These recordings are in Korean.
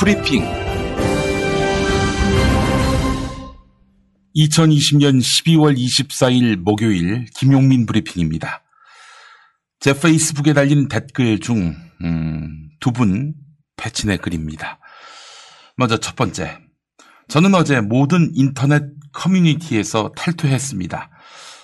브리핑. 2020년 12월 24일 목요일 김용민 브리핑입니다. 제 페이스북에 달린 댓글 중, 음, 두분 패친의 글입니다. 먼저 첫 번째. 저는 어제 모든 인터넷 커뮤니티에서 탈퇴했습니다.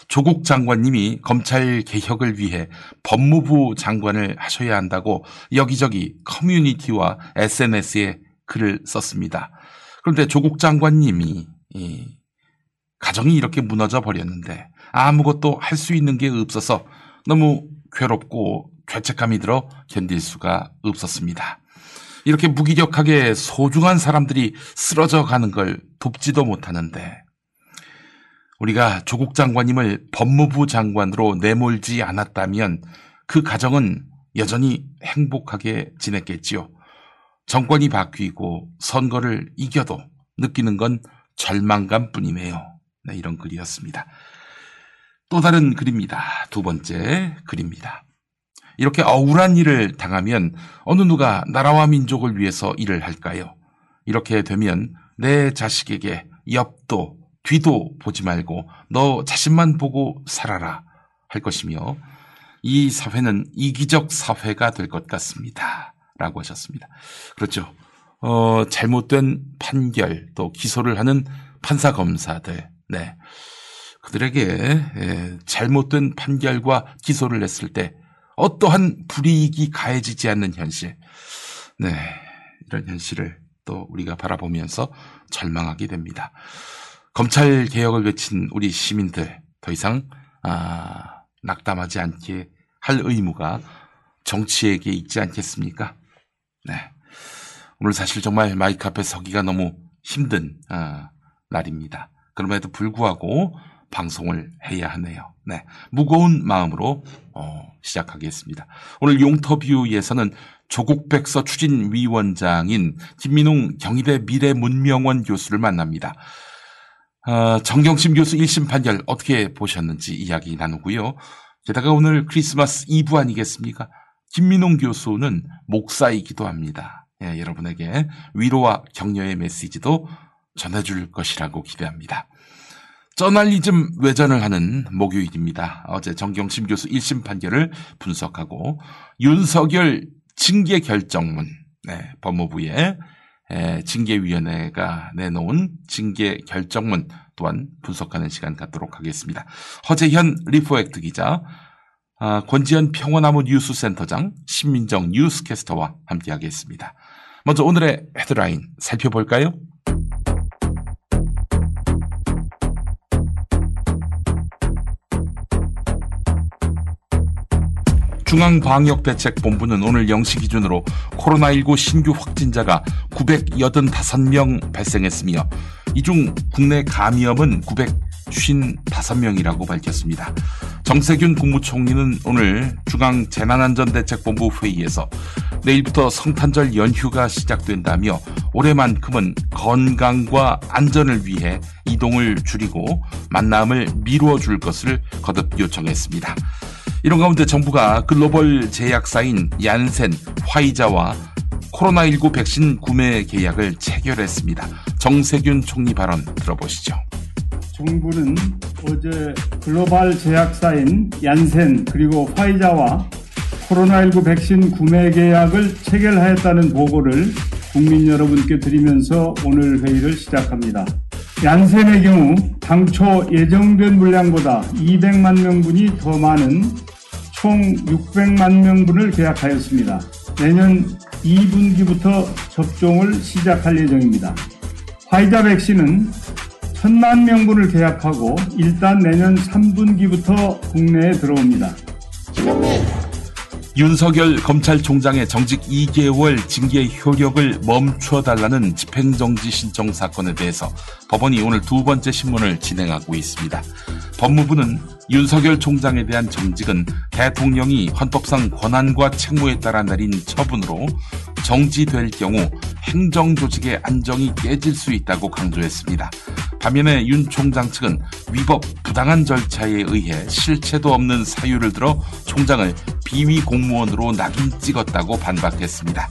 조국 장관님이 검찰 개혁을 위해 법무부 장관을 하셔야 한다고 여기저기 커뮤니티와 SNS에 글을 썼습니다. 그런데 조국 장관님이 가정이 이렇게 무너져 버렸는데 아무것도 할 수 있는 게 없어서 너무 괴롭고 죄책감이 들어 견딜 수가 없었습니다. 이렇게 무기력하게 소중한 사람들이 쓰러져 가는 걸 돕지도 못하는데 우리가 조국 장관님을 법무부 장관으로 내몰지 않았다면 그 가정은 여전히 행복하게 지냈겠지요. 정권이 바뀌고 선거를 이겨도 느끼는 건 절망감 뿐이네요. 네, 이런 글이었습니다. 또 다른 글입니다. 두 번째 글입니다. 이렇게 억울한 일을 당하면 어느 누가 나라와 민족을 위해서 일을 할까요? 이렇게 되면 내 자식에게 옆도 뒤도 보지 말고 너 자신만 보고 살아라 할 것이며 이 사회는 이기적 사회가 될 것 같습니다. 라고 하셨습니다. 그렇죠. 어, 잘못된 판결 또 기소를 하는 판사 검사들, 네. 그들에게 예, 잘못된 판결과 기소를 했을 때 어떠한 불이익이 가해지지 않는 현실, 네. 이런 현실을 또 우리가 바라보면서 절망하게 됩니다. 검찰 개혁을 외친 우리 시민들 더 이상 아, 낙담하지 않게 할 의무가 정치에게 있지 않겠습니까? 네. 오늘 사실 정말 마이크 앞에 서기가 너무 힘든 아, 날입니다. 그럼에도 불구하고 방송을 해야 하네요. 네. 무거운 마음으로 어, 시작하겠습니다. 오늘 용터뷰에서는 조국백서 추진위원장인 김민웅 경희대 미래문명원 교수를 만납니다. 어, 정경심 교수 1심 판결 어떻게 보셨는지 이야기 나누고요. 게다가 오늘 크리스마스 이브 아니겠습니까? 김민홍 교수는 목사이기도 합니다. 예, 여러분에게 위로와 격려의 메시지도 전해줄 것이라고 기대합니다. 저널리즘 외전을 하는 목요일입니다. 어제 정경심 교수 1심 판결을 분석하고 윤석열 징계 결정문, 네, 법무부의 징계위원회가 내놓은 징계 결정문 또한 분석하는 시간 갖도록 하겠습니다. 허재현 리포액트 기자, 아, 권지현 평화나무 뉴스센터장, 신민정 뉴스캐스터와 함께하겠습니다. 먼저 오늘의 헤드라인 살펴볼까요? 중앙방역대책본부는 오늘 0시 기준으로 코로나19 신규 확진자가 985명 발생했으며 이 중 국내 감염은 955명이라고 밝혔습니다. 정세균 국무총리는 오늘 중앙재난안전대책본부 회의에서 내일부터 성탄절 연휴가 시작된다며 올해만큼은 건강과 안전을 위해 이동을 줄이고 만남을 미루어 줄 것을 거듭 요청했습니다. 이런 가운데 정부가 글로벌 제약사인 얀센, 화이자와 코로나19 백신 구매 계약을 체결했습니다. 정세균 총리 발언 들어보시죠. 정부는 어제 글로벌 제약사인 얀센 그리고 화이자와 코로나19 백신 구매 계약을 체결하였다는 보고를 국민 여러분께 드리면서 오늘 회의를 시작합니다. 얀센의 경우 당초 예정된 물량보다 200만 명분이 더 많은 총 600만 명분을 계약하였습니다. 내년 2분기부터 접종을 시작할 예정입니다. 화이자 백신은 1000만 명분을 계약하고 일단 내년 3분기부터 국내에 들어옵니다. 윤석열 검찰총장의 정직 2개월 징계 효력을 멈춰달라는 집행정지 신청 사건에 대해서 법원이 오늘 두 번째 신문을 진행하고 있습니다. 법무부는 윤석열 총장에 대한 정직은 대통령이 헌법상 권한과 책무에 따라 내린 처분으로 정지될 경우 행정조직의 안정이 깨질 수 있다고 강조했습니다. 반면에 윤 총장 측은 위법 부당한 절차에 의해 실체도 없는 사유를 들어 총장을 비위 공무원으로 낙인 찍었다고 반박했습니다.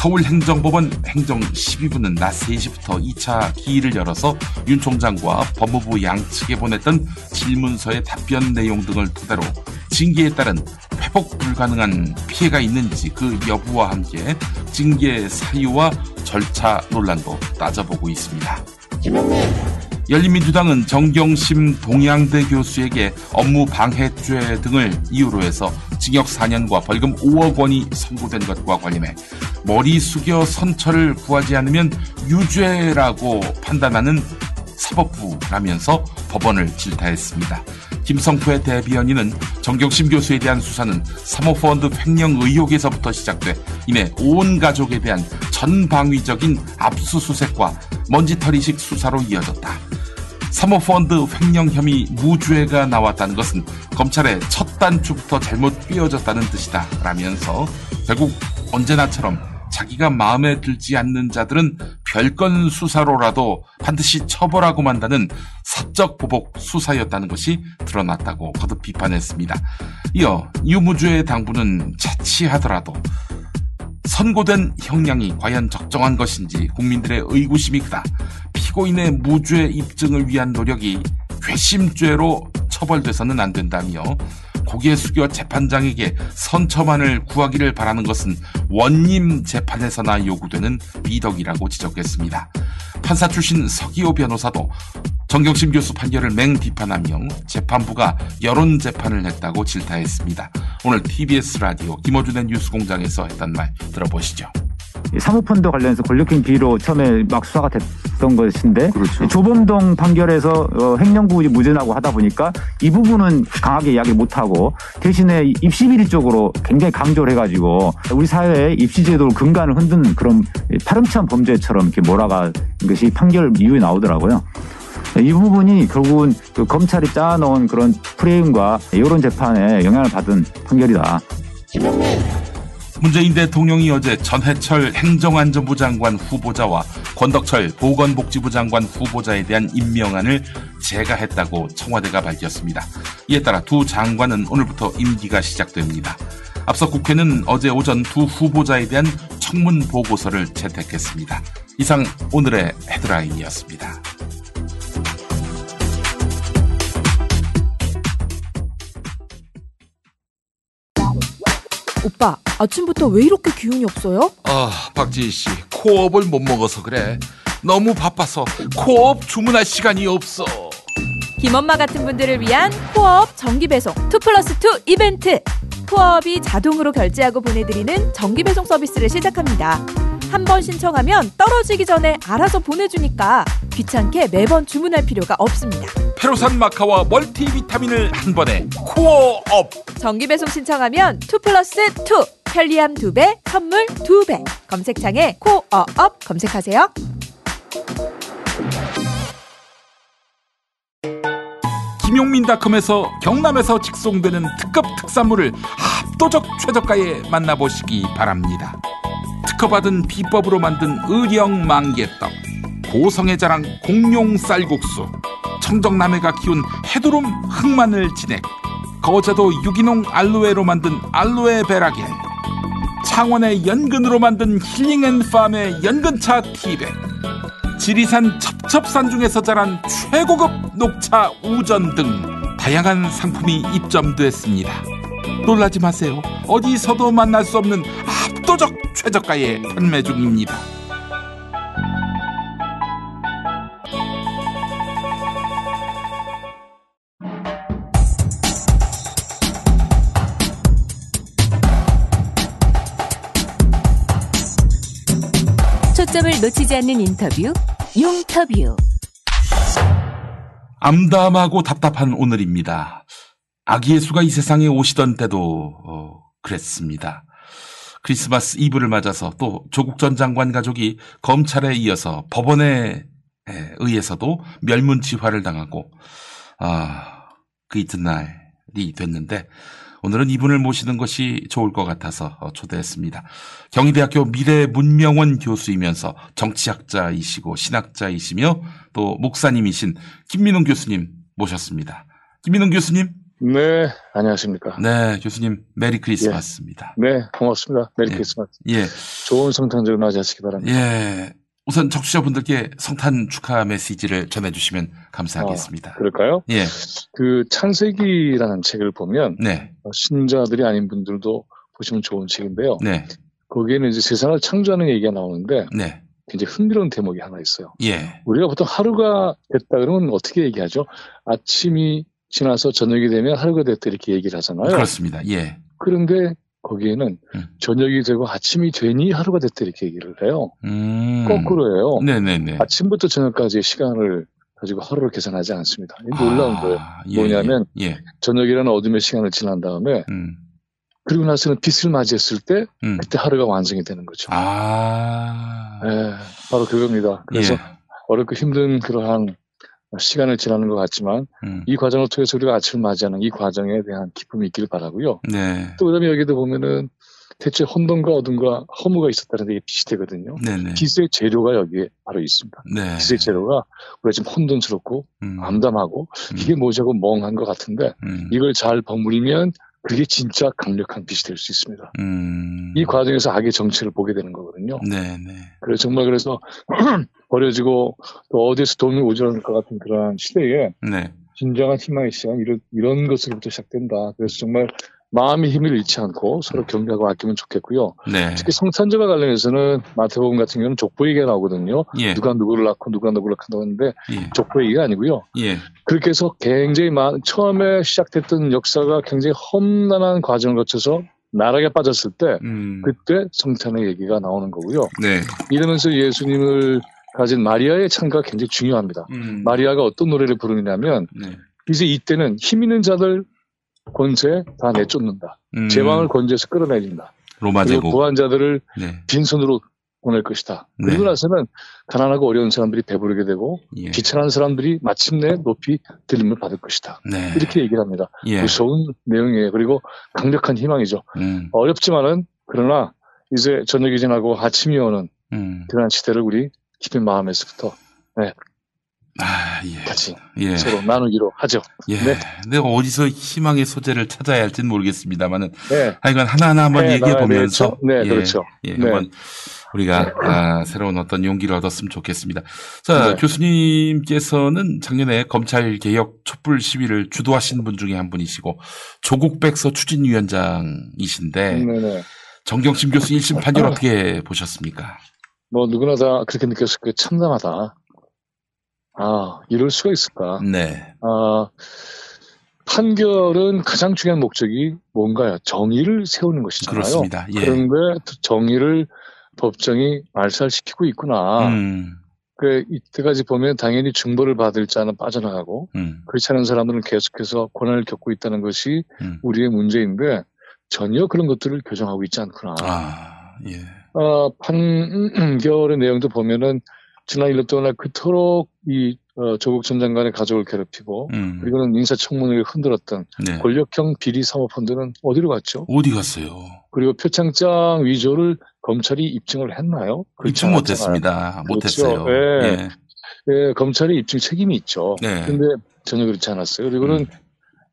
서울행정법원 행정 12부는 낮 3시부터 2차 기일을 열어서 윤 총장과 법무부 양측에 보냈던 질문서의 답변 내용 등을 토대로 징계에 따른 회복 불가능한 피해가 있는지 그 여부와 함께 징계 사유와 절차 논란도 따져보고 있습니다. 열린민주당은 정경심 동양대 교수에게 업무 방해죄 등을 이유로 해서 징역 4년과 벌금 5억 원이 선고된 것과 관련해 머리 숙여 선처를 구하지 않으면 유죄라고 판단하는 사법부라면서 법원을 질타했습니다. 김성표의 대변인은 정경심 교수에 대한 수사는 사모펀드 횡령 의혹에서부터 시작돼 이내 온 가족에 대한 전방위적인 압수수색과 먼지털이식 수사로 이어졌다. 사모펀드 횡령 혐의 무죄가 나왔다는 것은 검찰의 첫 단추부터 잘못 끼어졌다는 뜻이다. 라면서 결국 언제나처럼 자기가 마음에 들지 않는 자들은 별건 수사로라도 반드시 처벌하고 만다는 사적 보복 수사였다는 것이 드러났다고 거듭 비판했습니다. 이어 유무죄의 당부는 자치하더라도 선고된 형량이 과연 적정한 것인지 국민들의 의구심이 크다. 피고인의 무죄 입증을 위한 노력이 괘씸죄로 처벌돼서는 안 된다며 고개 숙여 재판장에게 선처만을 구하기를 바라는 것은 원님 재판에서나 요구되는 미덕이라고 지적했습니다. 판사 출신 서기호 변호사도 정경심 교수 판결을 맹비판하며 재판부가 여론 재판을 했다고 질타했습니다. 오늘 TBS 라디오 김어준의 뉴스공장에서 했던 말 들어보시죠. 사모펀드 관련해서 권력행 비리로 처음에 막 수사가 됐던 것인데 그렇죠. 조범동 판결에서 어, 횡령부분이 무죄라고 하다 보니까 이 부분은 강하게 이야기 못하고 대신에 입시 비리 쪽으로 굉장히 강조를 해가지고 우리 사회의 입시제도를 근간을 흔든 그런 파렴치한 범죄처럼 이렇게 몰아간 것이 판결 이후에 나오더라고요. 이 부분이 결국은 그 검찰이 짜놓은 그런 프레임과 여론 재판에 영향을 받은 판결이다. 문재인 대통령이 어제 전해철 행정안전부 장관 후보자와 권덕철 보건복지부 장관 후보자에 대한 임명안을 제가했다고 청와대가 밝혔습니다. 이에 따라 두 장관은 오늘부터 임기가 시작됩니다. 앞서 국회는 어제 오전 두 후보자에 대한 청문 보고서를 채택했습니다. 이상 오늘의 헤드라인이었습니다. 오빠, 아침부터 왜 이렇게 기운이 없어요? 아, 박지희 씨, 코업을 못 먹어서 그래. 너무 바빠서 코업 주문할 시간이 없어. 김엄마 같은 분들을 위한 코업 정기 배송 2 플러스 2 이벤트. 코업이 자동으로 결제하고 보내드리는 정기 배송 서비스를 시작합니다. 한 번 신청하면 떨어지기 전에 알아서 보내주니까 귀찮게 매번 주문할 필요가 없습니다. 페루산 마카와 멀티비타민을 한 번에 코어업 정기 배송 신청하면 2 플러스 2 편리함 2배 선물 2배 검색창에 코어업 검색하세요. 김용민닷컴에서 경남에서 직송되는 특급 특산물을 압도적 최저가에 만나보시기 바랍니다. 특허받은 비법으로 만든 의령 망개떡, 고성의 자랑 공룡 쌀국수, 청정남해가 키운 해두름 흑마늘 진액, 거제도 유기농 알로에로 만든 알로에 베라겔, 창원의 연근으로 만든 힐링앤팜의 연근차 티백, 지리산 첩첩산 중에서 자란 최고급 녹차 우전 등 다양한 상품이 입점됐습니다. 놀라지 마세요. 어디서도 만날 수 없는 압도적 최저가에 판매 중입니다. 초점을 놓치지 않는 인터뷰, 용터뷰. 암담하고 답답한 오늘입니다. 아기 예수가 이 세상에 오시던 때도 어, 그랬습니다. 크리스마스 이브를 맞아서 또 조국 전 장관 가족이 검찰에 이어서 법원에 의해서도 멸문지화를 당하고 아, 그 이튿날이 됐는데 오늘은 이분을 모시는 것이 좋을 것 같아서 초대했습니다. 경희대학교 미래문명원 교수이면서 정치학자이시고 신학자이시며 또 목사님이신 김민웅 교수님 모셨습니다. 김민웅 교수님 네, 안녕하십니까. 네, 교수님 Merry Christmas입니다. 네, 고맙습니다. Merry 예. 크리스마스. 예, 좋은 성탄절 맞이하시기 바랍니다. 예. 우선 청취자분들께 성탄 축하 메시지를 전해주시면 감사하겠습니다. 그럴까요? 예, 그 창세기라는 책을 보면 네, 어, 신자들이 아닌 분들도 보시면 좋은 책인데요. 네, 거기에는 이제 세상을 창조하는 얘기가 나오는데 네, 굉장히 흥미로운 대목이 하나 있어요. 예, 우리가 보통 하루가 됐다 그러면 어떻게 얘기하죠? 아침이 지나서 저녁이 되면 하루가 됐다 이렇게 얘기를 하잖아요. 그렇습니다. 예, 그런데 거기에는 음. 저녁이 되고 아침이 되니 하루가 됐다 이렇게 얘기를 해요. 음, 거꾸로예요. 네네네. 아침부터 저녁까지의 시간을 가지고 하루를 계산하지 않습니다. 이게 놀라운 거예요. 아, 예, 뭐냐면 예, 저녁이라는 어둠의 시간을 지난 다음에 음, 그리고 나서는 빛을 맞이했을 때 음. 그때 하루가 완성이 되는 거죠. 아, 예, 바로 그겁니다. 그래서 예, 어렵고 힘든 그러한 시간을 지나는 것 같지만 음, 이 과정을 통해서 우리가 아침을 맞이하는 이 과정에 대한 기쁨이 있기를 바라고요. 네, 또 그다음에 여기도 보면은 대체 혼돈과 어둠과 허무가 있었다는 게 빛이 되거든요. 네네, 빛의 재료가 여기에 바로 있습니다. 네, 빛의 재료가 우리가 지금 혼돈스럽고 음, 암담하고 음, 이게 뭐지 하고 멍한 것 같은데 음, 이걸 잘 버무리면 그게 진짜 강력한 빛이 될 수 있습니다. 음, 이 과정에서 악의 정체를 보게 되는 거거든요. 네네, 그래서 정말 그래서 버려지고 또 어디에서 돈이 오지 않을 것 같은 그러한 시대에 네, 진정한 희망의 시간 이런 이런 것으로부터 시작된다. 그래서 정말 마음의 힘을 잃지 않고 서로 경계하고 아끼면 좋겠고요. 네, 특히 성탄절과 관련해서는 마태복음 같은 경우는 족보 얘기가 나오거든요. 예, 누가 누구를 낳고 누가 누구를 낳는다고 하는데 예, 족보 얘기가 아니고요. 예, 그렇게 해서 굉장히 많, 처음에 시작됐던 역사가 굉장히 험난한 과정을 거쳐서 나락에 빠졌을 때 음, 그때 성탄의 얘기가 나오는 거고요. 네, 이러면서 예수님을 가진 마리아의 참가가 굉장히 중요합니다. 음, 마리아가 어떤 노래를 부르냐면 네, 이제 이때는 힘 있는 자들 권세 다 내쫓는다. 음, 제왕을 권세에서 끌어내린다. 로마 제국, 부한 자들을 네, 빈손으로 보낼 것이다. 그리고 네. 나서는 가난하고 어려운 사람들이 배부르게 되고 예, 귀찮은 사람들이 마침내 높이 들림을 받을 것이다. 네, 이렇게 얘기를 합니다. 예, 무서운 내용이에요. 그리고 강력한 희망이죠. 음, 어렵지만은 그러나 이제 저녁이 지나고 아침이 오는 음, 그러한 시대를 우리 깊은 마음에서부터 아, 예, 같이 예. 서로 나누기로 하죠. 예. 네. 내가 어디서 희망의 소재를 찾아야 할지는 모르겠습니다만은 네. 하여간 하나하나 한번 해 얘기해 보면서? 네, 예, 그렇죠. 예, 네. 한번 우리가 아, 새로운 어떤 용기를 얻었으면 좋겠습니다. 자, 네. 교수님께서는 작년에 검찰 개혁 촛불 시위를 주도하신 분 중에 한 분이시고 조국 백서 추진 위원장이신데 네네. 정경심 교수 1심 판결 어떻게 보셨습니까? 뭐 누구나 다 그렇게 느꼈을 거예요. 참담하다. 아 이럴 수가 있을까? 네. 아 판결은 가장 중요한 목적이 뭔가요? 정의를 세우는 것이잖아요. 그렇습니다. 예. 그런데 정의를 법정이 말살시키고 있구나. 음, 그 이때까지 보면 당연히 중벌을 받을 자는 빠져나가고 음, 그렇지 않은 사람들은 계속해서 고난을 겪고 있다는 것이 음. 우리의 문제인데 전혀 그런 것들을 교정하고 있지 않구나. 아, 예. 어, 판결의 내용도 보면은 지난 1년 동안 그토록 이 어, 조국 전 장관의 가족을 괴롭히고 음, 그리고는 인사청문회를 흔들었던 네. 권력형 비리 사모펀드는 어디로 갔죠? 어디 갔어요? 그리고 표창장 위조를 검찰이 입증을 했나요? 입증. 못했습니다. 그렇죠. 못했어요. 예. 예. 예, 검찰이 입증 책임이 있죠. 네. 근데 전혀 그렇지 않았어요. 그리고는 음.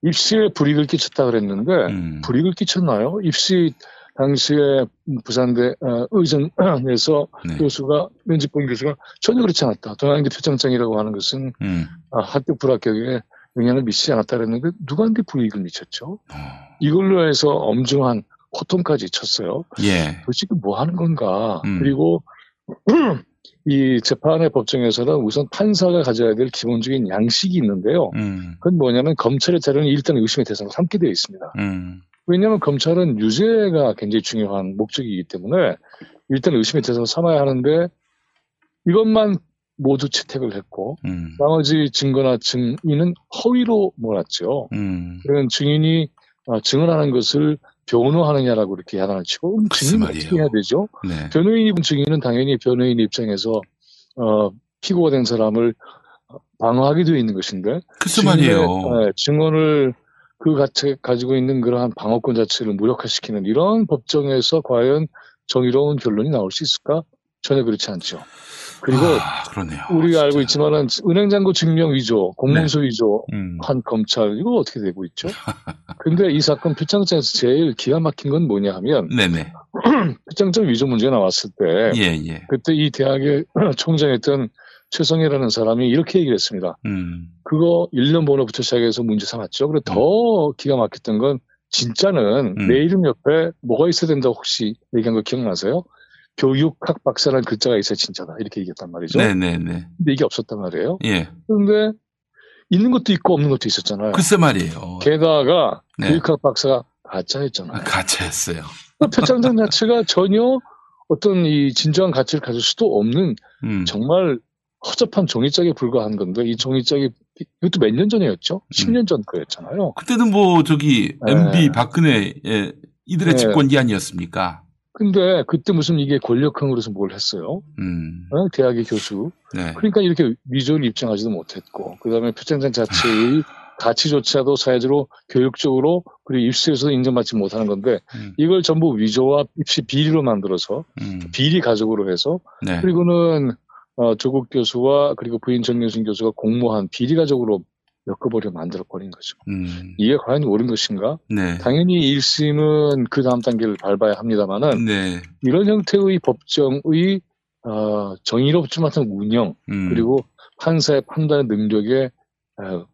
입시에 불이익을 끼쳤다 그랬는데 음. 불이익을 끼쳤나요? 입시 당시에 부산대 어, 의전에서 네. 교수가 면집본 교수가 전혀 그렇지 않았다. 동양대 표창장이라고 하는 것은 음. 아, 합격 불합격에 영향을 미치지 않았다 그랬는데 누구한테 불이익을 미쳤죠? 어. 이걸로 해서 엄중한 호통까지 쳤어요. 예. 도대체 뭐 하는 건가? 음. 그리고 이 재판의 법정에서는 우선 판사가 가져야 될 기본적인 양식이 있는데요. 음. 그건 뭐냐면 검찰의 자료는 일단 의심의 대상으로 삼게 되어 있습니다. 음. 왜냐하면 검찰은 유죄가 굉장히 중요한 목적이기 때문에 일단 의심의 대상으로 삼아야 하는데 이것만 모두 채택을 했고 음. 나머지 증거나 증인은 허위로 몰았죠. 음. 그런 증인이 어, 증언하는 것을 변호하느냐라고 이렇게 야단을 치고 증인. 어떻게 해야 되죠? 네. 변호인이 본 증인은 당연히 변호인 입장에서 어, 피고가 된 사람을 방어하게 되어 있는 것인데 글쎄 말이에요. 예, 증언을 그 가지고 있는 그러한 방어권 자체를 무력화시키는 이런 법정에서 과연 정의로운 결론이 나올 수 있을까? 전혀 그렇지 않죠. 그리고 아, 그러네요. 우리가 알고 진짜. 있지만은 은행 잔고 증명 위조, 공문서 위조 음. 한 검찰 이거 어떻게 되고 있죠? 근데 이 사건 표창장에서 제일 기가 막힌 건 뭐냐 하면 네네. 표창장 위조 문제가 나왔을 때 예, 예. 그때 이 대학의 총장이었던 최성희라는 사람이 이렇게 얘기를 했습니다. 음. 그거 1년 번호부터 시작해서 문제 삼았죠. 그리고 더 기가 막혔던 건 진짜는 음. 내 이름 옆에 뭐가 있어야 된다고 혹시 얘기한 거 기억나세요? 교육학 박사라는 글자가 있어야 진짜다. 이렇게 얘기했단 말이죠. 네네네. 근데 이게 없었단 말이에요. 예. 그런데 있는 것도 있고 없는 것도 있었잖아요. 글쎄 말이에요. 게다가 네. 교육학 박사가 아, 가짜였잖아요. 가짜였어요. 표창장 자체가 전혀 어떤 이 진정한 가치를 가질 수도 없는 음. 정말 허접한 종이짝에 불과한 건데 이 종이짝이 이것도 몇 년 전이었죠? 10년 전 거였잖아요. 그때는 뭐 저기 네. MB 박근혜 예, 이들의 네. 집권기 아니었습니까? 근데 그때 무슨 이게 권력형으로서 뭘 했어요? 음. 어? 대학의 교수. 네. 그러니까 이렇게 위조를 입증하지도 못했고, 그 다음에 표창장 자체의 가치조차도 사회적으로, 교육적으로, 그리고 입시에서도 인정받지 못하는 건데, 음. 이걸 전부 위조와 입시 비리로 만들어서, 음. 비리 가족으로 해서, 네. 그리고는, 어, 조국 교수와 그리고 부인 정윤순 교수가 공모한 비리 가족으로 엮어버려 만들어버린 거죠. 음. 이게 과연 옳은 것인가? 네. 당연히 1심은 그 다음 단계를 밟아야 합니다만은, 네. 이런 형태의 법정의 어, 정의롭지 못한 운영 음. 그리고 판사의 판단 능력의 어,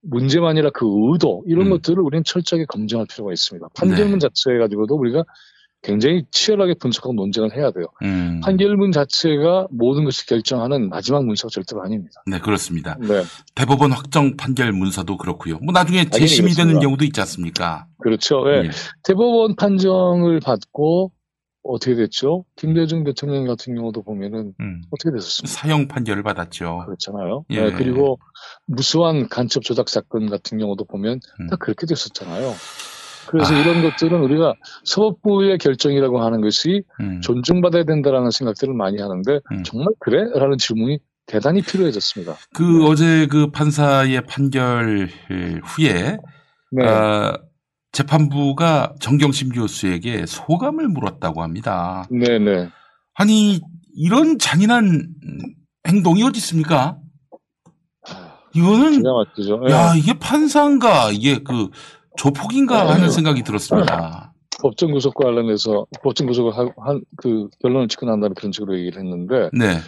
문제만 아니라 그 의도 이런 음. 것들을 우리는 철저하게 검증할 필요가 있습니다. 판결문 네. 자체 가지고도 우리가 굉장히 치열하게 분석하고 논쟁을 해야 돼요. 음. 판결문 자체가 모든 것을 결정하는 마지막 문서가 절대로 아닙니다. 네, 그렇습니다. 네, 대법원 확정 판결 문서도 그렇고요. 뭐 나중에 재심이 되는. 경우도 있지 않습니까? 그렇죠. 예. 예. 대법원 판정을 받고 어떻게 됐죠? 김대중 대통령 같은 경우도 보면은 음. 어떻게 됐었습니까? 사형 판결을 받았죠. 그렇잖아요. 예. 네, 그리고 무수한 간첩 조작 사건 같은 경우도 보면 음. 다 그렇게 됐었잖아요. 그래서 아. 이런 것들은 우리가 사법부의 결정이라고 하는 것이 음. 존중받아야 된다라는 생각들을 많이 하는데 음. 정말 그래? 라는 질문이 대단히 필요해졌습니다. 그 어제 그 판사의 판결 후에 네. 어, 재판부가 정경심 교수에게 소감을 물었다고 합니다. 네네. 아니 이런 잔인한 행동이 어디 있습니까? 이거는 기가 막히죠. 예. 야 이게 판사인가 이게 그 조폭인가 네. 하는 생각이 들었습니다. 법정 구속과 관련해서 법정 구속을 한 그 결론을 짓고 난 다음에 그런 식으로 얘기를 했는데 네,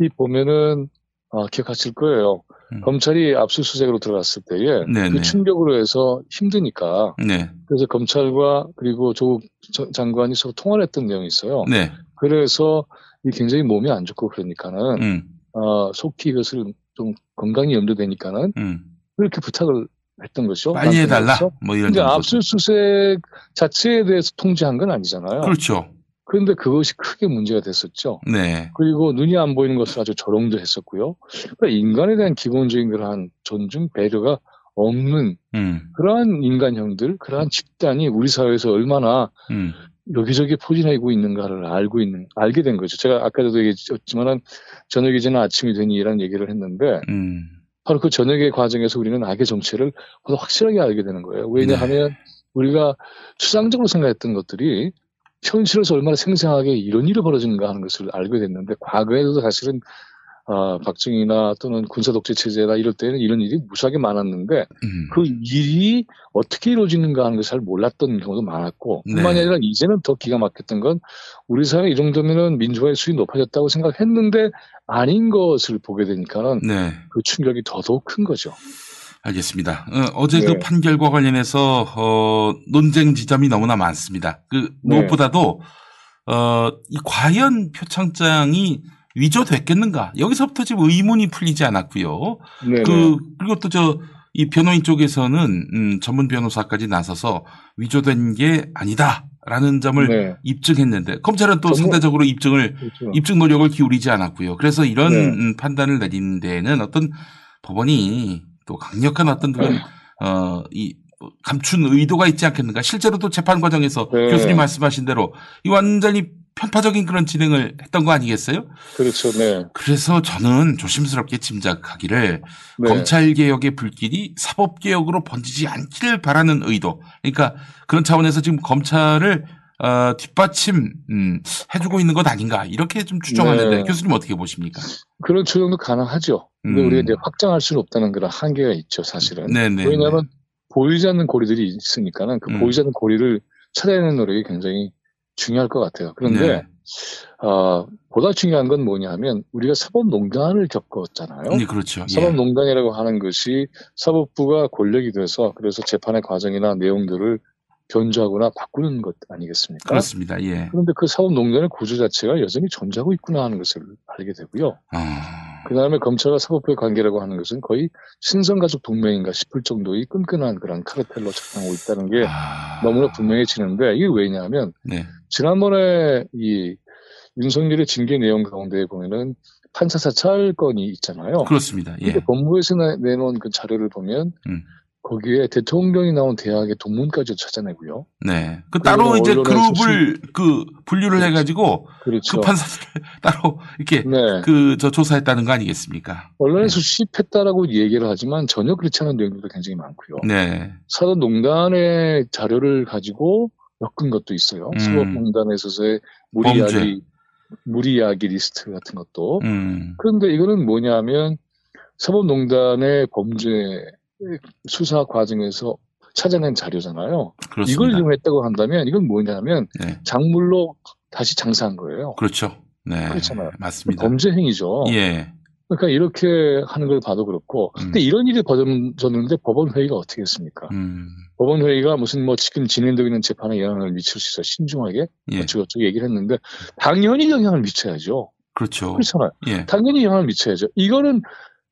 이 보면은 아, 기억하실 거예요. 음. 검찰이 압수수색으로 들어갔을 때에 네네. 그 충격으로 해서 힘드니까 네, 그래서 검찰과 그리고 조국 저- 장관이 서로 통화를 했던 내용이 있어요. 네, 그래서 이 굉장히 몸이 안 좋고 그러니까는 음, 어, 속히 이것을 좀 건강이 염려되니까는 음. 그렇게 부탁을 했던 것이죠. 빨리 해달라. 남편으로서. 뭐 이런 근데. 압수수색 자체에 대해서 통지한 건 아니잖아요. 그렇죠. 그런데 그것이 크게 문제가 됐었죠. 네, 그리고 눈이 안 보이는 것을 아주 조롱도 했었고요. 그러니까 인간에 대한 기본적인 그러한 존중, 배려가 없는 음, 그러한 인간형들, 그러한 집단이 우리 사회에서 얼마나 음, 여기저기 포진하고 있는가를 알고 있는, 알게 된 거죠. 제가 아까도 얘기했지만은 저녁이 지나 아침이 되니라는 얘기를 했는데 음, 바로 그 저녁의 과정에서 우리는 악의 정체를 보다 확실하게 알게 되는 거예요. 왜냐하면 네. 우리가 추상적으로 생각했던 것들이 현실에서 얼마나 생생하게 이런 일이 벌어지는가 하는 것을 알게 됐는데 과거에도 사실은 아, 박정희나 또는 군사독재 체제나 이럴 때는 이런 일이 무수하게 많았는데 음. 그 일이 어떻게 이루어지는가 하는 것을 잘 몰랐던 경우도 많았고 네. 뿐만이 아니라 이제는 더 기가 막혔던 건 우리 사회 이 정도면은 민주화의 수위 높아졌다고 생각했는데 아닌 것을 보게 되니까는 네. 그 충격이 더더욱 큰 거죠. 알겠습니다. 어, 제그 네. 판결과 관련해서 어, 논쟁 지점이 너무나 많습니다. 그 네. 무엇보다도 어, 이 과연 표창장이 위조됐겠는가? 여기서부터 지금 의문이 풀리지 않았고요. 네. 그 그리고 또 저 이 변호인 쪽에서는 음, 전문 변호사까지 나서서 위조된 게 아니다라는 점을 네. 입증했는데 검찰은 또 전문- 상대적으로 입증을 그렇죠. 입증 노력을 기울이지 않았고요. 그래서 이런 네. 음, 판단을 내리는 데에는 어떤 법원이 또 강력한 어떤 그런 어이 감춘 의도가 있지 않겠는가. 실제로도 재판 과정에서 네. 교수님 말씀하신 대로 이 완전히 편파적인 그런 진행을 했던 거 아니겠어요? 그렇죠. 네. 그래서 저는 조심스럽게 짐작하기를 네. 검찰 개혁의 불길이 사법 개혁으로 번지지 않기를 바라는 의도. 그러니까 그런 차원에서 지금 검찰을 어, 뒷받침 음, 해주고 있는 것 아닌가 이렇게 좀 추정하는데 네. 교수님 어떻게 보십니까? 그런 추정도 가능하죠. 근데 음. 우리가 이제 확장할 수는 없다는 그런 한계가 있죠, 사실은. 네네. 왜냐하면 보이지 않는 고리들이 있으니까는 그 음. 보이지 않는 고리를 찾아내는 노력이 굉장히 중요할 것 같아요. 그런데 네. 어, 보다 중요한 건 뭐냐면 우리가 사법농단을 겪었잖아요. 네, 그렇죠. 예. 사법농단이라고 하는 것이 사법부가 권력이 돼서 그래서 재판의 과정이나 내용들을 변조하거나 바꾸는 것 아니겠습니까? 그렇습니다. 예. 그런데 그 사법농단의 구조 자체가 여전히 존재하고 있구나 하는 것을 알게 되고요. 아, 그 다음에 검찰과 사법부의 관계라고 하는 것은 거의 신성가족 동맹인가 싶을 정도의 끈끈한 그런 카르텔로 작동하고 있다는 게 아. 너무나 분명해지는데 이게 왜냐하면 네. 지난번에 이 윤석열의 징계 내용 가운데 보면은 판사 사찰 건이 있잖아요. 그렇습니다. 예. 법무부에서 내- 내놓은 그 자료를 보면 음. 거기에 대통령이 나온 대학의 동문까지 찾아내고요. 네. 그 따로 이제 그룹을 그 분류를 해가지고 그렇죠. 그 판사들 따로 이렇게 네. 그저 조사했다는 거 아니겠습니까? 언론에서 수집했다라고 얘기를 하지만 전혀 그렇지 않은 내용들도 굉장히 많고요. 네. 사법농단의 자료를 가지고 엮은 것도 있어요. 음. 사법농단에 있어서의 무리 범죄. 이야기, 무리 이야기 리스트 같은 것도. 음. 그런데 이거는 뭐냐면 사법농단의 범죄 수사 과정에서 찾아낸 자료잖아요. 그렇습니다. 이걸 이용했다고 한다면 이건 뭐냐면 네. 작물로 다시 장사한 거예요. 그렇죠. 네. 그렇잖아요. 맞습니다. 범죄 행위죠. 예. 그러니까 이렇게 하는 걸 봐도 그렇고, 근데 이런 일이 벌어졌는데 법원 회의가 어떻게 했습니까? 음. 법원 회의가 무슨 뭐 지금 진행되고 있는 재판에 영향을 미칠 수 있어 신중하게 예. 어쩌고저쩌고 얘기를 했는데 당연히 영향을 미쳐야죠. 그렇죠. 그렇잖아요. 예. 당연히 영향을 미쳐야죠. 이거는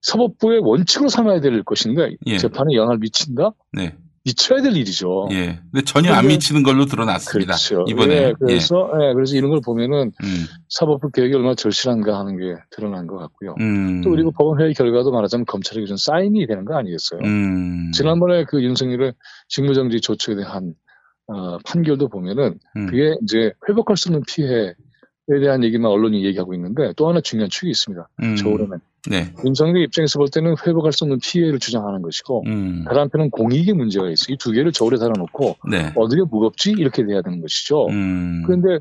사법부의 원칙으로 삼아야 될 것인데 예. 재판에 영향을 미친다? 네. 미쳐야 될 일이죠. 예. 근데 전혀 안 근데- 미치는 걸로 드러났습니다. 그렇죠. 이번에. 예, 그래서 예, 그래서 이런 걸 보면은 음. 사법부 개혁이 얼마나 절실한가 하는 게 드러난 것 같고요. 음. 또 그리고 법원 회의 결과도 말하자면 검찰에게 좀 사인이 되는 거 아니겠어요? 음. 지난번에 그 윤석열의 직무정지 조처에 대한 어, 판결도 보면은 음. 그게 이제 회복할 수 없는 피해에 대한 얘기만 언론이 얘기하고 있는데 또 하나 중요한 축이 있습니다. 음. 저울에는 네. 윤석열 입장에서 볼 때는 회복할 수 없는 피해를 주장하는 것이고 음. 다른 한편은 공익의 문제가 있어. 이두 개를 저울에 달아놓고 네. 어디가 무겁지 이렇게 돼야 되는 것이죠. 음. 그런데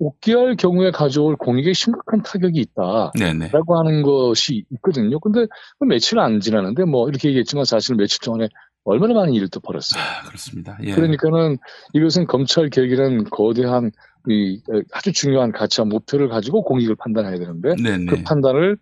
옥기할 경우에 가져올 공익에 심각한 타격이 있다. 네네. 라고 하는 것이 있거든요. 근데 그 며칠 안 지나는데 뭐 이렇게 얘기했지만 사실 며칠 동안에 얼마나 많은 일을 또 벌였어요. 아, 그렇습니다. 예. 그러니까는 이것은 검찰 개혁이라는 거대한 이 아주 중요한 가치와 목표를 가지고 공익을 판단해야 되는데 네네. 그 판단을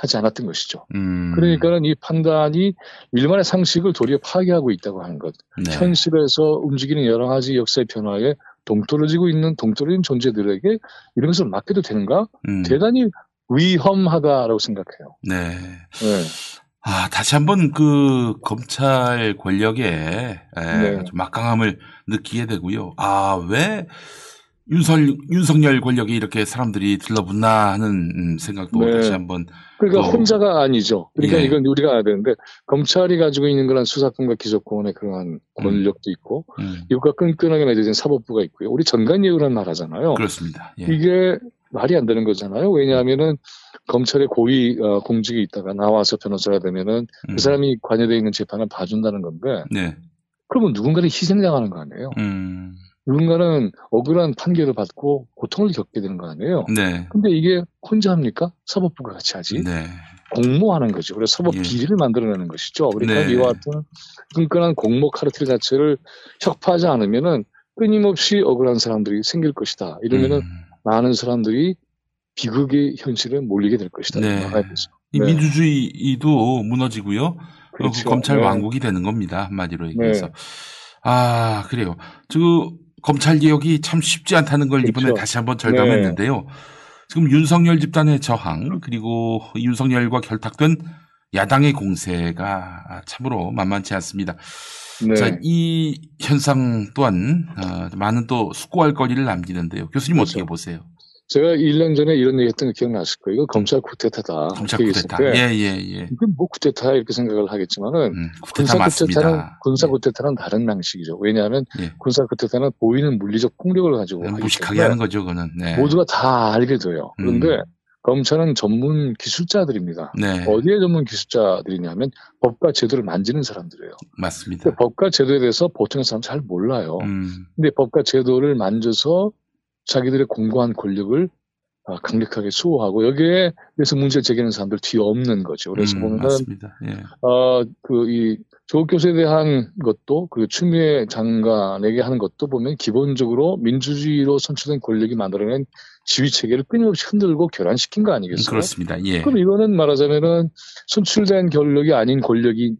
하지 않았던 것이죠. 음. 그러니까는 이 판단이 일반의 상식을 도리어 파괴하고 있다고 하는 것. 네. 현실에서 움직이는 여러 가지 역사의 변화에 동떨어지고 있는 동떨어진 존재들에게 이런 것을 맡겨도 되는가? 음. 대단히 위험하다라고 생각해요. 네. 네. 아, 다시 한번 그 검찰 권력의 에, 네. 좀 막강함을 느끼게 되고요. 아, 왜 윤석, 윤석열 권력이 이렇게 사람들이 들러붙나 하는 음, 생각도 네. 다시 한번 그러니까 또- 혼자가 아니죠. 그러니까 예. 이건 우리가 알아야 되는데 검찰이 가지고 있는 그런 수사권과 기소권의 그러한 권력도 있고 음, 이것과 끈끈하게 맺어진 사법부가 있고요. 우리 전관예우라는 말 하잖아요. 그렇습니다. 예. 이게 말이 안 되는 거잖아요. 왜냐하면은 검찰의 고위 어, 공직에 있다가 나와서 변호사가 되면은 음, 그 사람이 관여되어 있는 재판을 봐준다는 건데 네. 그러면 누군가는 희생당하는 거 아니에요. 음, 누군가는 억울한 판결을 받고 고통을 겪게 되는 거 아니에요. 네. 근데 이게 혼자 합니까? 사법부가 같이 하지. 네. 공모하는 거죠. 그래서 사법 예. 비리를 만들어내는 것이죠. 그러니까 네. 이와 같은 끈끈한 공모 카르텔 자체를 혁파하지 않으면은 끊임없이 억울한 사람들이 생길 것이다. 이러면은 음, 많은 사람들이 비극의 현실에 몰리게 될 것이다. 네. 이 네. 민주주의도 무너지고요. 어, 그 그렇죠. 검찰 네. 왕국이 되는 겁니다. 한마디로 얘기해서. 네. 아, 그래요. 저 검찰 개혁이 참 쉽지 않다는 걸 이번에 그렇죠. 다시 한번 절감했는데요. 지금 윤석열 집단의 저항 그리고 윤석열과 결탁된 야당의 공세가 참으로 만만치 않습니다. 네. 자, 이 현상 또한 어, 많은 또 숙고할 거리를 남기는데요. 교수님 그렇죠. 어떻게 보세요? 제가 1년 전에 이런 얘기 했던 거 기억나실 거예요. 이거 검찰 쿠데타다. 검찰 쿠데타. 예, 예, 예. 이게 뭐 쿠데타야 이렇게 생각을 하겠지만은 음, 쿠데타 군사 쿠데타는 맞습니다. 군사 예. 쿠데타는 다른 방식이죠. 왜냐하면 예. 군사 쿠데타는 보이는 물리적 폭력을 가지고 하기 무식하게 하는 거죠, 그거는. 네. 모두가 다 알게 돼요. 그런데 음. 검찰은 전문 기술자들입니다. 네. 어디에 전문 기술자들이냐면 법과 제도를 만지는 사람들이에요. 맞습니다. 법과 제도에 대해서 보통의 사람 잘 몰라요. 음, 근데 법과 제도를 만져서 자기들의 공고한 권력을 아, 강력하게 수호하고 여기에 대해서 문제 제기하는 사람들 뒤에 없는 거죠. 그래서 음, 보면은 맞습니다. 예. 어, 그, 이, 조국 교수에 대한 것도, 그, 추미애 장관에게 하는 것도 보면 기본적으로 민주주의로 선출된 권력이 만들어낸 지휘 체계를 끊임없이 흔들고 교란시킨 거 아니겠어요? 그렇습니다. 예. 그럼 이거는 말하자면은 선출된 권력이 아닌 권력이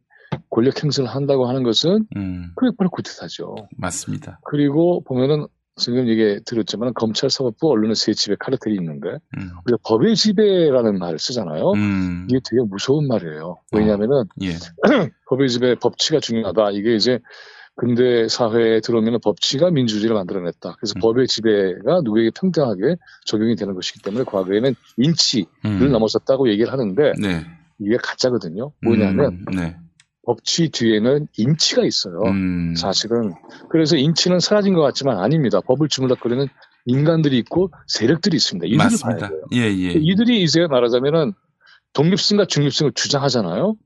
권력 행사를 한다고 하는 것은 음, 그게 바로 구태타죠. 맞습니다. 그리고 보면은 지금 얘기 들었지만 검찰 사법부 언론의 세 집에 카르텔이 있는데 음, 우리가 법의 지배라는 말을 쓰잖아요. 음, 이게 되게 무서운 말이에요. 왜냐하면은 예. 법의 지배 법치가 중요하다. 이게 이제 근대 사회에 들어오면 법치가 민주주의를 만들어냈다. 그래서 음. 법의 지배가 누구에게 평등하게 적용이 되는 것이기 때문에 과거에는 인치를 음, 넘어섰다고 얘기를 하는데 네. 이게 가짜거든요. 뭐냐면 음, 네. 법치 뒤에는 인치가 있어요. 음, 사실은 그래서 인치는 사라진 것 같지만 아닙니다. 법을 주물럭거리는 인간들이 있고 세력들이 있습니다. 이들이 봐야 맞습니다. 돼요. 예, 예. 이들이 이제 말하자면은 독립성과 중립성을 주장하잖아요.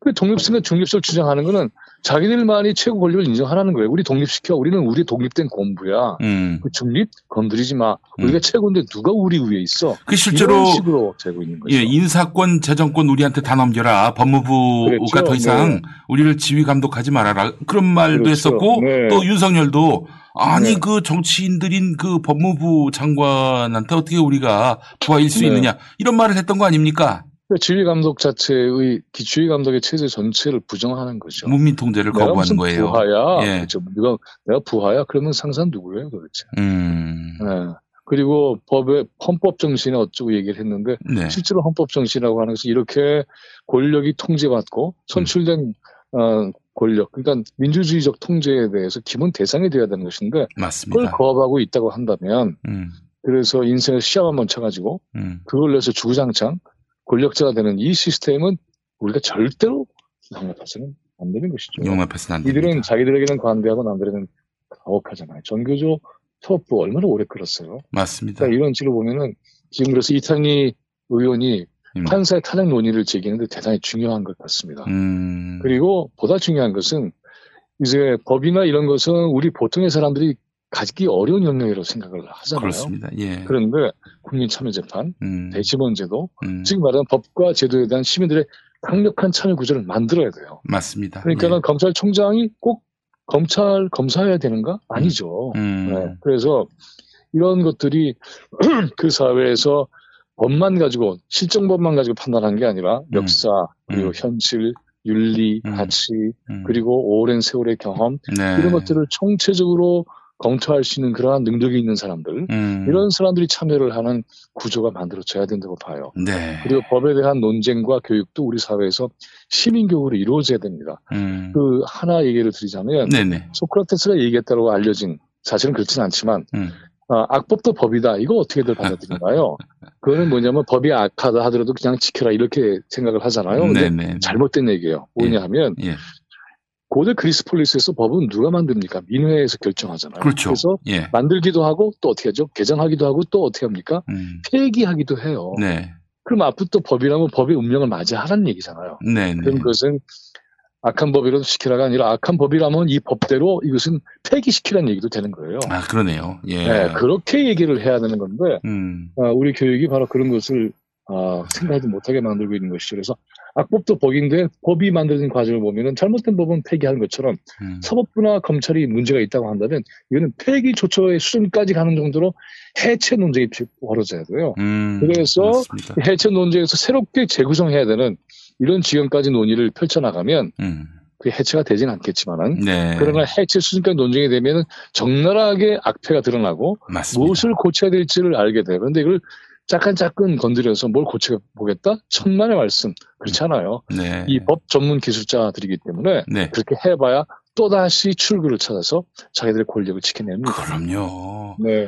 그 독립성과 중립성을 주장하는 거는 자기들만이 최고 권력을 인정하라는 거예요. 우리 독립시켜. 우리는 우리 독립된 공부야. 음, 그 중립 건드리지 마. 우리가 음. 최고인데 누가 우리 위에 있어? 그 실제로 이런 식으로 되고 있는 거죠. 예, 인사권, 재정권 우리한테 다 넘겨라. 법무부가 그렇죠. 더 이상 네. 우리를 지휘 감독하지 말아라. 그런 말도 그렇죠. 했었고 네. 또 윤석열도 아니 네. 그 정치인들인 그 법무부 장관한테 어떻게 우리가 부하 일 수 네. 있느냐 이런 말을 했던 거 아닙니까? 그 지휘 감독 자체의 기주휘 감독의 체제 전체를 부정하는 거죠. 문민 통제를 거부하는 거예요. 부하야? 예. 그렇죠. 내가 내가 부하야? 그러면 상사는 누구예요, 도대체? 음, 네. 그리고 법의 헌법 정신에 어쩌고 얘기를 했는데 네, 실제로 헌법 정신이라고 하는 것은 이렇게 권력이 통제받고 선출된 어, 권력, 그러니까 민주주의적 통제에 대해서 기본 대상이 되어야 되는 것인데 그걸 맞습니다. 거부하고 있다고 한다면 음, 그래서 인생을 시험 한번 쳐가지고 음, 그걸 내서 주구장창 권력자가 되는 이 시스템은 우리가 절대로 용납해서는 안 되는 것이죠. 용납해서는 안 됩니다. 이들은 자기들에게는 관대하고 남들에게는 가혹하잖아요. 전교조 사법부 얼마나 오래 끌었어요. 맞습니다. 그러니까 이런 식으로 보면은 지금 그래서 이탄희 의원이 음. 판사의 탄핵 논의를 제기하는데 대단히 중요한 것 같습니다. 음, 그리고 보다 중요한 것은 이제 법이나 이런 것은 우리 보통의 사람들이 가지기 어려운 영역이라고 생각을 하잖아요. 그렇습니다. 예. 그런데 국민참여재판, 음, 대법원제도, 음, 지금 말하는 법과 제도에 대한 시민들의 강력한 참여 구조를 만들어야 돼요. 맞습니다. 그러니까는 예. 검찰총장이 꼭 검찰 검사해야 되는가? 아니죠. 음, 네. 그래서 이런 것들이 그 사회에서 법만 가지고 실정법만 가지고 판단한 게 아니라 음. 역사 그리고 음. 현실, 윤리, 음. 가치 음, 그리고 오랜 세월의 경험 네. 이런 것들을 총체적으로 검토할 수 있는 그러한 능력이 있는 사람들 음, 이런 사람들이 참여를 하는 구조가 만들어져야 된다고 봐요. 네. 그리고 법에 대한 논쟁과 교육도 우리 사회에서 시민 교육으로 이루어져야 됩니다. 음, 그 하나 얘기를 드리자면 네네. 소크라테스가 얘기했다고 알려진 사실은 그렇지는 않지만 음, 아, 악법도 법이다. 이거 어떻게들 받아들인가요? 그거는 뭐냐면 법이 악하다 하더라도 그냥 지켜라 이렇게 생각을 하잖아요. 근데 네네. 잘못된 얘기예요. 뭐냐 하면 예. 고대 그리스 폴리스에서 법은 누가 만듭니까? 민회에서 결정하잖아요. 그렇죠. 래서 예. 만들기도 하고 또 어떻게 하죠? 개정하기도 하고 또 어떻게 합니까? 음, 폐기하기도 해요. 네. 그럼 앞부터 법이라면 법의 운명을 맞이하라는 얘기잖아요. 네 네. 그럼 그것은 악한 법이라도 시키라가 아니라 악한 법이라면 이 법대로 이것은 폐기시키라는 얘기도 되는 거예요. 아, 그러네요. 예. 네, 그렇게 얘기를 해야 되는 건데 음, 아, 우리 교육이 바로 그런 것을 아, 생각하지 못하게 만들고 있는 것이죠. 그래서 악법도 법인데 법이 만들어진 과정을 보면은 잘못된 법은 폐기하는 것처럼 음, 사법부나 검찰이 문제가 있다고 한다면 이거는 폐기 조처의 수준까지 가는 정도로 해체 논쟁이 벌어져야 돼요. 음, 그래서 맞습니다. 해체 논쟁에서 새롭게 재구성해야 되는 이런 지경까지 논의를 펼쳐나가면 음, 그 해체가 되진 않겠지만은 네. 그러나 해체 수준까지 논쟁이 되면은 적나라하게 악폐가 드러나고 맞습니다. 무엇을 고쳐야 될지를 알게 돼요. 그런데 이걸 짜끈짜끈 건드려서 뭘 고쳐 보겠다? 천만의 말씀. 그렇지 않아요. 네. 이법 전문 기술자들이기 때문에 네. 그렇게 해봐야 또다시 출구를 찾아서 자기들의 권력을 지켜냅니다. 그럼요. 네.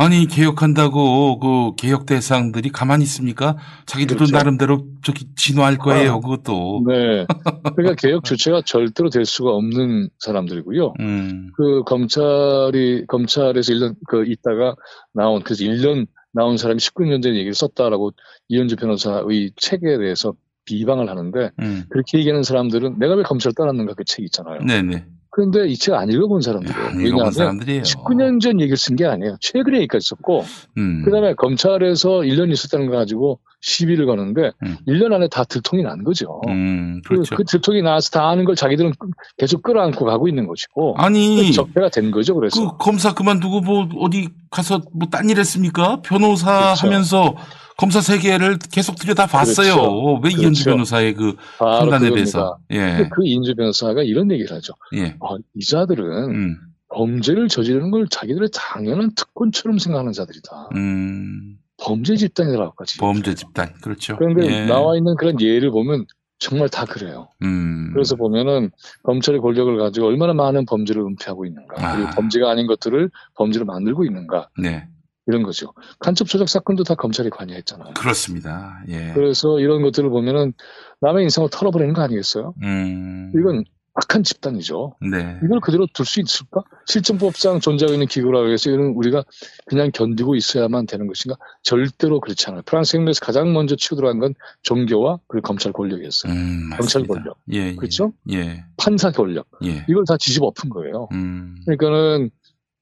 아니 개혁한다고 그 개혁 대상들이 가만히 있습니까? 자기들도 그렇죠. 나름대로 저기 진화할 거예요. 아. 그것도. 네. 그러니까 개혁 주체가 절대로 될 수가 없는 사람들이고요. 음, 그 검찰이 검찰에서 1년 그 있다가 나온 그래서 1년 나온 사람이 19년 전에 얘기를 썼다라고 이현주 변호사의 책에 대해서 비방을 하는데 음. 그렇게 얘기하는 사람들은 내가 왜 검찰 떠났는가 그책 있잖아요. 네네. 그런데 이 책 안 읽어본 사람들이에요. 안 읽어본 왜냐하면 사람들이에요. 19년 전 얘기를 쓴 게 아니에요. 최근에 얘기까지 썼고 음. 그다음에 검찰에서 1년 있었다는 거 가지고 시비를 거는데 음. 1년 안에 다 들통이 난 거죠. 음, 그, 그렇죠. 그 들통이 나서 다 아는 걸 자기들은 끄- 계속 끌어안고 가고 있는 것이고 아니, 적폐가 된 거죠. 그래서 그 검사 그만두고 뭐 어디 가서 뭐 딴 일 했습니까? 변호사 그렇죠. 하면서 검사 세계를 계속 들여다 봤어요. 그렇죠. 왜 이현주 그렇죠. 변호사의 그 판단에. 대해서. 예. 그 인주 변호사가 이런 얘기를 하죠. 예. 아, 이자들은 음. 범죄를 저지르는 걸 자기들의 당연한 특권처럼 생각하는 자들이다. 음. 범죄 집단이라고까지. 범죄 집단. 그렇죠. 그런데 예. 나와 있는 그런 예를 보면 정말 다 그래요. 음. 그래서 보면은 검찰의 권력을 가지고 얼마나 많은 범죄를 은폐하고 있는가, 아. 그리고 범죄가 아닌 것들을 범죄로 만들고 있는가 네. 이런 거죠. 간첩 조작 사건도 다 검찰이 관여했잖아요. 그렇습니다. 예. 그래서 이런 것들을 보면은 남의 인생을 털어버리는 거 아니겠어요? 음. 이건 악한 집단이죠. 네. 이걸 그대로 둘 수 있을까? 실정법상 존재하고 있는 기구라고 해서 이런 우리가 그냥 견디고 있어야만 되는 것인가? 절대로 그렇지 않아요. 프랑스 혁명에서 가장 먼저 치고 들어간 건 종교와 그리고 검찰 권력이었어요. 음, 검찰. 권력. 예, 예. 그렇죠? 예. 판사 권력. 예. 이걸 다 뒤집어 엎은 거예요. 음. 그러니까는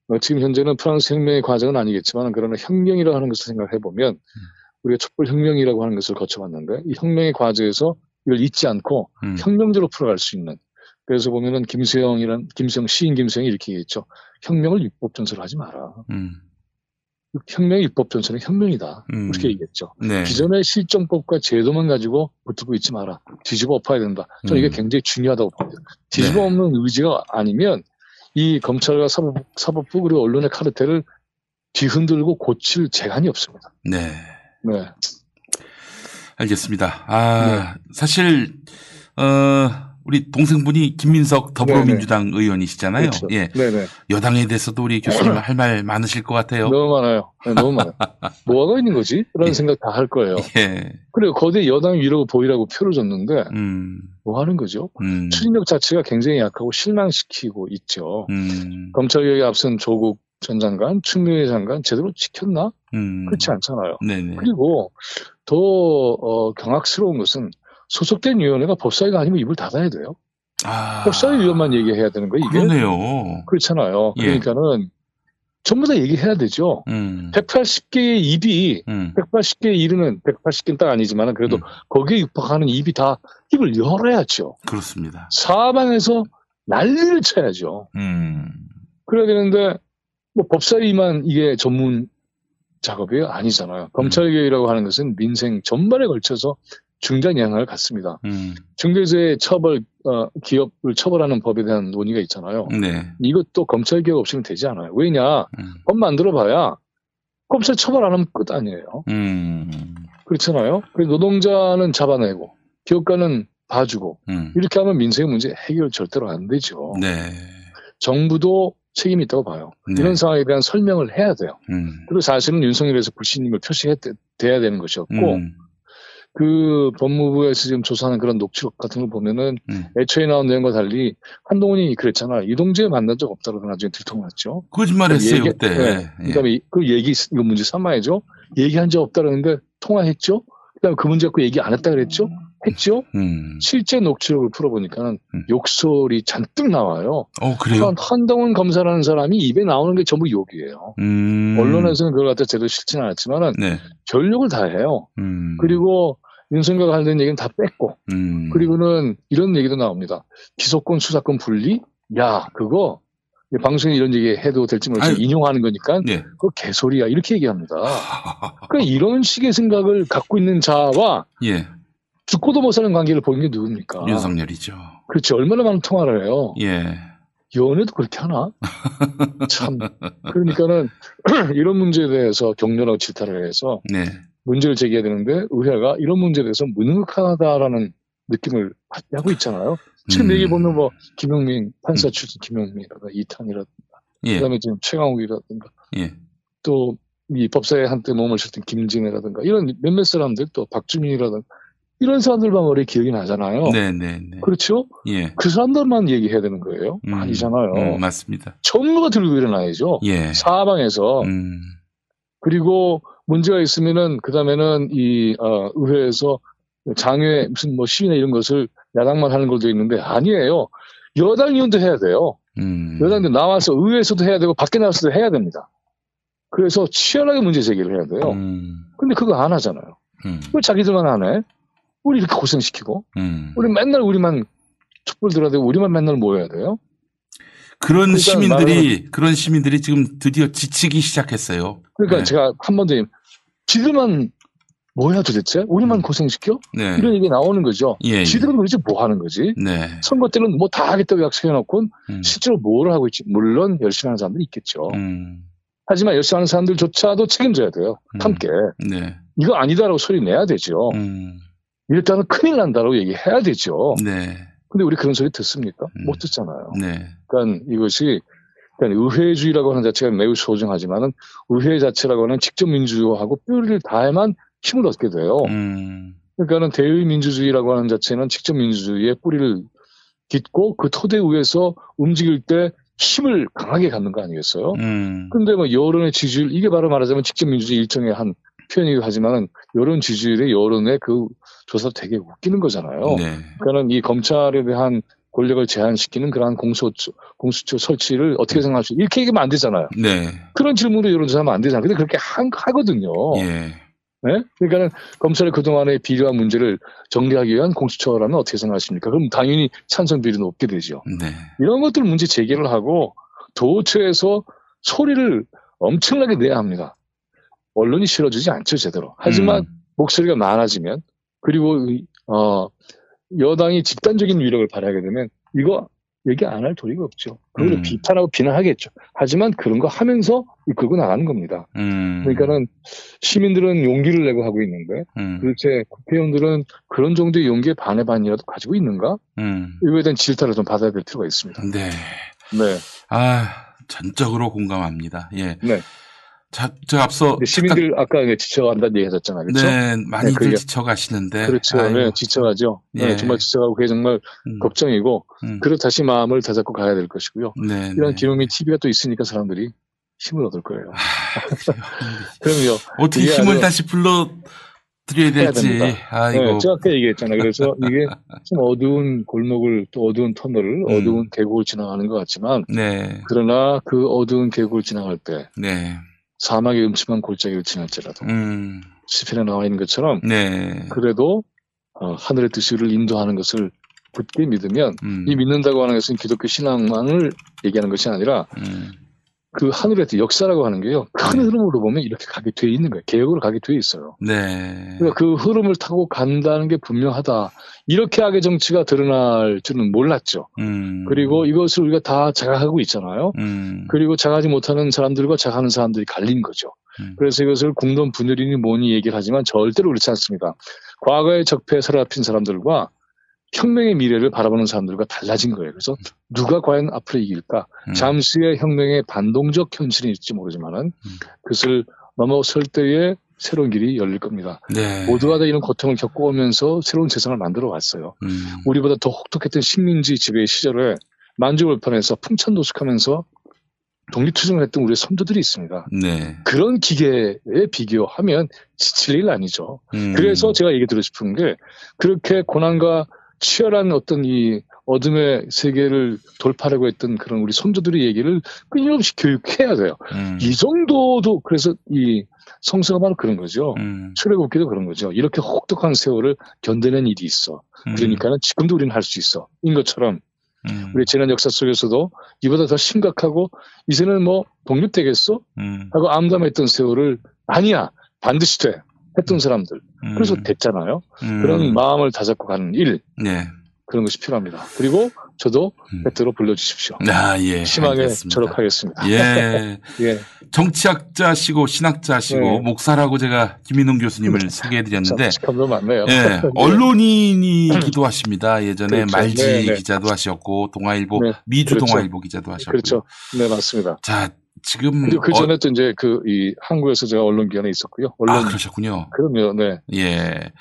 어, 지금 현재는 프랑스 혁명의 과정은 아니겠지만 그러나 혁명이라고 하는 것을 생각해 보면 음. 우리가 촛불 혁명이라고 하는 것을 거쳐봤는데 이 혁명의 과정에서 이걸 잊지 않고 음. 혁명적으로 풀어갈 수 있는 그래서 보면은 김수영이란 김수영 시인 김수영이 이렇게 얘기했죠. 혁명을 율법 전설로 하지 마라. 음. 혁명의 율법 전설은 혁명이다. 음. 그렇게 얘기했죠. 네. 기존의 실정법과 제도만 가지고 붙들고 있지 마라. 뒤집어 엎어야 된다. 저는 이게 음. 굉장히 중요하다고 봅니다. 뒤집어 네. 엎는 의지가 아니면 이 검찰과 사법, 사법부 그리고 언론의 카르텔을 뒤흔들고 고칠 재간이 없습니다. 네. 네. 알겠습니다. 아, 사실, 어, 우리 동생분이 김민석 더불어민주당 의원이시잖아요. 그렇죠. 예. 네네. 여당에 대해서도 우리 교수님 할 말 많으실 것 같아요. 너무 많아요. 네, 너무 많아요. 뭐 하고 있는 거지? 라는 예. 생각 다 할 거예요. 예. 그리고 거대 여당 위라고 보이라고 표를 줬는데 음, 뭐 하는 거죠? 음, 추진력 자체가 굉장히 약하고 실망시키고 있죠. 음, 검찰개혁에 앞선 조국 전 장관, 추미애 장관 제대로 지켰나? 음. 그렇지 않잖아요. 네네. 그리고 더 어, 경악스러운 것은 소속된 위원회가 법사위가 아니면 입을 닫아야 돼요. 아. 법사위 위원만 얘기해야 되는 거예요. 이게 그러네요. 그렇잖아요. 예. 그러니까는 전부 다 얘기해야 되죠. 음, 180개의 입이 음, 180개에 이르는 180개는 딱 아니지만 그래도 음. 거기에 육박하는 입이 다 입을 열어야죠. 그렇습니다. 사방에서 난리를 쳐야죠. 음, 그래야 되는데 뭐 법사위만 이게 전문 작업이에요? 아니잖아요. 검찰개혁이라고 하는 것은 민생 전반에 걸쳐서 중대한 영향을 갖습니다. 음, 중대재해 처벌 어, 기업을 처벌하는 법에 대한 논의가 있잖아요. 네. 이것도 검찰 개혁 없이는 되지 않아요. 왜냐? 음, 법 만들어봐야 검찰 처벌 안 하면 끝 아니에요. 음, 그렇잖아요. 그래서 노동자는 잡아내고 기업가는 봐주고 음. 이렇게 하면 민생의 문제 해결 절대로 안 되죠. 네. 정부도 책임이 있다고 봐요. 네. 이런 상황에 대한 설명을 해야 돼요. 음, 그리고 사실은 윤석열에서 불신임을 표시해야 되는 것이었고 음, 그 법무부에서 지금 조사하는 그런 녹취록 같은 걸 보면은 음. 애초에 나온 내용과 달리 한동훈이 그랬잖아. 이동재 만난 적 없다고 나중에 들통났죠. 거짓말 했어요, 얘기- 그때. 네. 예. 그다음에 이- 그 얘기 이거 문제 삼아야죠. 얘기한 적 없다 그러는데 통화했죠. 그다음에 그 문제 갖고 얘기 안 했다 그랬죠. 했죠. 음. 실제 녹취록을 풀어보니까는 음. 욕설이 잔뜩 나와요. 어, 그래요? 한, 한동훈 검사라는 사람이 입에 나오는 게 전부 욕이에요. 음. 언론에서는 그걸 갖다 제대로 실지는 않았지만은 네. 전력을 다 해요. 음. 그리고 윤석열과 관련된 얘기는 다 뺐고 음. 그리고는 이런 얘기도 나옵니다. 기소권 수사권 분리? 야 그거 방송에 이런 얘기 해도 될지 모르지 아유. 인용하는 거니까 네. 그거 개소리야 이렇게 얘기합니다. 그러니까 이런 식의 생각을 갖고 있는 자와 예. 죽고도 못 사는 관계를 보이는 게 누굽니까? 윤석열이죠. 그렇지 얼마나 많은 통화를 해요. 예. 연애도 그렇게 하나? 참 그러니까는 이런 문제에 대해서 격렬하고 질타를 해서 네. 문제를 제기해야 되는데 의회가 이런 문제에 대해서 무능하다라는 느낌을 하고 있잖아요. 지금 음. 얘기 보면 뭐 김용민 판사 출신 김용민이라든가 이탄이라든가 예. 그다음에 지금 최강욱이라든가 예. 또이 법사에 한때 몸을 쳤던 김진애라든가 이런 몇몇 사람들 또 박주민이라든가 이런 사람들만 머리에 기억이 나잖아요. 네, 네, 네. 그렇죠? 예. 그 사람들만 얘기해야 되는 거예요? 음. 아니잖아요. 음, 맞습니다. 전부가 들고 일어나야죠. 예. 사방에서 음. 그리고 문제가 있으면은 그 다음에는 이 어, 의회에서 장외 무슨 뭐 시위나 이런 것을 야당만 하는 걸도 있는데 아니에요. 여당 의원도 해야 돼요. 음. 여당도 나와서 의회에서도 해야 되고 밖에 나와서도 해야 됩니다. 그래서 치열하게 문제 제기를 해야 돼요. 음. 근데 그거 안 하잖아요. 음. 왜 자기들만 안 해? 우리 이렇게 고생시키고 음. 우리 맨날 우리만 촛불 들어야 되고 우리만 맨날 모여야 돼요. 그런 그러니까 시민들이 그런 시민들이 지금 드디어 지치기 시작했어요. 그러니까 네. 제가 한 번 더 지들만 뭐야 도대체? 우리만 고생시켜? 네. 이런 얘기 나오는 거죠. 예, 예. 지들은 도대체 뭐 하는 거지? 네. 선거 때는 뭐 다 하겠다고 약속해놓고 음. 실제로 뭘 하고 있지? 물론 열심히 하는 사람들이 있겠죠. 음. 하지만 열심히 하는 사람들조차도 책임져야 돼요. 음. 함께. 네. 이거 아니다라고 소리 내야 되죠. 음. 이랬다는 큰일 난다라고 얘기해야 되죠. 네. 근데 우리 그런 소리 듣습니까? 음. 못 듣잖아요. 네. 그러니까 이것이 그러니까 의회주의라고 하는 자체가 매우 소중하지만은 의회 자체라고 하는 직접 민주하고 뼈를 닿아야만 힘을 얻게 돼요. 음. 그러니까는 대의 민주주의라고 하는 자체는 직접 민주주의의 뿌리를 깃고 그 토대 위에서 움직일 때 힘을 강하게 갖는 거 아니겠어요? 음. 근데 뭐 여론의 지지율 이게 바로 말하자면 직접 민주주의 일종의 한 표현이기도 하지만은 여론 지지율의 여론의 그 조사 되게 웃기는 거잖아요. 네. 그러니까는 이 검찰에 대한 권력을 제한시키는 그러한 공수처, 공수처 설치를 어떻게 생각하시죠? 이렇게 얘기하면 안 되잖아요. 네. 그런 질문으로 여론조사하면 안 되잖아요. 근데 그렇게 한, 하거든요. 예. 네? 그러니까는 검찰의 그동안의 비리와 문제를 정리하기 위한 공수처라면 어떻게 생각하십니까? 그럼 당연히 찬성 비율이 높게 되죠. 네. 이런 것들 문제 제기를 하고 도처에서 소리를 엄청나게 내야 합니다. 언론이 실어주지 않죠, 제대로. 하지만 음. 목소리가 많아지면 그리고 이- 어 여당이 집단적인 위력을 발휘하게 되면 이거 얘기 안 할 도리가 없죠. 그걸 음. 비판하고 비난하겠죠. 하지만 그런 거 하면서 이끌고 나가는 겁니다. 음. 그러니까는 시민들은 용기를 내고 하고 있는데 음. 도대체 국회의원들은 그런 정도의 용기의 반의 반이라도 가지고 있는가? 음. 이거에 대한 질타를 좀 받아야 될 필요가 있습니다. 네. 네. 아, 전적으로 공감합니다. 예. 네. 자, 저 앞서 시민들 아까 이제 지쳐간다는 얘기 하셨잖아요. 그렇죠? 네, 많이들 그게- 지쳐가시는데. 그렇죠. 아이고, 네, 지쳐가죠. 네, 예. 정말 지쳐가고 그게 정말 음, 걱정이고 음. 그래도 다시 마음을 다잡고 가야 될 것이고요. 네, 이런 네. 기념이 TV가 또 있으니까 사람들이 힘을 얻을 거예요. 아. 그럼요. 어떻게 힘을 다시 불러 드려야 될지. 아이고. 네, 제가 아까 얘기했잖아요. 그래서 이게 좀 어두운 골목을 또 어두운 터널을 음. 어두운 계곡을 지나가는 것 같지만 네. 그러나 그 어두운 계곡을 지나갈 때 네. 사막의 음침한 골짜기를 지날지라도 음. 시편에 나와 있는 것처럼 네. 그래도 어, 하늘의 뜻을 인도하는 것을 굳게 믿으면 음. 이 믿는다고 하는 것은 기독교 신앙만을 얘기하는 것이 아니라 음. 그 하늘의 뜻, 역사라고 하는 게요. 큰 흐름으로 보면 이렇게 가게 돼 있는 거예요. 개혁으로 가게 돼 있어요. 네. 그러니까 그 흐름을 타고 간다는 게 분명하다. 이렇게 악의 정치가 드러날 줄은 몰랐죠. 음. 그리고 이것을 우리가 다 자각하고 있잖아요. 음. 그리고 자각하지 못하는 사람들과 자각하는 사람들이 갈린 거죠. 음. 그래서 이것을 공동 분열이니 뭐니 얘기를 하지만 절대로 그렇지 않습니다. 과거의 적폐에 사로잡힌 사람들과 혁명의 미래를 바라보는 사람들과 달라진 거예요. 그래서 누가 과연 앞으로 이길까? 음. 잠시의 혁명의 반동적 현실이 있을지 모르지만은 그것을 넘어설 때에 새로운 길이 열릴 겁니다. 네. 모두가 다 이런 고통을 겪어오면서 새로운 세상을 만들어 왔어요. 음. 우리보다 더 혹독했던 식민지 지배 시절에 만주골판에서 풍천도숙하면서 독립투쟁을 했던 우리의 선조들이 있습니다. 네. 그런 기계에 비교하면 지칠 일 아니죠. 음. 그래서 제가 얘기 드리고 싶은 게 그렇게 고난과 치열한 어떤 이 어둠의 세계를 돌파하려고 했던 그런 우리 선조들의 얘기를 끊임없이 교육해야 돼요. 음. 이 정도도 그래서 이 성서가 바로 그런 거죠. 음. 출애굽기도 그런 거죠. 이렇게 혹독한 세월을 견뎌낸 일이 있어. 음. 그러니까는 지금도 우리는 할 수 있어. 인 것처럼 음. 우리 지난 역사 속에서도 이보다 더 심각하고 이제는 뭐 독립되겠어? 음. 하고 암담했던 세월을 아니야 반드시 돼 했던 사람들 음. 그래서 됐잖아요. 음. 그런 마음을 다잡고 가는 일 네. 그런 것이 필요합니다. 그리고 저도 음. 배트로 불러주십시오. 아, 예. 심하게 알겠습니다. 저력하겠습니다. 예. 예. 정치학자시고 신학자시고 네. 목사라고 제가 김인웅 교수님을 소개해드렸는데 참 많네요. 예, 언론인이기도 하십니다. 예전에 그렇죠. 말지 네, 네. 기자도 하셨고 동아일보 네, 미주 그렇죠. 동아일보 기자도 하셨고 그렇죠. 네 맞습니다. 자 지금 그리고 그 어, 전에 또 이제 그 이 한국에서 제가 언론기관에 있었고요. 언론 아 그러셨군요. 그럼요. 네. 예.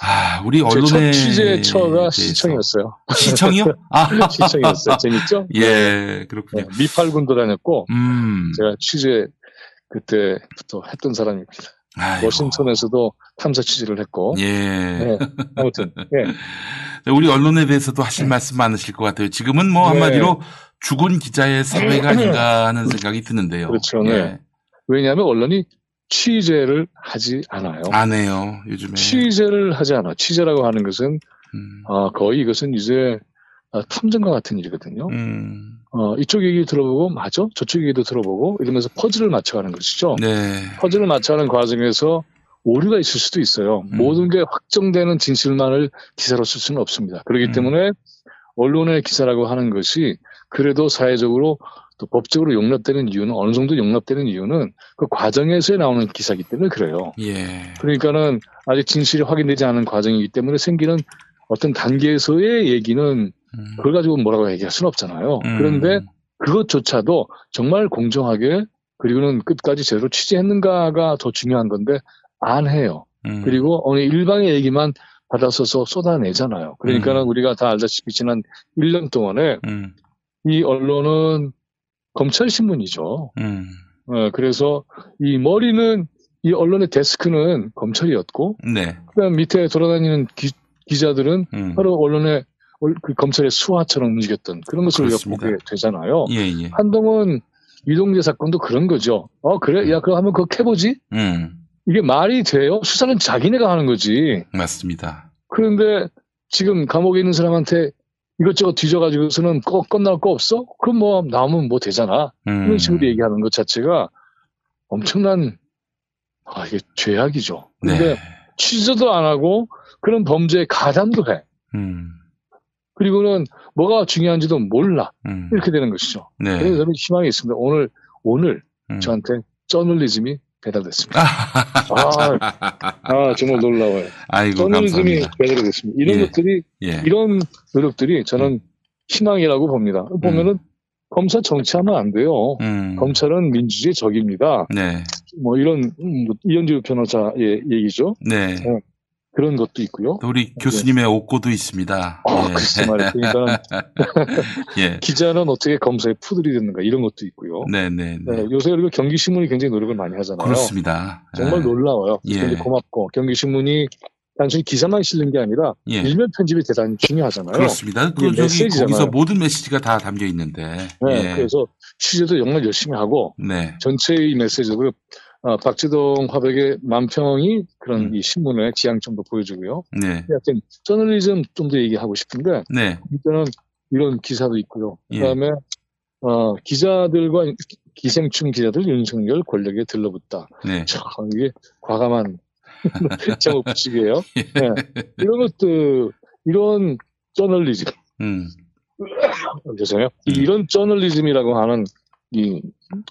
아 우리 제 언론의 첫 취재처가. 시청이었어요. 시청이요? 아 시청이었어요. 재밌죠? 예 그렇군요. 네, 미팔군도 다녔고 음. 제가 취재 그때부터 했던 사람입니다. 아이고. 워싱턴에서도 탐사 취재를 했고. 예. 네, 아무튼 예. 우리 언론에 대해서도 하실 말씀 많으실 것 같아요. 지금은 뭐 네. 한마디로 죽은 기자의 사회가 아닌가 하는 생각이 드는데요. 그렇죠, 네. 예. 왜냐하면 언론이 취재를 하지 않아요. 안 해요, 요즘에. 취재를 하지 않아. 취재라고 하는 것은 음. 아, 거의 이것은 이제 아, 탐정과 같은 일이거든요. 음. 어, 이쪽 얘기 들어보고 맞아? 저쪽 얘기도 들어보고 이러면서 퍼즐을 맞춰가는 것이죠. 네. 퍼즐을 맞춰가는 과정에서 오류가 있을 수도 있어요. 음. 모든 게 확정되는 진실만을 기사로 쓸 수는 없습니다. 그렇기 음. 때문에 언론의 기사라고 하는 것이 그래도 사회적으로 또 법적으로 용납되는 이유는 어느 정도 용납되는 이유는 그 과정에서 나오는 기사이기 때문에 그래요. 예. 그러니까는 아직 진실이 확인되지 않은 과정이기 때문에 생기는 어떤 단계에서의 얘기는 음. 그걸 가지고 뭐라고 얘기할 수는 없잖아요. 음. 그런데 그것조차도 정말 공정하게 그리고는 끝까지 제대로 취재했는가가 더 중요한 건데 안 해요. 음. 그리고 어느 일방의 얘기만 받아서서 쏟아내잖아요. 그러니까는 음. 우리가 다 알다시피 지난 1년 동안에 음. 이 언론은 검찰 신문이죠. 음. 어, 그래서 이 머리는 이 언론의 데스크는 검찰이었고 네. 그다음 밑에 돌아다니는 기, 기자들은 음. 바로 언론의 얼- 그 검찰의 수하처럼 움직였던 그런 것을 우리가 그렇습니다. 보게 되잖아요. 예, 예. 한동훈 이동재 사건도 그런 거죠. 어 그래 야 그럼 한번 그거 캐보지. 음. 이게 말이 돼요? 수사는 자기네가 하는 거지. 맞습니다. 그런데 지금 감옥에 있는 사람한테 이것저것 뒤져가지고서는 꺼, 끝날 거 없어? 그럼 뭐 나오면 뭐 되잖아. 음. 이런 식으로 얘기하는 것 자체가 엄청난 아 이게 죄악이죠. 근데 네. 취재도 안 하고 그런 범죄에 가담도 해. 음. 그리고는 뭐가 중요한지도 몰라. 음. 이렇게 되는 것이죠. 네. 그래서 저는 희망이 있습니다. 오늘 오늘 음. 저한테 저널리즘이 배달됐습니다. 아, 아, 정말 놀라워요. 아이고, 저널리즘이 감사합니다. 배달이 됐습니다. 이런 예. 것들이 예. 이런 노력들이 저는 희망이라고 봅니다. 보면은 검사 정치하면 안 돼요. 음. 검찰은 민주주의 적입니다. 네. 뭐 이런 음, 뭐 이현주 변호사의 얘기죠. 네. 어, 그런 것도 있고요. 또 우리 교수님의 옥고도 있습니다. 아, 예. 글쎄 말이에요. 그러니까 예. 기자는 어떻게 검사에 푸들이 됐는가 이런 것도 있고요. 네, 네, 네. 네, 요새 그리고 경기신문이 굉장히 노력을 많이 하잖아요. 그렇습니다. 정말 예. 놀라워요. 예. 굉장히 고맙고 경기신문이 단순히 기사만 실는 게 아니라 예. 일면 편집이 대단히 중요하잖아요. 그렇습니다. 그 메시지잖아요. 거기서 모든 메시지가 다 담겨 있는데. 네, 예. 그래서 취재도 정말 열심히 하고 네. 전체의 메시지도 어, 박지동 화백의 만평이 그런 음. 이 신문의 지향점도 보여주고요. 네. 하여튼 저널리즘 좀 더 얘기하고 싶은데 네. 일단은 이런 기사도 있고요. 예. 그다음에 어, 기자들과 기생충 기자들 윤석열 권력에 들러붙다. 네. 참 이게 과감한 제목 붙이기예요. 예. 네. 이런 것들 이런 저널리즘 음. 죄송해요. 이- 이런 저널리즘이라고 하는 이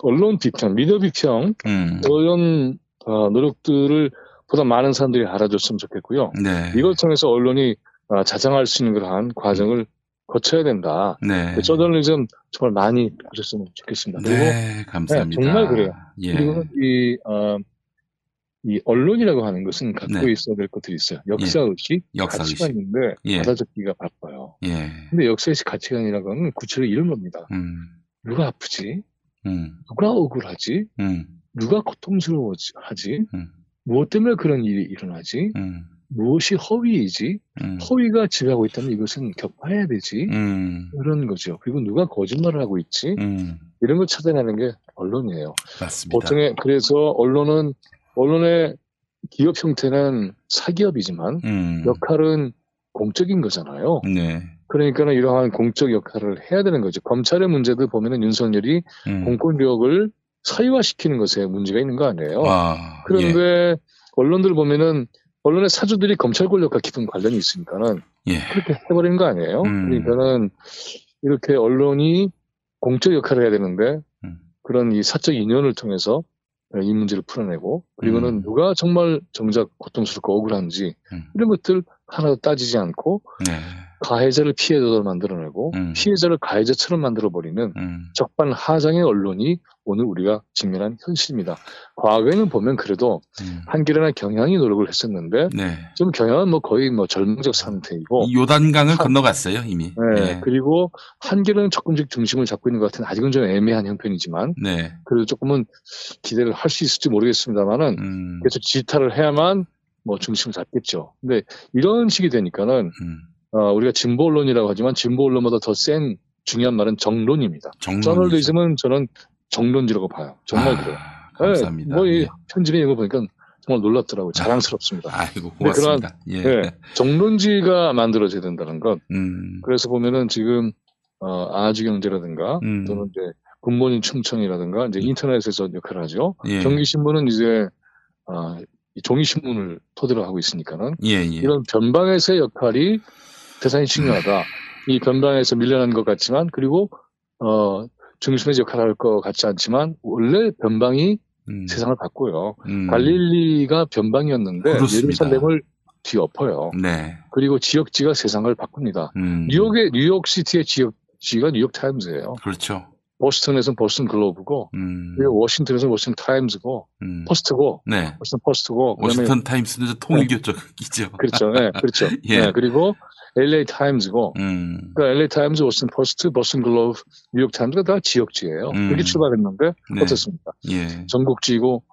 언론 비평, 미디어 비평 음. 이런 어, 노력들을 보다 많은 사람들이 알아줬으면 좋겠고요. 네. 이걸 통해서 언론이 어, 자장할 수 있는 그러한 과정을 거쳐야 된다. 네. 그 저널리즘 정말 많이 하셨으면 좋겠습니다. 그리고 네, 감사합니다. 네, 정말 그래요. 예. 그리고 이, 어, 이 언론이라고 하는 것은 갖고 네. 있어야 될 것들이 있어요. 역사의식, 역사의식. 가치관인데 예. 받아적기가 바빠요. 예. 근데 역사의식 가치관이라고 하는 구체적으로 이런 겁니다. 음. 누가 아프지? 음. 누가 억울하지? 음. 누가 고통스러워하지? 음. 무엇 때문에 그런 일이 일어나지? 음. 무엇이 허위이지? 음. 허위가 지배하고 있다면 이것은 격파해야 되지? 음. 이런 거죠. 그리고 누가 거짓말을 하고 있지? 음. 이런 걸 찾아내는 게 언론이에요. 맞습니다. 보통의 그래서 언론은 언론의 기업 형태는 사기업이지만 음. 역할은 공적인 거잖아요. 네. 그러니까는 이러한 공적 역할을 해야 되는 거죠. 검찰의 문제도 보면은 윤석열이 음. 공권력을 사유화시키는 것에 문제가 있는 거 아니에요. 아, 그런데 언론들 보면은 언론의 사주들이 검찰 권력과 깊은 관련이 있으니까는 예. 예. 그렇게 해버리는 거 아니에요. 음. 그러니까는 이렇게 언론이 공적 역할을 해야 되는데 음. 그런 이 사적 인연을 통해서 이 문제를 풀어내고 그리고는 음. 누가 정말 정작 고통스럽고 억울한지 음. 이런 것들 하나도 따지지 않고 네. 가해자를 피해자로 만들어내고 음. 피해자를 가해자처럼 만들어버리는 음. 적반하장의 언론이 오늘 우리가 직면한 현실입니다. 과거에는 보면 그래도 음. 한겨레나 경향이 노력을 했었는데 네. 지금 경향은 뭐 거의 뭐 절망적 상태이고 요단강을 한- 건너갔어요, 이미. 네, 네. 그리고 한겨레는 조금씩 중심을 잡고 있는 것 같은 아직은 좀 애매한 형편이지만 네. 그래도 조금은 기대를 할 수 있을지 모르겠습니다만은 음. 계속 지타를 해야만 뭐 중심을 잡겠죠. 근데 이런 식이 되니까는 음. 어, 우리가 진보 언론이라고 하지만 진보 언론보다 더 센 중요한 말은 정론입니다. 저널리즘은 저는 정론지라고 봐요. 정말 아, 그래요. 감사합니다. 네, 뭐이 예. 편집에 이거 보니까 정말 놀랍더라고요. 자랑스럽습니다. 아이고 고맙습니다. 예. 네, 정론지가 만들어져야 된다는 것. 음. 그래서 보면은 지금 어, 아주경제라든가 음. 또는 이제 굿모닝 충청이라든가 이제 인터넷에서 역할을 하죠. 예. 경기신문은 이제 어, 이 종이신문을 토대로 하고 있으니까는 예, 예. 이런 변방에서의 역할이 대단히 중요하다. 이 변방에서 밀려난 것 같지만 그리고 어 중심에서 역할을 할 것 같지 않지만 원래 변방이 음. 세상을 바꿔요. 음. 갈릴리가 변방이었는데. 예루살렘을 뒤엎어요. 네. 그리고 지역지가 세상을 바꿉니다. 음. 뉴욕의 뉴욕시티의 지역지가 뉴욕 타임즈예요. 그렇죠. 보스턴에서는 보스턴 글로브고 음. 그리고 워싱턴에서는 워싱턴 타임즈고 음. 포스트고 네. 워싱턴 포스트고 워싱턴 타임스는 통일교적이죠. 그렇죠. 네, 그렇죠. 예. 네, 그리고 LA 타임즈고 음. 그러니까 LA 타임즈, 워싱턴 포스트, 보스턴 글로브, 뉴욕 타임즈가 다 지역지예요. 음. 그렇게 출발했는데 네. 어떻습니까? 예. 전국지고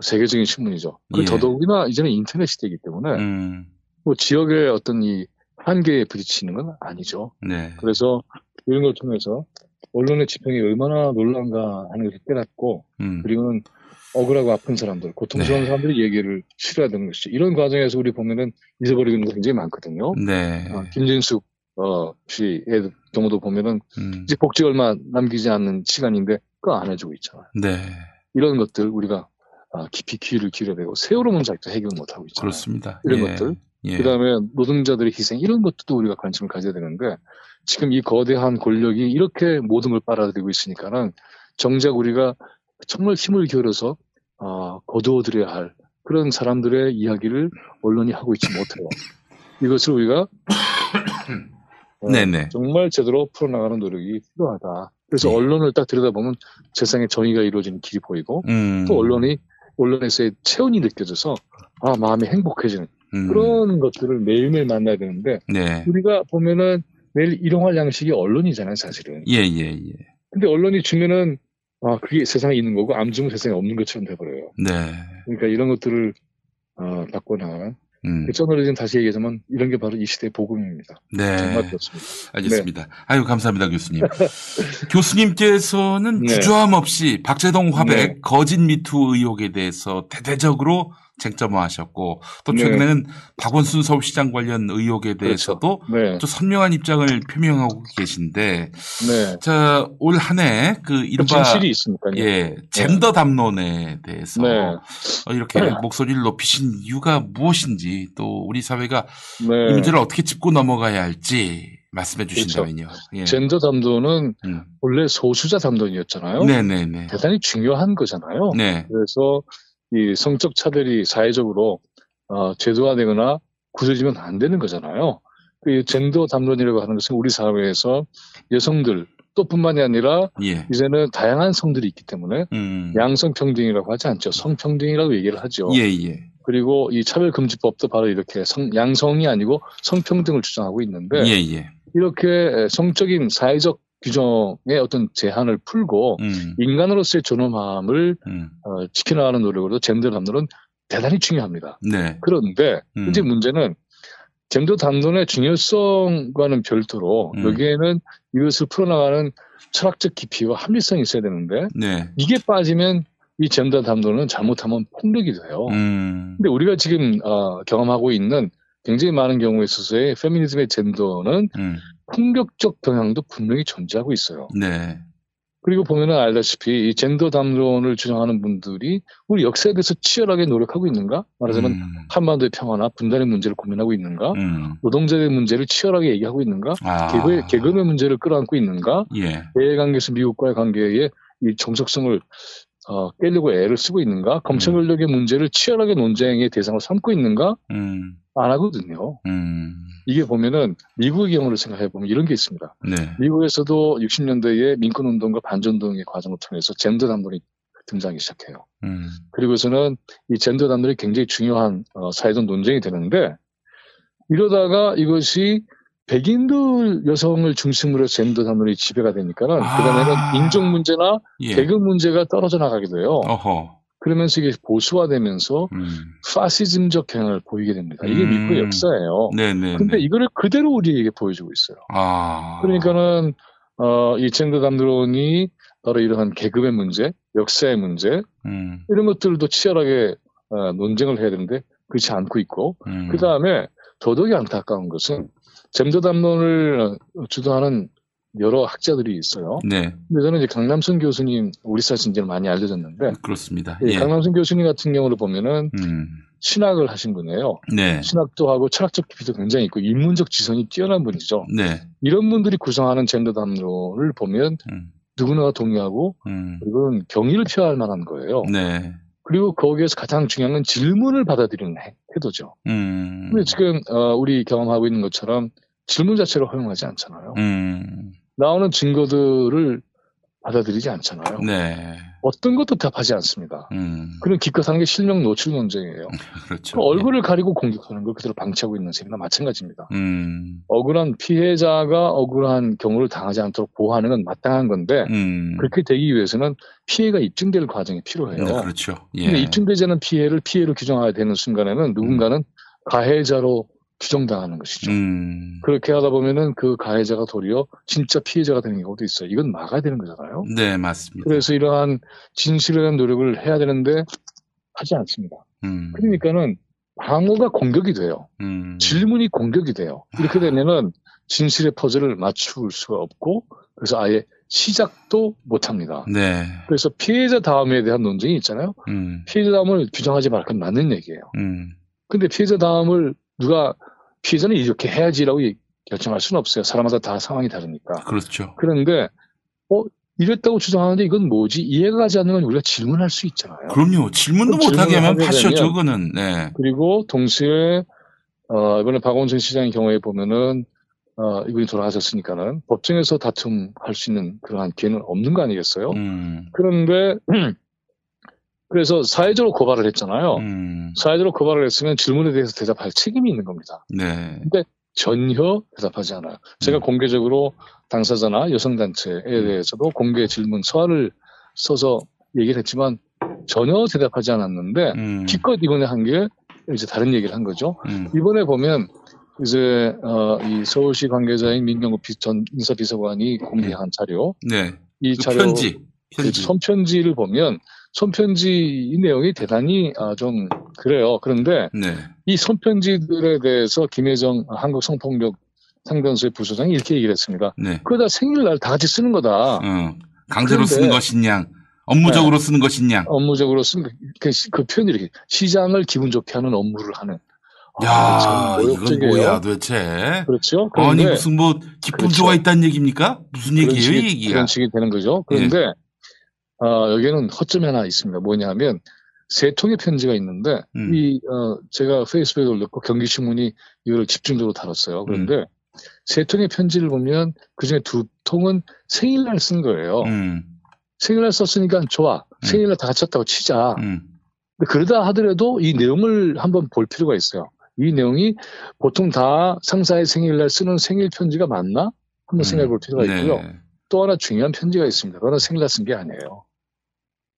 세계적인 신문이죠. 그 예. 더더욱이나 이제는 인터넷 시대이기 때문에 음. 뭐 지역의 어떤 이 한계에 부딪히는 건 아니죠. 네. 그래서 이런 걸 통해서 언론의 집행이 얼마나 놀라운가 하는 것을 깨닫고 음. 그리고는 억울하고 아픈 사람들, 고통스러운 네. 사람들이 얘기를 실어야 되는 것이죠. 이런 과정에서 우리 보면은 잊어버리는 게 굉장히 많거든요. 네. 어, 김진숙 어, 씨의 경우도 보면은 음. 이제 복지 얼마 남기지 않는 시간인데 그거 안 해주고 있잖아요. 네. 이런 것들 우리가 아, 깊이 귀를 기울여야 되고 세월호 문제 아직도 해결 못 하고 있잖아요. 그렇습니다. 이런 예. 것들. 예. 그다음에 노동자들의 희생 이런 것도 우리가 관심을 가져야 되는데 지금 이 거대한 권력이 이렇게 모든 걸 빨아들이고 있으니까는 정작 우리가 정말 힘을 기울여서 아, 거두어들여야 할 그런 사람들의 이야기를 언론이 하고 있지 못해요. 이것을 우리가 어, 네네. 정말 제대로 풀어나가는 노력이 필요하다. 그래서 네. 언론을 딱 들여다보면 세상에 정의가 이루어지는 길이 보이고 음. 또 언론이 언론에서의 체온이 느껴져서 아 마음이 행복해지는 음. 그런 것들을 매일매일 만나야 되는데 네. 우리가 보면은 매일 일용할 양식이 언론이잖아요 사실은 예, 예, 예. 근데 언론이 주면은 아 그게 세상에 있는 거고 안 주면 세상에 없는 것처럼 돼버려요 네. 그러니까 이런 것들을 어, 바꿔나가는 음. 저널리즘 다시 얘기하자면 이런 게 바로 이 시대의 복음입니다 정말 네. 그렇습니다 알겠습니다. 아유, 감사합니다, 교수님. 교수님께서는 네. 주저함 없이 박재동 화백 네. 거짓 미투 의혹에 대해서 대대적으로 쟁점화하셨고 또 네. 최근에는 박원순 서울시장 관련 의혹에 대해서도 네, 또 선명한 입장을 표명하고 계신데 네. 자, 올 한해그그 이른바 진실이 있으니까요 예, 젠더 담론에 대해서 네. 어, 이렇게 목소리를 높이신 이유가 무엇인지 또 우리 사회가 네. 이 문제를 어떻게 짚고 넘어가야 할지 말씀해 주신다면요. 예. 젠더 담론은 음. 원래 소수자 담론이었잖아요 네네네. 대단히 중요한 거잖아요 네. 그래서 이 성적 차별이 사회적으로 어, 제도화되거나 굳어지면 안 되는 거잖아요. 그 젠더 담론이라고 하는 것은 우리 사회에서 여성들 또 뿐만이 아니라 예. 이제는 다양한 성들이 있기 때문에 음. 양성 평등이라고 하지 않죠. 성 평등이라고 얘기를 하죠. 예, 예. 그리고 이 차별금지법도 바로 이렇게 성, 양성이 아니고 성평등을 주장하고 있는데 예, 예. 이렇게 성적인 사회적 규정의 어떤 제한을 풀고 음. 인간으로서의 존엄함을 음. 어, 지켜나가는 노력으로 젠더 담론은 대단히 중요합니다. 네. 그런데 음. 이제 문제는 젠더 담론의 중요성과는 별도로 음. 여기에는 이것을 풀어나가는 철학적 깊이와 합리성이 있어야 되는데 네. 이게 빠지면 이 젠더 담론은 잘못하면 폭력이 돼요. 음. 근데 우리가 지금 어, 경험하고 있는 굉장히 많은 경우에 있어서의 페미니즘의 젠더는 음. 폭력적 경향도 분명히 존재하고 있어요. 네. 그리고 보면은 알다시피 이 젠더 담론을 주장하는 분들이 우리 역사에 대해서 치열하게 노력하고 있는가? 말하자면 음. 한반도의 평화나 분단의 문제를 고민하고 있는가? 음. 노동자의 문제를 치열하게 얘기하고 있는가? 아. 개그의, 개그의 문제를 끌어안고 있는가? 예. 대외 관계에서 미국과의 관계에 이 정석성을 어, 깨려고 애를 쓰고 있는가? 검찰 권력의 문제를 치열하게 논쟁의 대상으로 삼고 있는가? 음, 안 하거든요. 음, 이게 보면은 미국의 경우를 생각해 보면 이런 게 있습니다. 네, 미국에서도 60년대에 민권 운동과 반전운동의 과정을 통해서 젠더 담론이 등장하기 시작해요. 음, 그리고서는 이 젠더 담론이 굉장히 중요한 어, 사회적 논쟁이 되는데 이러다가 이것이 백인들 여성을 중심으로 젠더 담론이 지배가 되니까는 아. 그다음에는 인종 문제나 예, 계급 문제가 떨어져 나가게 돼요. 어허, 그러면서 이게 보수화되면서 음, 파시즘적 경향을 보이게 됩니다. 이게 음. 미국의 역사예요. 네네. 근데 이거를 그대로 우리에게 보여주고 있어요. 아, 그러니까는 어, 이 젠더 담론이 바로 이러한 계급의 문제, 역사의 문제 음, 이런 것들도 치열하게 어, 논쟁을 해야 되는데 그렇지 않고 있고 음, 그 다음에 더더욱 안타까운 것은 젠더 담론을 주도하는 여러 학자들이 있어요. 네, 근데 저는 이제 강남선 교수님 우리 사실 이제 많이 알려졌는데 그렇습니다. 예, 예, 강남선 교수님 같은 경우를 보면은 음, 신학을 하신 분이에요. 네, 신학도 하고 철학적 깊이도 굉장히 있고 인문적 지성이 뛰어난 분이죠. 네, 이런 분들이 구성하는 젠더 담론을 보면 음, 누구나 동의하고 음, 이건 경의를 표할 만한 거예요. 네, 그리고 거기에서 가장 중요한 건 질문을 받아들이는 해- 태도죠. 음, 근데 지금 어, 우리 경험하고 있는 것처럼 질문 자체를 허용하지 않잖아요. 음, 나오는 증거들을 받아들이지 않잖아요. 네, 어떤 것도 답하지 않습니다. 음, 그런 기껏 하는 게 실명 노출 논쟁이에요. 그렇죠. 그 얼굴을 가리고 공격하는 걸 그대로 방치하고 있는 셈이나 마찬가지입니다. 예. 음, 억울한 피해자가 억울한 경우를 당하지 않도록 보호하는 건 마땅한 건데 음, 그렇게 되기 위해서는 피해가 입증될 과정이 필요해요. 네, 그렇죠. 예, 근데 입증되지 않은 피해를 피해로 규정해야 되는 순간에는 누군가는 가해자로 규정당하는 것이죠. 음, 그렇게 하다 보면은 그 가해자가 도리어 진짜 피해자가 되는 경우도 있어요. 이건 막아야 되는 거잖아요. 네, 맞습니다. 그래서 이러한 진실에 대한 노력을 해야 되는데 하지 않습니다. 음, 그러니까는 방어가 공격이 돼요. 음, 질문이 공격이 돼요. 이렇게 되면은 진실의 퍼즐을 맞출 수가 없고 그래서 아예 시작도 못 합니다. 네, 그래서 피해자 다음에 대한 논쟁이 있잖아요. 음, 피해자 다음을 규정하지 말 건 맞는 얘기예요. 음, 근데 피해자 다음을 누가 피해자는 이렇게 해야지라고 이- 결정할 수는 없어요. 사람마다 다 상황이 다르니까. 그렇죠. 그런데 어 이랬다고 주장하는데 이건 뭐지? 이해가 가지 않는 건 우리가 질문할 수 있잖아요. 그럼요. 질문도 못하게 하면 파쇼 저거는, 네, 그리고 동시에 어, 이번에 박원순 시장의 경우에 보면은 어, 이분이 돌아가셨으니까는 법정에서 다툼할 수 있는 그러한 기회는 없는 거 아니겠어요? 음, 그런데 그래서 사회적으로 고발을 했잖아요. 음, 사회적으로 고발을 했으면 질문에 대해서 대답할 책임이 있는 겁니다. 네, 전혀 대답하지 않아요. 제가 음. 공개적으로 당사자나 여성단체에 대해서도 공개 질문 서한을 써서 얘기를 했지만 전혀 대답하지 않았는데 음, 기껏 이번에 한 게 이제 다른 얘기를 한 거죠. 음, 이번에 보면 이제 어, 이 서울시 관계자인 민경우 비- 전 인사비서관이 공개한 자료, 네, 이그 자료 편지, 그 편지, 손편지를 보면 손편지 이 내용이 대단히 아, 좀 그래요. 그런데 네, 이 손편지들에 대해서 김혜정 한국 성폭력 상담소의 부소장이 이렇게 얘기를 했습니다. 네, 그러다 생일날 다 같이 쓰는 거다. 어, 강제로 쓰는 것이냐, 업무적으로 쓰는 것이냐. 업무적으로 쓴 그, 그 표현이 이렇게 시장을 기분 좋게 하는 업무를 하는. 야, 아, 참 이건. 뭐야 도대체? 그렇죠. 아니 그런데 무슨 뭐 기쁨 그렇죠. 좋아 있다는 얘기입니까? 무슨 얘기예요, 얘기가? 그런 식이 되는 거죠. 그런데 어, 여기에는 허점이 하나 있습니다. 뭐냐면 세 통의 편지가 있는데 음. 이 어, 제가 페이스북에 올렸고 경기신문이 이걸 집중적으로 다뤘어요. 그런데 음. 세 통의 편지를 보면 그 중에 두 통은 생일날 쓴 거예요. 음, 생일날 썼으니까 좋아. 생일날 다 같이 썼다고 치자. 음, 그러다 하더라도 이 내용을 한번 볼 필요가 있어요. 이 내용이 보통 다 상사의 생일날 쓰는 생일 편지가 맞나? 한번 생각해 볼 필요가 있고요. 네. 또 하나 중요한 편지가 있습니다. 그거는 생일날 쓴 게 아니에요.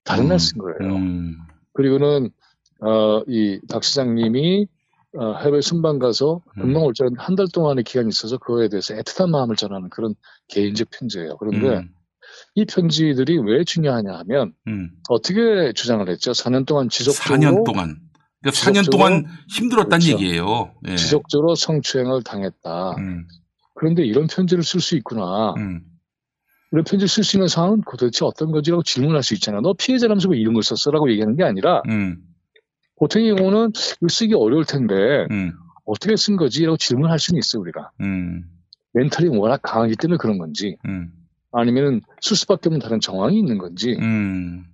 다른 음, 날쓴 거예요. 음, 그리고는 어, 이 박 시장님이 어, 해외 순방 가서 음. 금방 올 줄 알았는데 한 달 동안의 기간이 있어서 그거에 대해서 애틋한 마음을 전하는 그런 개인적 편지예요. 그런데 음, 이 편지들이 왜 중요하냐 하면 음. 어떻게 주장을 했죠? 4년 동안 지속적으로 4년 동안. 그러니까 4년 지속적으로- 동안 힘들었다는 그렇죠. 얘기예요. 예. 지속적으로 성추행을 당했다. 음, 그런데 이런 편지를 쓸 수 있구나. 음, 이런 편지를 쓸수 있는 상황은 도대체 어떤 거지라고 질문할 수 있잖아. 너 피해자라면서 왜 이런 걸 썼어라고 얘기하는 게 아니라 음, 보통의 경우는 이거 쓰기 어려울 텐데 음, 어떻게 쓴 거지라고 질문할 수는 있어 우리가. 음, 멘탈이 워낙 강하기 때문에 그런 건지 음, 아니면 쓸 수밖에 없는 다른 정황이 있는 건지 음,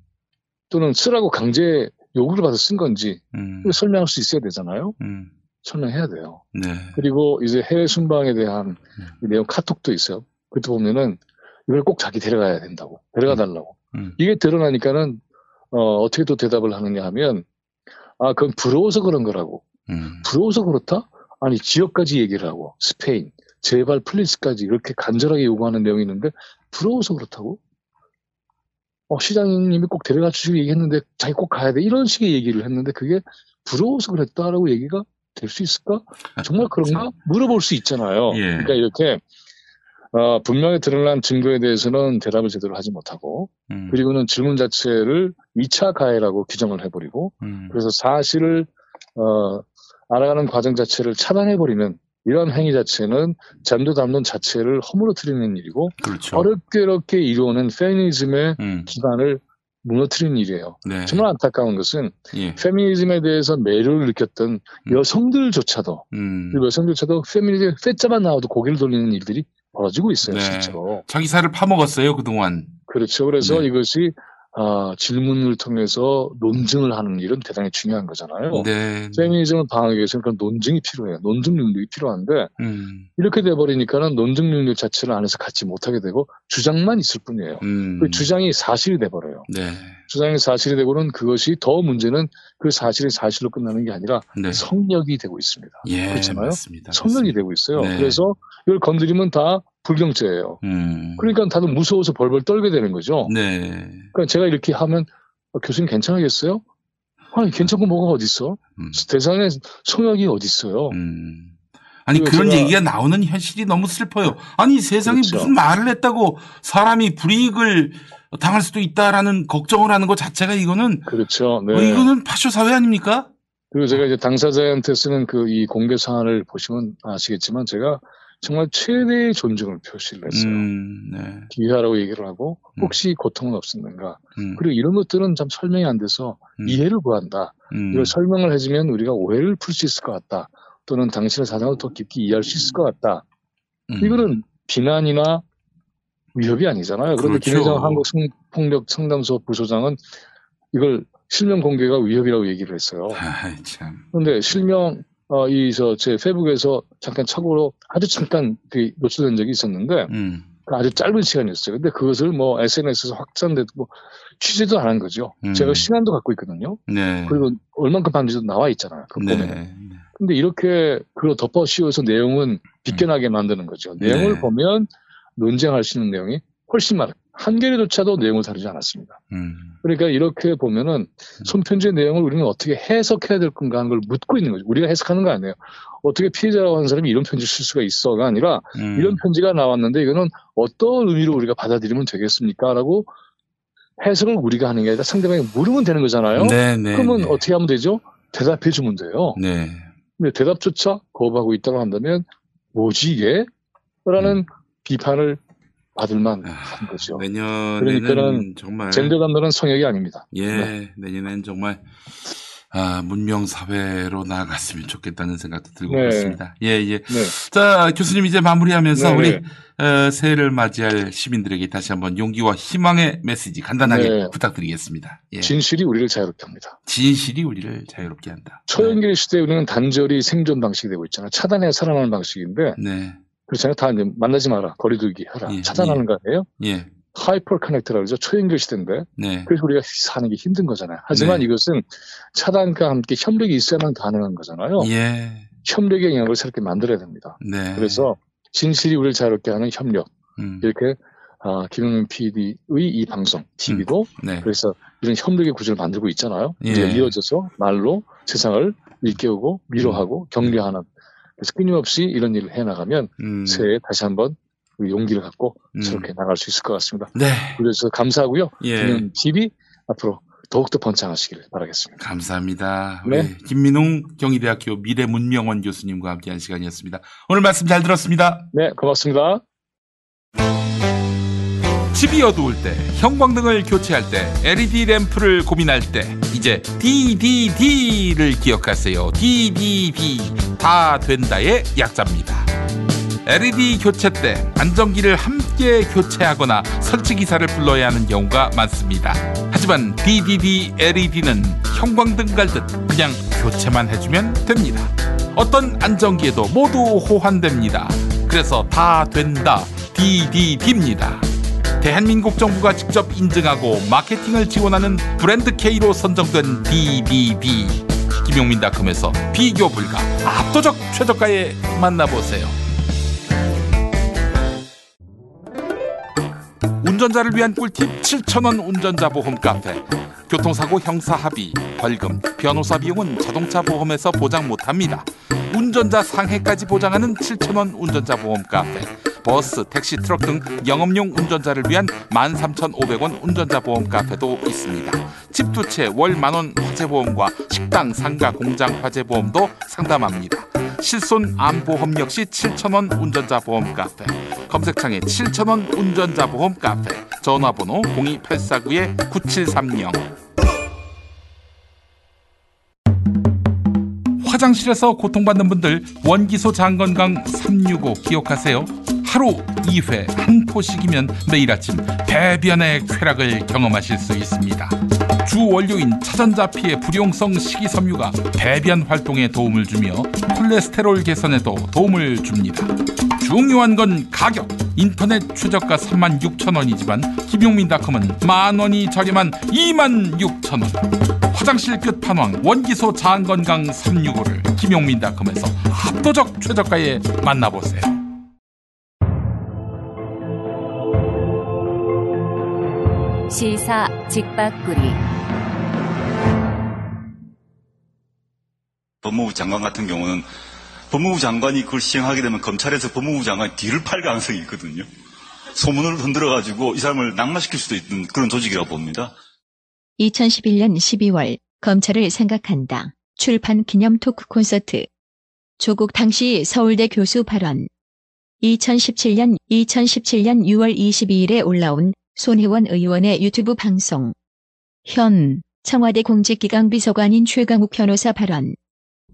또는 쓰라고 강제 요구를 받아 쓴 건지 음. 설명할 수 있어야 되잖아요. 음. 설명해야 돼요. 네. 그리고 이제 해외 순방에 대한 이 내용 카톡도 있어요. 그때 보면은 이걸 꼭 자기 데려가야 된다고 데려가 달라고 음. 이게 드러나니까는 어, 어떻게 또 대답을 하느냐 하면 아 그건 부러워서 그런 거라고 음. 부러워서 그렇다? 아니 지역까지 얘기를 하고 스페인 제발 플리스까지 이렇게 간절하게 요구하는 내용이 있는데 부러워서 그렇다고? 어, 시장님이 꼭 데려가 주시고 얘기했는데 자기 꼭 가야 돼 이런 식의 얘기를 했는데 그게 부러워서 그랬다라고 얘기가 될 수 있을까? 정말 그런가? 물어볼 수 있잖아요. 예. 그러니까 이렇게 어, 분명히 드러난 증거에 대해서는 대답을 제대로 하지 못하고 음. 그리고는 질문 자체를 2차 가해라고 규정을 해버리고 음. 그래서 사실을 어, 알아가는 과정 자체를 차단해버리는 이런 행위 자체는 잠도 담론 자체를 허물어뜨리는 일이고 그렇죠. 어렵게 어렵게 이루어낸 페미니즘의 음. 기반을 무너뜨리는 일이에요. 네. 정말 안타까운 것은 예. 페미니즘에 대해서 매료를 느꼈던 음. 여성들조차도 음. 그 여성들조차도 페미니즘 페자만 나와도 고개를 돌리는 일들이 벌어지고 있어요, 네. 실제로. 자기 살을 파먹었어요 그동안. 그렇죠. 그래서 네. 이것이 아, 질문을 통해서 논증을 하는 일은 대단히 중요한 거잖아요. 네. 페미니즘을 방어하기 위해서는 그런 논증이 필요해요. 논증 능력이 필요한데 음. 이렇게 돼버리니까는 논증 능력 자체를 안에서 갖지 못하게 되고 주장만 있을 뿐이에요. 음. 그 주장이 사실이 돼버려요. 네. 주장이 사실이 되고는 그것이 더 문제는 그 사실이 사실로 끝나는 게 아니라 네. 성력이 되고 있습니다. 예. 그렇잖아요. 맞습니다. 성력이 맞습니다. 되고 있어요. 네. 그래서 이걸 건드리면 다 불경죄예요. 음. 그러니까 다들 무서워서 벌벌 떨게 되는 거죠. 네. 그러니까 제가 이렇게 하면 어, 교수님 괜찮으겠어요? 아니 괜찮고 뭐가 어딨어? 음. 대상의 성역이 어딨어요? 음. 아니 그런 제가- 얘기가 나오는 현실이 너무 슬퍼요. 아니 세상에 그렇죠. 무슨 말을 했다고 사람이 불이익을 당할 수도 있다라는 걱정을 하는 것 자체가 이거는 그렇죠. 네. 어, 이거는 파쇼 사회 아닙니까? 그리고 제가 이제 당사자한테 쓰는 그 이 공개 사안을 보시면 아시겠지만 제가 정말 최대의 존중을 표시를 했어요. 음, 네. 기회하라고 얘기를 하고 음. 혹시 고통은 없었는가? 음, 그리고 이런 것들은 참 설명이 안 돼서 음, 이해를 구한다. 음, 이걸 설명을 해주면 우리가 오해를 풀 수 있을 것 같다. 또는 당신의 사정을 더 깊이 이해할 수 있을 것 같다. 음. 이거는 비난이나 위협이 아니잖아요. 그런데 그렇죠. 김혜정 한국폭력 상담소 부소장은 이걸 실명 공개가 위협이라고 얘기를 했어요. 참. 그런데 실명 어, 이 저 제 페북에서 잠깐 착오로 아주 잠깐 그 노출된 적이 있었는데 음, 그 아주 짧은 시간이었어요. 근데 그것을 뭐 SNS에서 확산되고 뭐 취재도 안 한 거죠. 음. 제가 시간도 갖고 있거든요. 네. 그리고 얼만큼 받는지도 나와 있잖아요. 그 네. 보면. 근데 이렇게 그걸 덮어 씌워서 내용은 비껴나게 만드는 거죠. 내용을 네. 보면 논쟁할 수 있는 내용이 훨씬 많아요. 한 개조차도 내용을 다루지 않았습니다. 음, 그러니까 이렇게 보면은 손편지의 내용을 우리는 어떻게 해석해야 될 건가 하는 걸 묻고 있는 거죠. 우리가 해석하는 거 아니에요. 어떻게 피해자라고 하는 사람이 이런 편지를 쓸 수가 있어가 아니라 음. 이런 편지가 나왔는데 이거는 어떤 의미로 우리가 받아들이면 되겠습니까? 라고 해석을 우리가 하는 게 아니라 상대방이 물으면 되는 거잖아요. 네, 네. 그러면 네. 어떻게 하면 되죠? 대답해 주면 돼요. 네. 근데 대답조차 거부하고 있다고 한다면 뭐지 이게? 라는 비판을 받을만 아, 한 거죠. 내년에는 그러니까는 정말 젠더 담론은 성역이 아닙니다. 예, 네. 내년엔 정말 아, 문명 사회로 나아갔으면 좋겠다는 생각도 들고 네. 그렇습니다. 예, 예. 네. 자, 교수님 이제 마무리하면서 네, 우리 네. 어, 새해를 맞이할 시민들에게 다시 한번 용기와 희망의 메시지 간단하게 네. 부탁드리겠습니다. 예. 진실이 우리를 자유롭게 합니다. 진실이 우리를 자유롭게 한다. 초연길 시대에 우리는 단절이 생존 방식이 되고 있잖아요. 차단해 살아나는 방식인데 네. 그렇잖아요. 다 이제 만나지 마라, 거리두기 하라, 예, 차단하는 거 아니에요? 예. hyper connect라고 그러죠. 초연결 시대인데 네. 그래서 우리가 사는 게 힘든 거잖아요. 하지만 네. 이것은 차단과 함께 협력이 있어야만 가능한 거잖아요. 예. 협력의 영역을 새롭게 만들어야 됩니다. 네. 그래서 진실이 우리를 자유롭게 하는 협력 음, 이렇게 아, 김용민 PD의 이 방송 TV도 네. 그래서 이런 협력의 구조를 만들고 있잖아요. 예. 이어져서 말로 세상을 일깨우고 위로하고 격려하는 그래서 끊임없이 이런 일을 해나가면 음, 새해에 다시 한번 그 용기를 갖고 음. 새롭게 나갈 수 있을 것 같습니다. 네. 그래서 감사하고요. 예. 김용민 TV 앞으로 더욱더 번창하시길 바라겠습니다. 감사합니다. 네. 김민웅 경희대학교 미래문명원 교수님과 함께한 시간이었습니다. 오늘 말씀 잘 들었습니다. 네, 고맙습니다. 집이 어두울 때, 형광등을 교체할 때, LED 램프를 고민할 때, 이제 DDD를 기억하세요. DDD. 다 된다의 약자입니다. LED 교체 때 안전기를 함께 교체하거나 설치 기사를 불러야 하는 경우가 많습니다. 하지만 DDD LED는 형광등 갈듯 그냥 교체만 해주면 됩니다. 어떤 안전기에도 모두 호환됩니다. 그래서 다 된다 DDD입니다. 대한민국 정부가 직접 인증하고 마케팅을 지원하는 브랜드 K로 선정된 DDD 김용민닷컴에서 비교 불가 압도적 최저가에 만나보세요. 운전자를 위한 꿀팁 7,000원 운전자 보험 카페 교통사고 형사 합의, 벌금, 변호사 비용은 자동차 보험에서 보장 못합니다. 운전자 상해까지 보장하는 7,000원 운전자 보험 카페 버스, 택시, 트럭 등 영업용 운전자를 위한 13,500원 운전자 보험 카페도 있습니다. 집 두 채 월 만원 화재보험과 식당, 상가, 공장 화재보험도 상담합니다. 실손 암보험 역시 7,000원 운전자 보험 카페. 검색창에 7,000원 운전자 보험 카페. 전화번호 02849-9730. 화장실에서 고통받는 분들 원기소 장건강 365 기억하세요. 하루 2회 한 포씩이면 매일 아침 배변의 쾌락을 경험하실 수 있습니다. 주 원료인 차전자 피의 불용성 식이섬유가 배변 활동에 도움을 주며 콜레스테롤 개선에도 도움을 줍니다. 중요한 건 가격. 인터넷 최저가 36,000원이지만 김용민닷컴은 만 원이 저렴한 26,000원. 화장실 끝 판왕 원기소 장건강 365를 김용민닷컴에서 압도적 최저가에 만나보세요. 시사 직박구리 법무부 장관 같은 경우는 법무부 장관이 그걸 시행하게 되면 검찰에서 법무부 장관이 뒤를 팔 가능성이 있거든요. 소문을 흔들어 가지고 이 사람을 낙마시킬 수도 있는 그런 조직이라고 봅니다. 2011년 12월 검찰을 생각한다. 출판 기념 토크 콘서트. 조국 당시 서울대 교수 발언. 2017년 2017년 6월 22일에 올라온 손혜원 의원의 유튜브 방송. 현 청와대 공직기강 비서관인 최강욱 변호사 발언.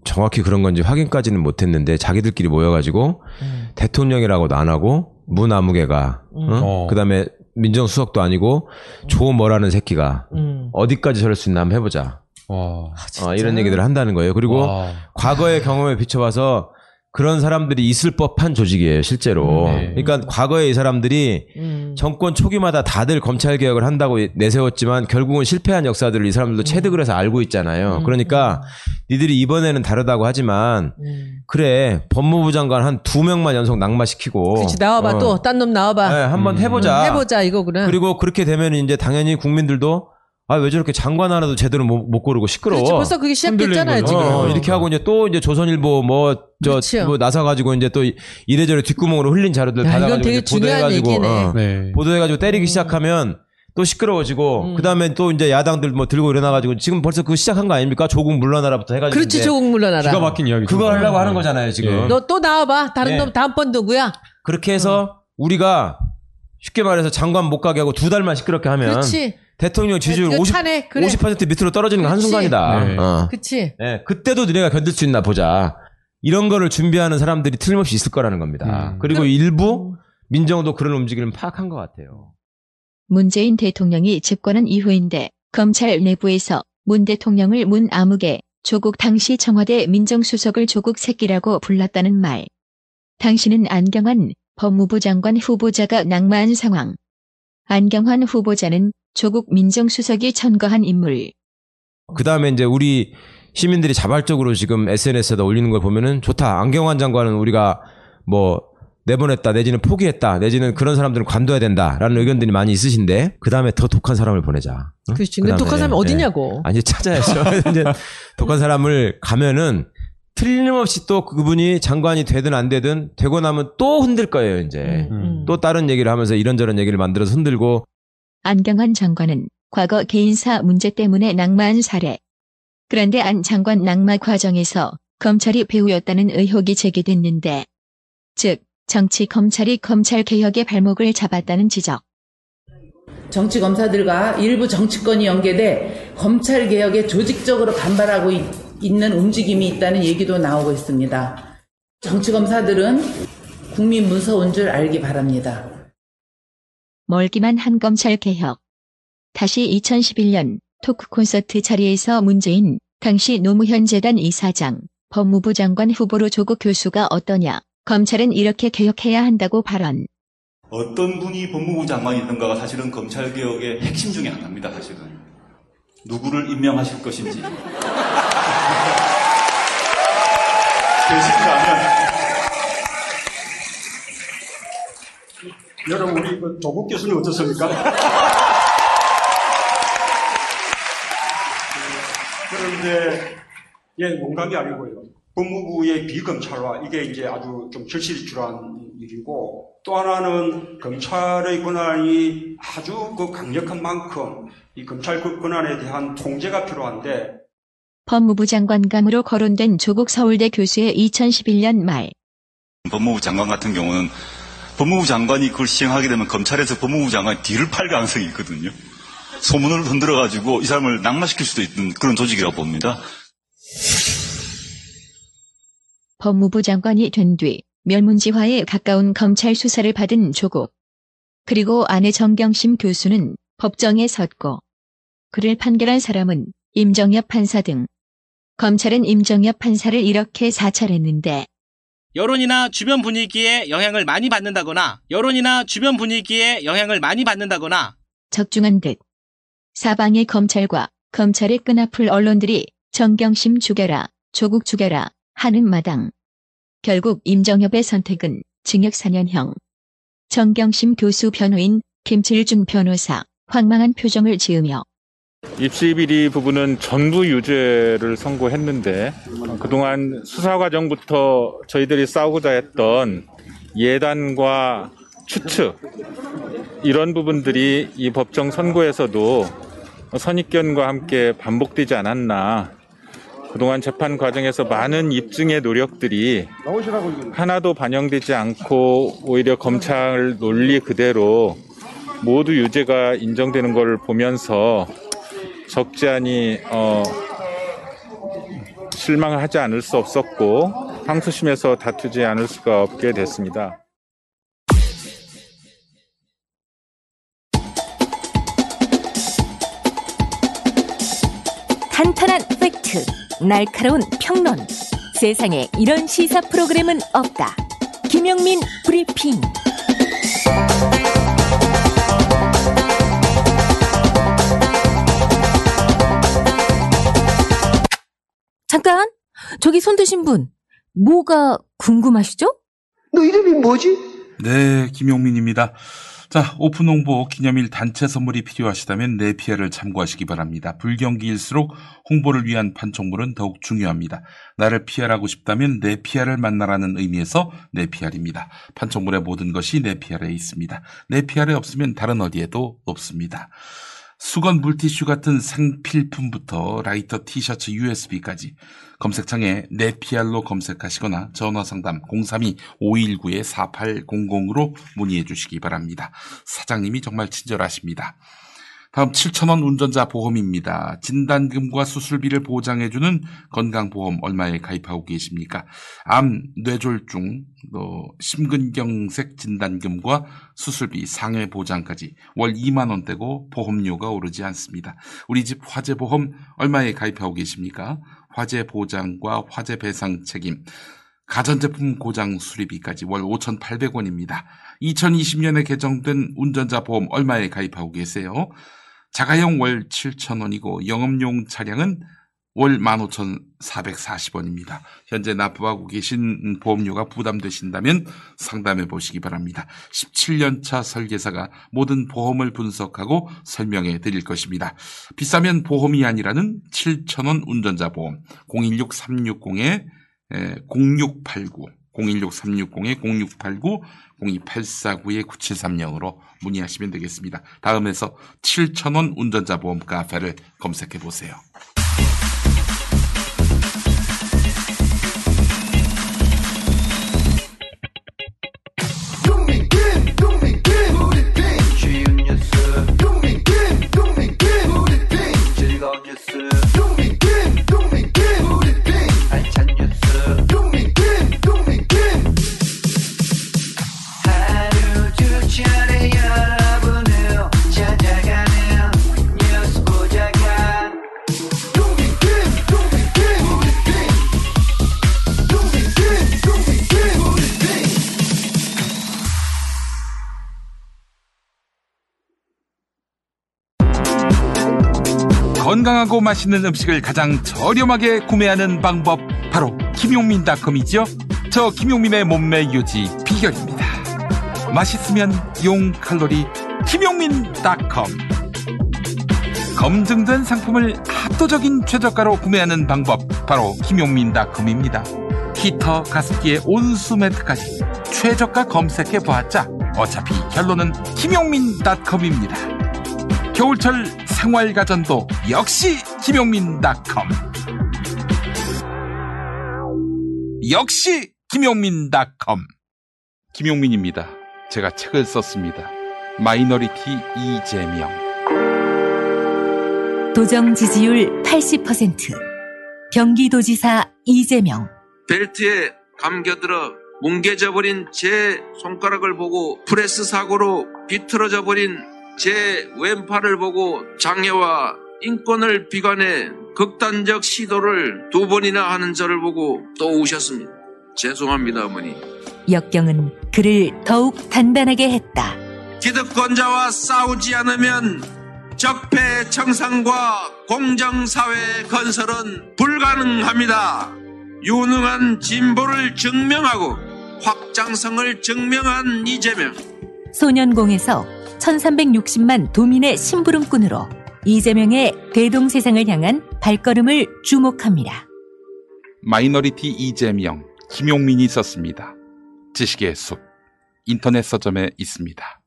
정확히 그런 건지 확인까지는 못했는데 자기들끼리 모여가지고 음. 대통령이라고도 안 하고 무나무개가 음. 어? 어. 그다음에 민정수석도 아니고 조 뭐라는 새끼가 음. 어디까지 저럴 수 있나 한번 해보자 와. 어, 이런 얘기들을 한다는 거예요. 그리고 와. 과거의 경험에 비춰봐서 그런 사람들이 있을 법한 조직이에요, 실제로. 네. 그러니까 과거에 이 사람들이 음. 정권 초기마다 다들 검찰 개혁을 한다고 내세웠지만 결국은 실패한 역사들을 이 사람들도 체득을 해서 알고 있잖아요. 음, 그러니까 니들이 이번에는 다르다고 하지만 음. 그래 법무부 장관 한 두 명만 연속 낙마시키고 그렇지 나와봐 어, 또딴 놈 나와봐. 네, 한번 음. 해보자. 해보자 이거구나. 그리고 그렇게 되면 이제 당연히 국민들도 아 왜 저렇게 장관 하나도 제대로 못, 못 고르고 시끄러워. 그렇지 벌써 그게 시작됐잖아요 어, 지금. 어, 이렇게 하고 이제 또 이제 조선일보 뭐저 그렇죠. 뭐 나서 가지고 이제 또 이래저래 뒷구멍으로 흘린 자료들 야, 다 이건 가지고 되게 이제 중요한 보도해가지고 얘기네. 어, 네. 보도해가지고 때리기 시작하면 또 시끄러워지고 음. 그다음에 또 이제 야당들 뭐 들고 일어나가지고 지금 벌써 그거 시작한 거 아닙니까? 조국 물러나라부터 해가지고 그렇지 조국 물러나라. 기가 막힌 이야기죠. 그거 하려고 하는 거잖아요 지금. 예. 너또 나와봐. 다른 네. 놈 다음번 누구야? 그렇게 해서 우리가 쉽게 말해서 장관 못 가게 하고 두 달만 시끄럽게 하면 그렇지. 대통령 지지율 이거 50, 차네. 그래. 50% 밑으로 떨어지는 건. 한순간이다. 네. 어. 그치. 예, 그때도 너네가 견딜 수 있나 보자. 이런 거를 준비하는 사람들이 틀림없이 있을 거라는 겁니다. 음. 그리고 일부 민정도 그런 움직임을 파악한 것 같아요. 문재인 대통령이 집권한 이후인데 검찰 내부에서 문 대통령을 문 아무개, 조국 당시 청와대 민정수석을 조국 새끼라고 불렀다는 말. 당시는 안경환 법무부 장관 후보자가 낙마한 상황. 안경환 후보자는 조국 민정수석이 천거한 인물. 그 다음에 이제 우리 시민들이 자발적으로 지금 SNS에다 올리는 걸 보면은 좋다. 안경환 장관은 우리가 뭐 내보냈다, 내지는 포기했다, 내지는 그런 사람들은 관둬야 된다라는 의견들이 많이 있으신데 그 다음에 더 독한 사람을 보내자. 응? 그렇지. 근데 독한 사람이 예. 어디냐고. 아니 찾아야죠. 이제 독한 사람을 가면은 틀림없이 또 그분이 장관이 되든 안 되든 되고 나면 또 흔들 거예요. 이제 음. 또 다른 얘기를 하면서 이런저런 얘기를 만들어서 흔들고 안경환 장관은 과거 개인사 문제 때문에 낙마한 사례. 그런데 안 장관 낙마 과정에서 검찰이 배후였다는 의혹이 제기됐는데, 즉 정치 검찰이 검찰 개혁의 발목을 잡았다는 지적. 정치 검사들과 일부 정치권이 연계돼 검찰 개혁에 조직적으로 반발하고 있, 있는 움직임이 있다는 얘기도 나오고 있습니다. 정치 검사들은 국민 무서운 줄 알기 바랍니다. 멀기만 한 검찰 개혁. 다시 2011년 토크 콘서트 자리에서 문재인 당시 노무현 재단 이사장 법무부 장관 후보로 조국 교수가 어떠냐. 검찰은 이렇게 개혁해야 한다고 발언. 어떤 분이 법무부 장관이든가가 사실은 검찰 개혁의 핵심 중에 하나입니다. 사실은 누구를 임명하실 것인지 되신다면 여러분 우리 그 조국 교수님 어떻습니까? 그런데 예 농담이 아니고요. 법무부의 비검찰화 이게 이제 아주 좀 절실출한 일이고 또 하나는 검찰의 권한이 아주 그 강력한 만큼 이 검찰 그 권한에 대한 통제가 필요한데 법무부 장관감으로 거론된 조국 서울대 교수의 2011년 말. 법무부 장관 같은 경우는 법무부 장관이 그걸 시행하게 되면 검찰에서 법무부 장관이 뒤를 팔 가능성이 있거든요. 소문을 흔들어 가지고 이 사람을 낙마시킬 수도 있는 그런 조직이라고 봅니다. 법무부 장관이 된 뒤 멸문지화에 가까운 검찰 수사를 받은 조국. 그리고 아내 정경심 교수는 법정에 섰고 그를 판결한 사람은 임정엽 판사 등. 검찰은 임정엽 판사를 이렇게 사찰했는데 여론이나 주변 분위기에 영향을 많이 받는다거나 여론이나 주변 분위기에 영향을 많이 받는다거나 적중한 듯. 사방의 검찰과 검찰의 끈앞을 언론들이 정경심 죽여라, 조국 죽여라 하는 마당. 결국 임정엽의 선택은 징역 4년형. 정경심 교수 변호인 김칠중 변호사 황망한 표정을 지으며 입시 비리 부분은 전부 유죄를 선고했는데 그동안 수사 과정부터 저희들이 싸우고자 했던 예단과 추측 이런 부분들이 이 법정 선고에서도 선입견과 함께 반복되지 않았나. 그동안 재판 과정에서 많은 입증의 노력들이 하나도 반영되지 않고 오히려 검찰 논리 그대로 모두 유죄가 인정되는 것을 보면서 적지 않이 어, 실망을 하지 않을 수 없었고 항소심에서 다투지 않을 수가 없게 됐습니다. 탄탄한 팩트, 날카로운 평론. 세상에 이런 시사 프로그램은 없다. 김영민 브리핑. 잠깐, 저기 손 드신 분, 뭐가 궁금하시죠? 너 이름이 뭐지? 네, 김용민입니다. 자, 오픈 홍보 기념일 단체 선물이 필요하시다면 네피아를 참고하시기 바랍니다. 불경기일수록 홍보를 위한 판촉물은 더욱 중요합니다. 나를 피하라고 싶다면 네피아를 만나라는 의미에서 네피아입니다. 판촉물의 모든 것이 네피아에 있습니다. 네피아에 없으면 다른 어디에도 없습니다. 수건 물티슈 같은 생필품부터 라이터 티셔츠 USB까지 검색창에 네피알로 검색하시거나 전화상담 032-519-4800으로 문의해 주시기 바랍니다. 사장님이 정말 친절하십니다. 다음 7천원 운전자 보험입니다. 진단금과 수술비를 보장해주는 건강보험 얼마에 가입하고 계십니까? 암, 뇌졸중, 또 심근경색 진단금과 수술비 상해 보장까지 월 2만 원대고 보험료가 오르지 않습니다. 우리 집 화재 보험 얼마에 가입하고 계십니까? 화재 보장과 화재 배상 책임, 가전제품 고장 수리비까지 월 5,800원입니다. 2020년에 개정된 운전자 보험 얼마에 가입하고 계세요? 자가용 월 7,000원이고 영업용 차량은 월 15,440원입니다. 현재 납부하고 계신 보험료가 부담되신다면 상담해 보시기 바랍니다. 17년차 설계사가 모든 보험을 분석하고 설명해 드릴 것입니다. 비싸면 보험이 아니라는 7,000원 운전자 보험 016-360에 0689 016-360-0689, 02-849-9730으로 문의하시면 되겠습니다. 다음에서 7,000원 운전자 보험 카페를 검색해 보세요. 건강하고 맛있는 음식을 가장 저렴하게 구매하는 방법 바로 김용민닷컴이죠. 저 김용민의 몸매 유지 비결입니다. 맛있으면 용 칼로리 김용민닷컴 검증된 상품을 압도적인 최저가로 구매하는 방법 바로 김용민닷컴입니다. 히터 가습기에 온수 매트까지 최저가 검색해 보았자 어차피 결론은 김용민닷컴입니다. 겨울철 생활가전도 역시 김용민닷컴 역시 김용민닷컴 김용민입니다. 제가 책을 썼습니다. Minority 이재명 도정 지지율 80%. 경기도지사 이재명. 벨트에 감겨들어 뭉개져버린 제 손가락을 보고 프레스 사고로 비틀어져 버린 제 왼팔을 보고 장애와 인권을 비관해 극단적 시도를 두 번이나 하는 저를 보고 또 우셨습니다. 죄송합니다, 어머니. 역경은 그를 더욱 단단하게 했다. 기득권자와 싸우지 않으면 적폐 청산과 공정사회 건설은 불가능합니다. 유능한 진보를 증명하고 확장성을 증명한 이재명. 소년공에서 1360만 도민의 심부름꾼으로 이재명의 대동세상을 향한 발걸음을 주목합니다. 마이너리티 이재명 김용민이 썼습니다. 지식의 숲 인터넷 서점에 있습니다.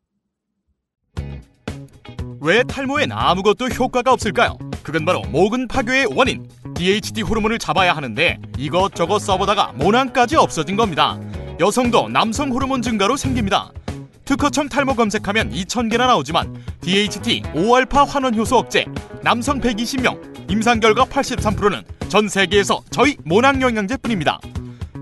왜 탈모엔 아무것도 효과가 없을까요? 그건 바로 모근 파괴의 원인 DHT 호르몬을 잡아야 하는데 이것저것 써보다가 모낭까지 없어진 겁니다. 여성도 남성 호르몬 증가로 생깁니다. 특허청 탈모 검색하면 2,000개나 나오지만 DHT 5알파 환원 효소 억제 남성 120명 임상 결과 83%는 전 세계에서 저희 모낭 영양제뿐입니다.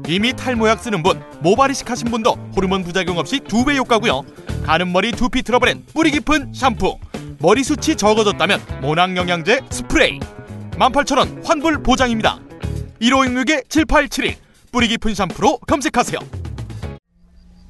이미 탈모약 쓰는 분, 모발 이식 하신 분도 호르몬 부작용 없이 두 배 효과고요. 가는 머리 두피 트러블엔 뿌리 깊은 샴푸, 머리 숱이 적어졌다면 모낭 영양제 스프레이 18,000원 환불 보장입니다 1566-7871 뿌리 깊은 샴푸로 검색하세요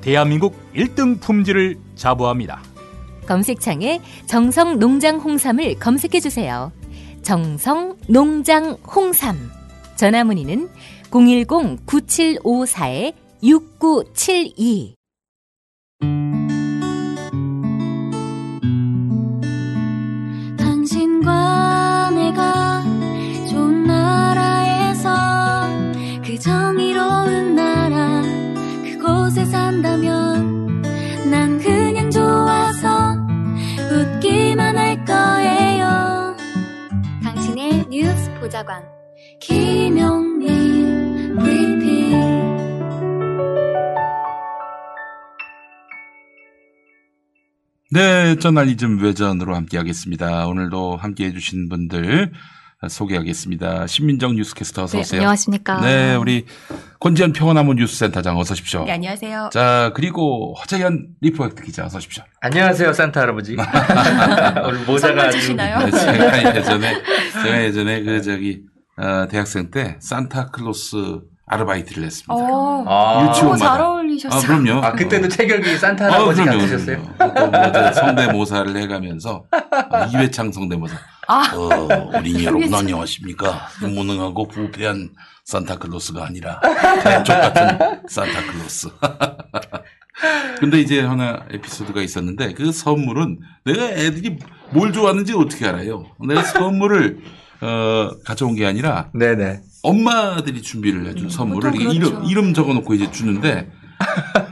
대한민국 1등 품질을 자부합니다. 검색창에 정성 농장 홍삼을 검색해 주세요. 정성 농장 홍삼. 전화 문의는 010-9754-6972. 당신과 내가 좋은 나라에서 그 정의 보좌관 김용민 브리핑 네, 저널리즘 외전으로 함께하겠습니다. 오늘도 함께해 주신 분들 소개하겠습니다. 신민정 뉴스캐스터 어서 네, 오세요. 안녕하십니까. 네, 우리 권지현 평화나무 뉴스센터장 어서 오십시오. 네, 안녕하세요. 자, 그리고 허재현 리포트 기자 어서 오십시오. 안녕하세요, 산타 할아버지. 오늘 모자가 아주- 주시나요? 네, 제가 예전에 제가 예전에 그 저기 어, 대학생 때 산타클로스 아르바이트를 했습니다. 어, 아. 너무 잘 어울리셨어요. 아, 그럼요. 아, 그때도 체격이 산타 아, 할아버지 그럼요, 같으셨어요? 저 성대모사를 해가면서 어, 이회창 성대모사. 아. 어, 어린이 여러분. 안녕하십니까? 무능하고 부패한 산타클로스가 아니라 왼쪽 같은 산타클로스. 근데 이제 하나 에피소드가 있었는데 그 선물은 내가 애들이 뭘 좋아하는지 어떻게 알아요? 내가 선물을 어, 가져온 게 아니라 네네. 엄마들이 준비를 해준 선물을 보통 이게 그렇죠. 이름, 이름 적어놓고 이제 주는데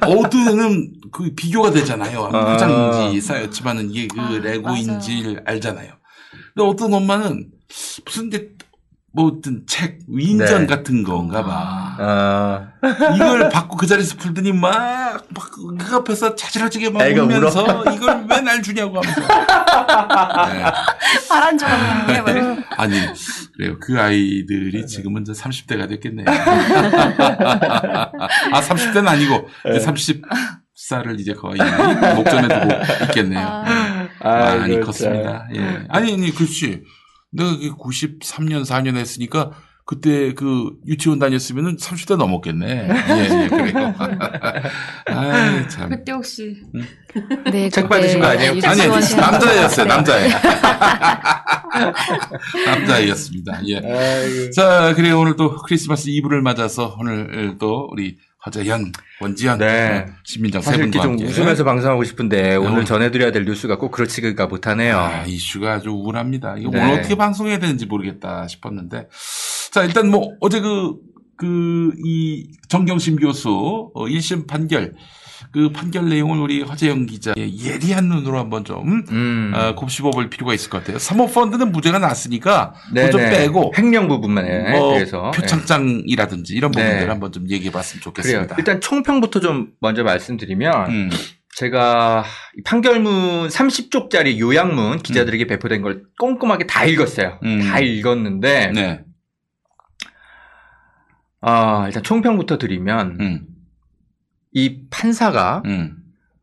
어떤 애는 그 비교가 되잖아요. 아. 포장지 쌓였지만은 이게 그 레고인지 알잖아요. 근데 어떤 엄마는 무슨 이제 뭐 어떤 책 위인전 네. 같은 건가 봐. 아. 이걸 받고 그 자리에서 풀더니 막, 막, 그 앞에서 자지러지게 막 울면서 울어? 이걸 왜 날 주냐고 하면서. 바란 적 없는데. 뭐. 아니, 그래요. 그 아이들이 지금은 이제 30대가 됐겠네요. 아, 30대는 아니고, 이제 30 살을 이제 거의 목전에 두고 있겠네요. 네. 많이 아이고, 컸습니다. 참. 예. 아니, 아니, 그렇지. 내가 그게 93년, 4년 했으니까, 그때 그 유치원 다녔으면은 30대 넘었겠네. 예, 예, 그래요. 아 참. 그때 혹시 네, 책 받으신 거 아니에요? 아니, 남자였어요, 네. 남자애. 남자애였습니다. 예. 자, 그리고 오늘 또 크리스마스 이브를 맞아서 오늘 또 우리 허재현, 원지현, 어, 신민정 세 네. 사실 이렇게 좀 함께. 웃으면서 방송하고 싶은데 오늘 오늘- 전해드려야 될 뉴스가 꼭 그렇지가 못하네요. 아, 이슈가 아주 우울합니다. 이거 네. 오늘 어떻게 방송해야 되는지 모르겠다 싶었는데. 자, 일단 뭐, 어제 그, 그, 이, 정경심 교수, 어, 1심 판결, 그 판결 내용을 우리 허재영 기자의 예리한 눈으로 한번 좀, 음. 어, 곱씹어 볼 필요가 있을 것 같아요. 사모펀드는 무죄가 났으니까, 그거 좀 네네. 빼고, 횡령 부분만에 뭐, 대해서 표창장이라든지 이런 네. 부분들 한번 좀 얘기해 봤으면 그래요. 좋겠습니다. 일단 총평부터 좀 먼저 말씀드리면 음. 제가 이 판결문 30쪽짜리 요약문 기자들에게 배포된 걸 꼼꼼하게 다 읽었어요. 음. 다 읽었는데 네. 아, 일단 총평부터 드리면 음. 이 판사가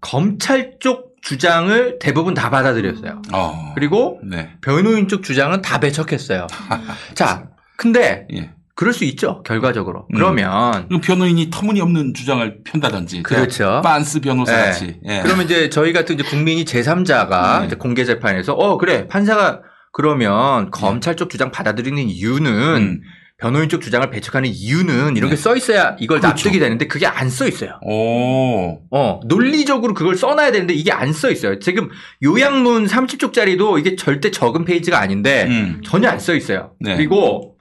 검찰 쪽 주장을 대부분 다 받아들였어요. 어. 그리고 네. 변호인 쪽 주장은 다 배척했어요. 자, 근데 그럴 수 있죠. 결과적으로. 그러면 그 변호인이 터무니없는 주장을 편다든지. 그렇죠. 빤스 변호사 네. 같이. 예. 그러면 이제 저희 같은 이제 국민이 제3자가 네. 공개 재판에서 어 그래 판사가 그러면 검찰 쪽 주장 받아들이는 이유는 음. 변호인 쪽 주장을 배척하는 이유는 이런 게써 있어야 이걸 그렇죠. 납득이 되는데 그게 안 써 있어요. 오. 어 논리적으로 그걸 써놔야 되는데 이게 안 써 있어요. 지금 요약문 30쪽짜리도 이게 절대 적은 페이지가 아닌데 전혀 안 써 있어요. 네. 그리고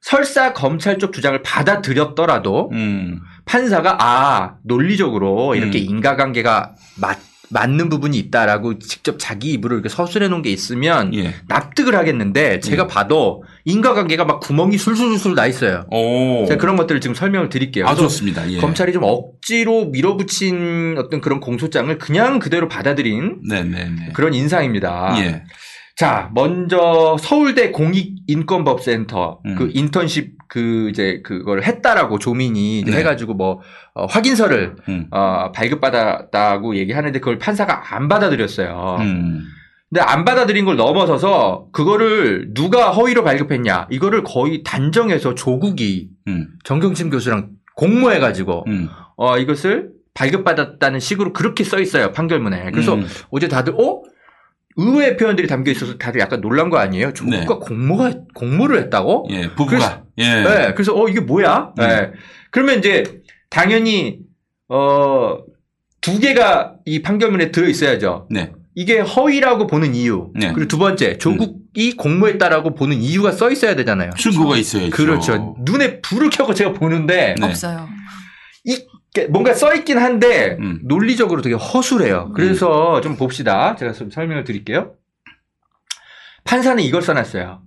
설사 검찰 쪽 주장을 받아들였더라도 음. 판사가 아 논리적으로 이렇게 인과관계가 맞 맞는 부분이 있다라고 직접 자기 입으로 이렇게 서술해 놓은 게 있으면 예. 납득을 하겠는데 제가 봐도 인과관계가 막 구멍이 술술술 나 있어요. 제가 그런 것들을 지금 설명을 드릴게요. 아, 좋습니다. 예. 검찰이 좀 억지로 밀어붙인 어떤 그런 공소장을 그냥 그대로 받아들인 네네네. 그런 인상입니다. 예. 자, 먼저 서울대 공익인권법센터 그 인턴십 그 이제 그걸 했다라고 조민이 네. 해가지고 뭐 어, 확인서를 어, 발급받았다고 얘기하는데 그걸 판사가 안 받아들였어요. 음. 근데 안 받아들인 걸 넘어서서 그거를 누가 허위로 발급했냐 이거를 거의 단정해서 조국이 음. 정경심 교수랑 공모해가지고 어 이것을 발급받았다는 식으로 그렇게 써 있어요 판결문에. 그래서 음. 어제 다들 어 의외의 표현들이 담겨 있어서 다들 약간 놀란 거 아니에요? 조국과 공모가 공모를 했다고? 예, 부부가. 그래서, 예. 네, 그래서 어 이게 뭐야? 네. 그러면 이제 당연히 어 두 개가 이 판결문에 들어 있어야죠. 네. 이게 허위라고 보는 이유. 그리고 두 번째 조국이 공모했다라고 보는 이유가 써 있어야 되잖아요. 증거가 있어야죠. 그렇죠. 눈에 불을 켜고 제가 보는데 네. 없어요. 이게 뭔가 써 있긴 한데 음. 논리적으로 되게 허술해요. 그래서 좀 봅시다. 제가 좀 설명을 드릴게요. 판사는 이걸 써놨어요.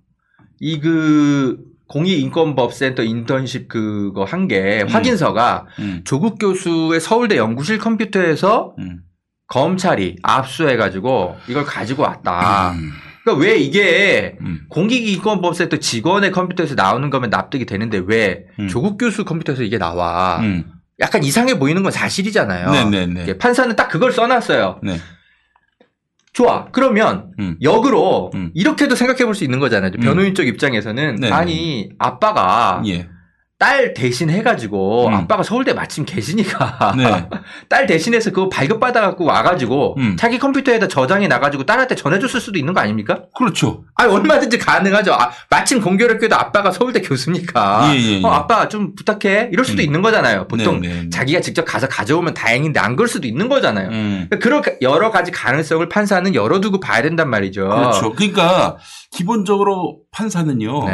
이 그 공익인권법센터 인턴십 그거 한 게 확인서가 음. 조국 교수의 서울대 연구실 컴퓨터에서 검찰이 압수해가지고 이걸 가지고 왔다. 음. 그러니까 왜 이게 공익인권법센터 직원의 컴퓨터에서 나오는 거면 납득이 되는데 왜 음. 조국 교수 컴퓨터에서 이게 나와? 약간 이상해 보이는 건 사실이잖아요. 네네네. 이게 판사는 딱 그걸 써놨어요. 네. 좋아. 그러면 음. 역으로 이렇게도 생각해 볼 수 있는 거잖아요. 변호인 쪽 입장에서는 네네. 아니 아빠가 예. 딸 대신 해가지고 아빠가 서울대 마침 계시니까 음. 네. 딸 대신해서 그거 발급받아갖고 와가지고 음. 자기 컴퓨터에다 저장해 놔가지고 딸한테 전해줬을 수도 있는 거 아닙니까? 그렇죠. 아 얼마든지 가능하죠. 아, 마침 공교롭게도 아빠가 서울대 교수니까 예, 예, 예. 어, 아빠 좀 부탁해 이럴 수도 있는 거잖아요. 보통 네, 네, 네. 자기가 직접 가서 가져오면 다행인데 안 그럴 수도 있는 거잖아요. 음. 그러니까 그런 여러 가지 가능성을 판사는 열어두고 봐야 된단 말이죠. 그렇죠. 그러니까 기본적으로 판사는요.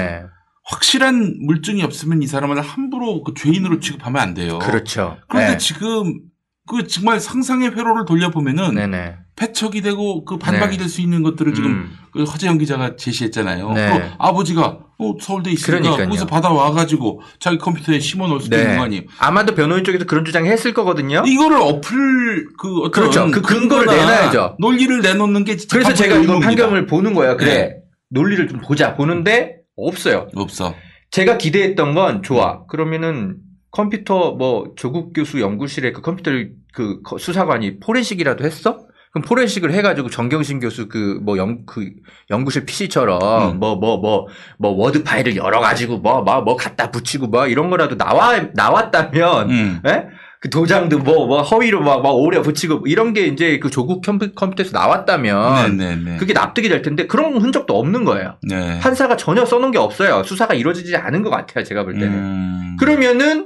네. 확실한 물증이 없으면 이 사람을 함부로 그 죄인으로 취급하면 안 돼요. 그렇죠. 그런데 네. 지금 그 정말 상상의 회로를 돌려보면은 네네. 패척이 되고 그 반박이 네. 될수 있는 것들을 지금 음. 그 허재영 기자가 제시했잖아요. 네. 또 아버지가 어, 서울대 있으니까. 거기서 받아와 가지고 자기 컴퓨터에 심어 놓을 수도 있는 거 아니에요. 아마도 변호인 쪽에서 그런 주장을 했을 거거든요. 이거를 어플 그 어떤 그렇죠. 그 근거를 내놔야죠. 논리를 내놓는 게 그래서 제가 이거 판결을 보는 거예요. 그래. 네. 논리를 좀 보자 보는데 없어요. 없어. 제가 기대했던 건 좋아. 그러면은 컴퓨터 뭐 조국 교수 연구실에 그 컴퓨터 그 거- 수사관이 포렌식이라도 했어? 그럼 포렌식을 해가지고 정경심 교수 그 뭐 연 그 연구실 PC처럼 뭐 뭐 뭐뭐 워드 파일을 열어 가지고 뭐 뭐 뭐 갖다 붙이고 뭐 이런 거라도 나와 나왔다면 음. 예? 그 도장도 뭐 뭐 허위로 막, 막 오래 붙이고 이런 게 이제 그 조국 컴퓨, 컴퓨터에서 나왔다면 네네네. 그게 납득이 될 텐데 그런 흔적도 없는 거예요. 네. 판사가 전혀 써놓은 게 없어요. 수사가 이루어지지 않은 것 같아요. 제가 볼 때는. 음. 그러면은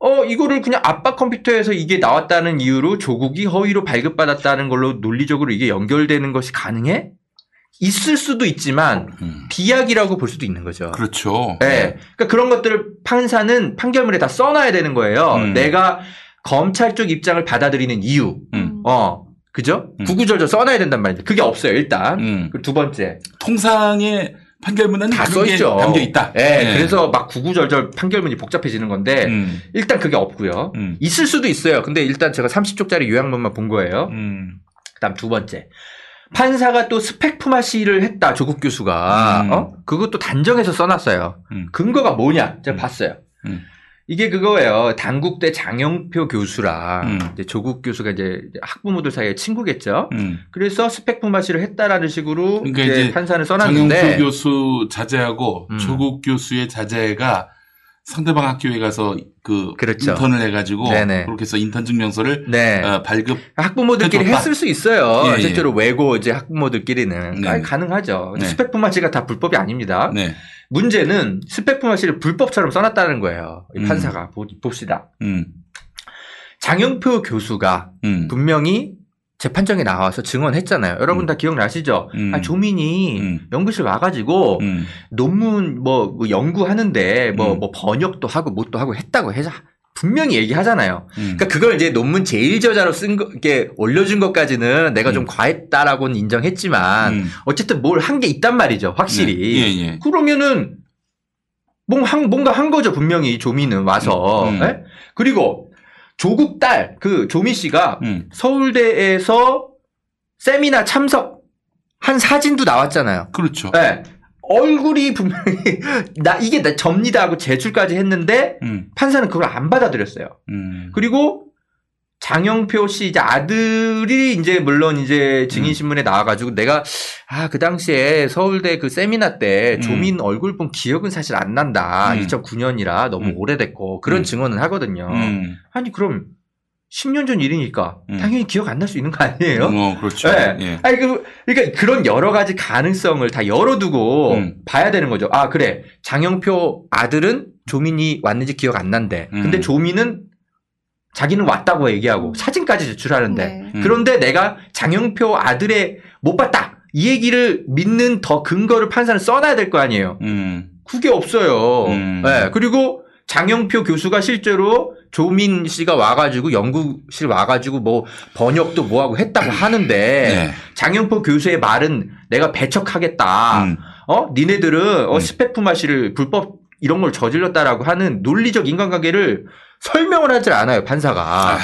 어 이거를 그냥 아빠 컴퓨터에서 이게 나왔다는 이유로 조국이 허위로 발급받았다는 걸로 논리적으로 이게 연결되는 것이 가능해? 있을 수도 있지만 비약이라고 볼 수도 있는 거죠. 음. 그렇죠. 네. 그러니까 그런 것들을 판사는 판결문에 다 써놔야 되는 거예요. 음. 내가 검찰 쪽 입장을 받아들이는 이유. 음. 어. 그죠? 구구절절 써놔야 된단 말이죠. 그게 없어요, 일단. 그리고 두 번째. 통상의 판결문은 다 써있죠. 담겨 있다. 예, 네. 그래서 막 구구절절 판결문이 복잡해지는 건데, 음. 일단 그게 없고요. 있을 수도 있어요. 근데 일단 제가 30쪽짜리 요약문만 본 거예요. 음. 그 다음 두 번째. 판사가 또 스펙프마 시를 했다, 조국 교수가. 음. 어? 그것도 단정해서 써놨어요. 근거가 뭐냐? 제가 봤어요. 음. 이게 그거예요. 당국대 장영표 교수랑 음. 이제 조국 교수가 이제 학부모들 사이에 친구겠죠. 음. 그래서 스펙프마 시를 했다라는 식으로 그러니까 이제 판사는 써놨는데 장영표 교수 자제하고 음. 조국 교수의 자제가 상대방 학교에 가서 그 그렇죠. 인턴을 해가지고 네네. 그렇게 해서 인턴 증명서를 네. 어, 발급 학부모들끼리 해줬다. 했을 수 있어요. 예, 예. 실제로 외고 이제 학부모들끼리는 네. 아니, 가능하죠. 네. 스펙프마시가 다 불법이 아닙니다. 네. 문제는 스펙프마시를 불법처럼 써놨다는 거예요. 이 음. 판사가 보- 봅시다. 음. 장영표 교수가 음. 분명히 재판정에 나와서 증언했잖아요. 여러분 다 기억나시죠? 음. 아, 조민이 연구실 와가지고 논문 뭐, 뭐 연구하는데 음. 뭐, 뭐 번역도 하고 뭣도 하고 했다고 해서 분명히 얘기하잖아요. 음. 그러니까 그걸 이제 논문 제일 저자로 쓴 거, 이렇게 올려준 것까지는 내가 좀 과했다라고는 인정했지만 어쨌든 뭘 한 게 있단 말이죠. 확실히. 음. 네. 예, 예. 그러면은 뭔가 한, 뭔가 한 거죠. 분명히 조미는 와서. 음, 음. 예? 그리고 조국 딸, 그 조미 씨가 음. 서울대에서 세미나 참석 한 사진도 나왔잖아요. 그렇죠. 예. 얼굴이 분명히 나 이게 나 접니다 하고 제출까지 했는데 음. 판사는 그걸 안 받아들였어요. 음. 그리고 장영표 씨 이제 아들이 이제 물론 이제 증인 신문에 나와가지고 내가 아 그 당시에 서울대 그 세미나 때 음. 조민 얼굴 본 기억은 사실 안 난다. 음. 2009년이라 너무 오래됐고 그런 음. 증언을 하거든요. 음. 아니 그럼 10년 전 일이니까 당연히 기억 안 날 수 있는 거 아니에요? 어, 그렇죠. 네. 예. 아니 그 그러니까 그런 여러 가지 가능성을 다 열어두고 음. 봐야 되는 거죠. 아 그래 장영표 아들은 조민이 왔는지 기억 안 난대. 음. 근데 조민은 자기는 왔다고 얘기하고 사진까지 제출하는데 네. 음. 그런데 내가 장영표 아들의 못 봤다 이 얘기를 믿는 더 근거를 판사는 써놔야 될 거 아니에요. 음. 그게 없어요. 네, 그리고 장영표 교수가 실제로 조민 씨가 와가지고 연구실 와가지고 뭐 번역도 뭐하고 했다고 하는데 네. 장영표 교수의 말은 내가 배척하겠다. 음. 어 니네들은 어 스펙프마시를 불법 이런 걸 저질렀다라고 하는 논리적 인간관계를 설명을 하질 않아요 판사가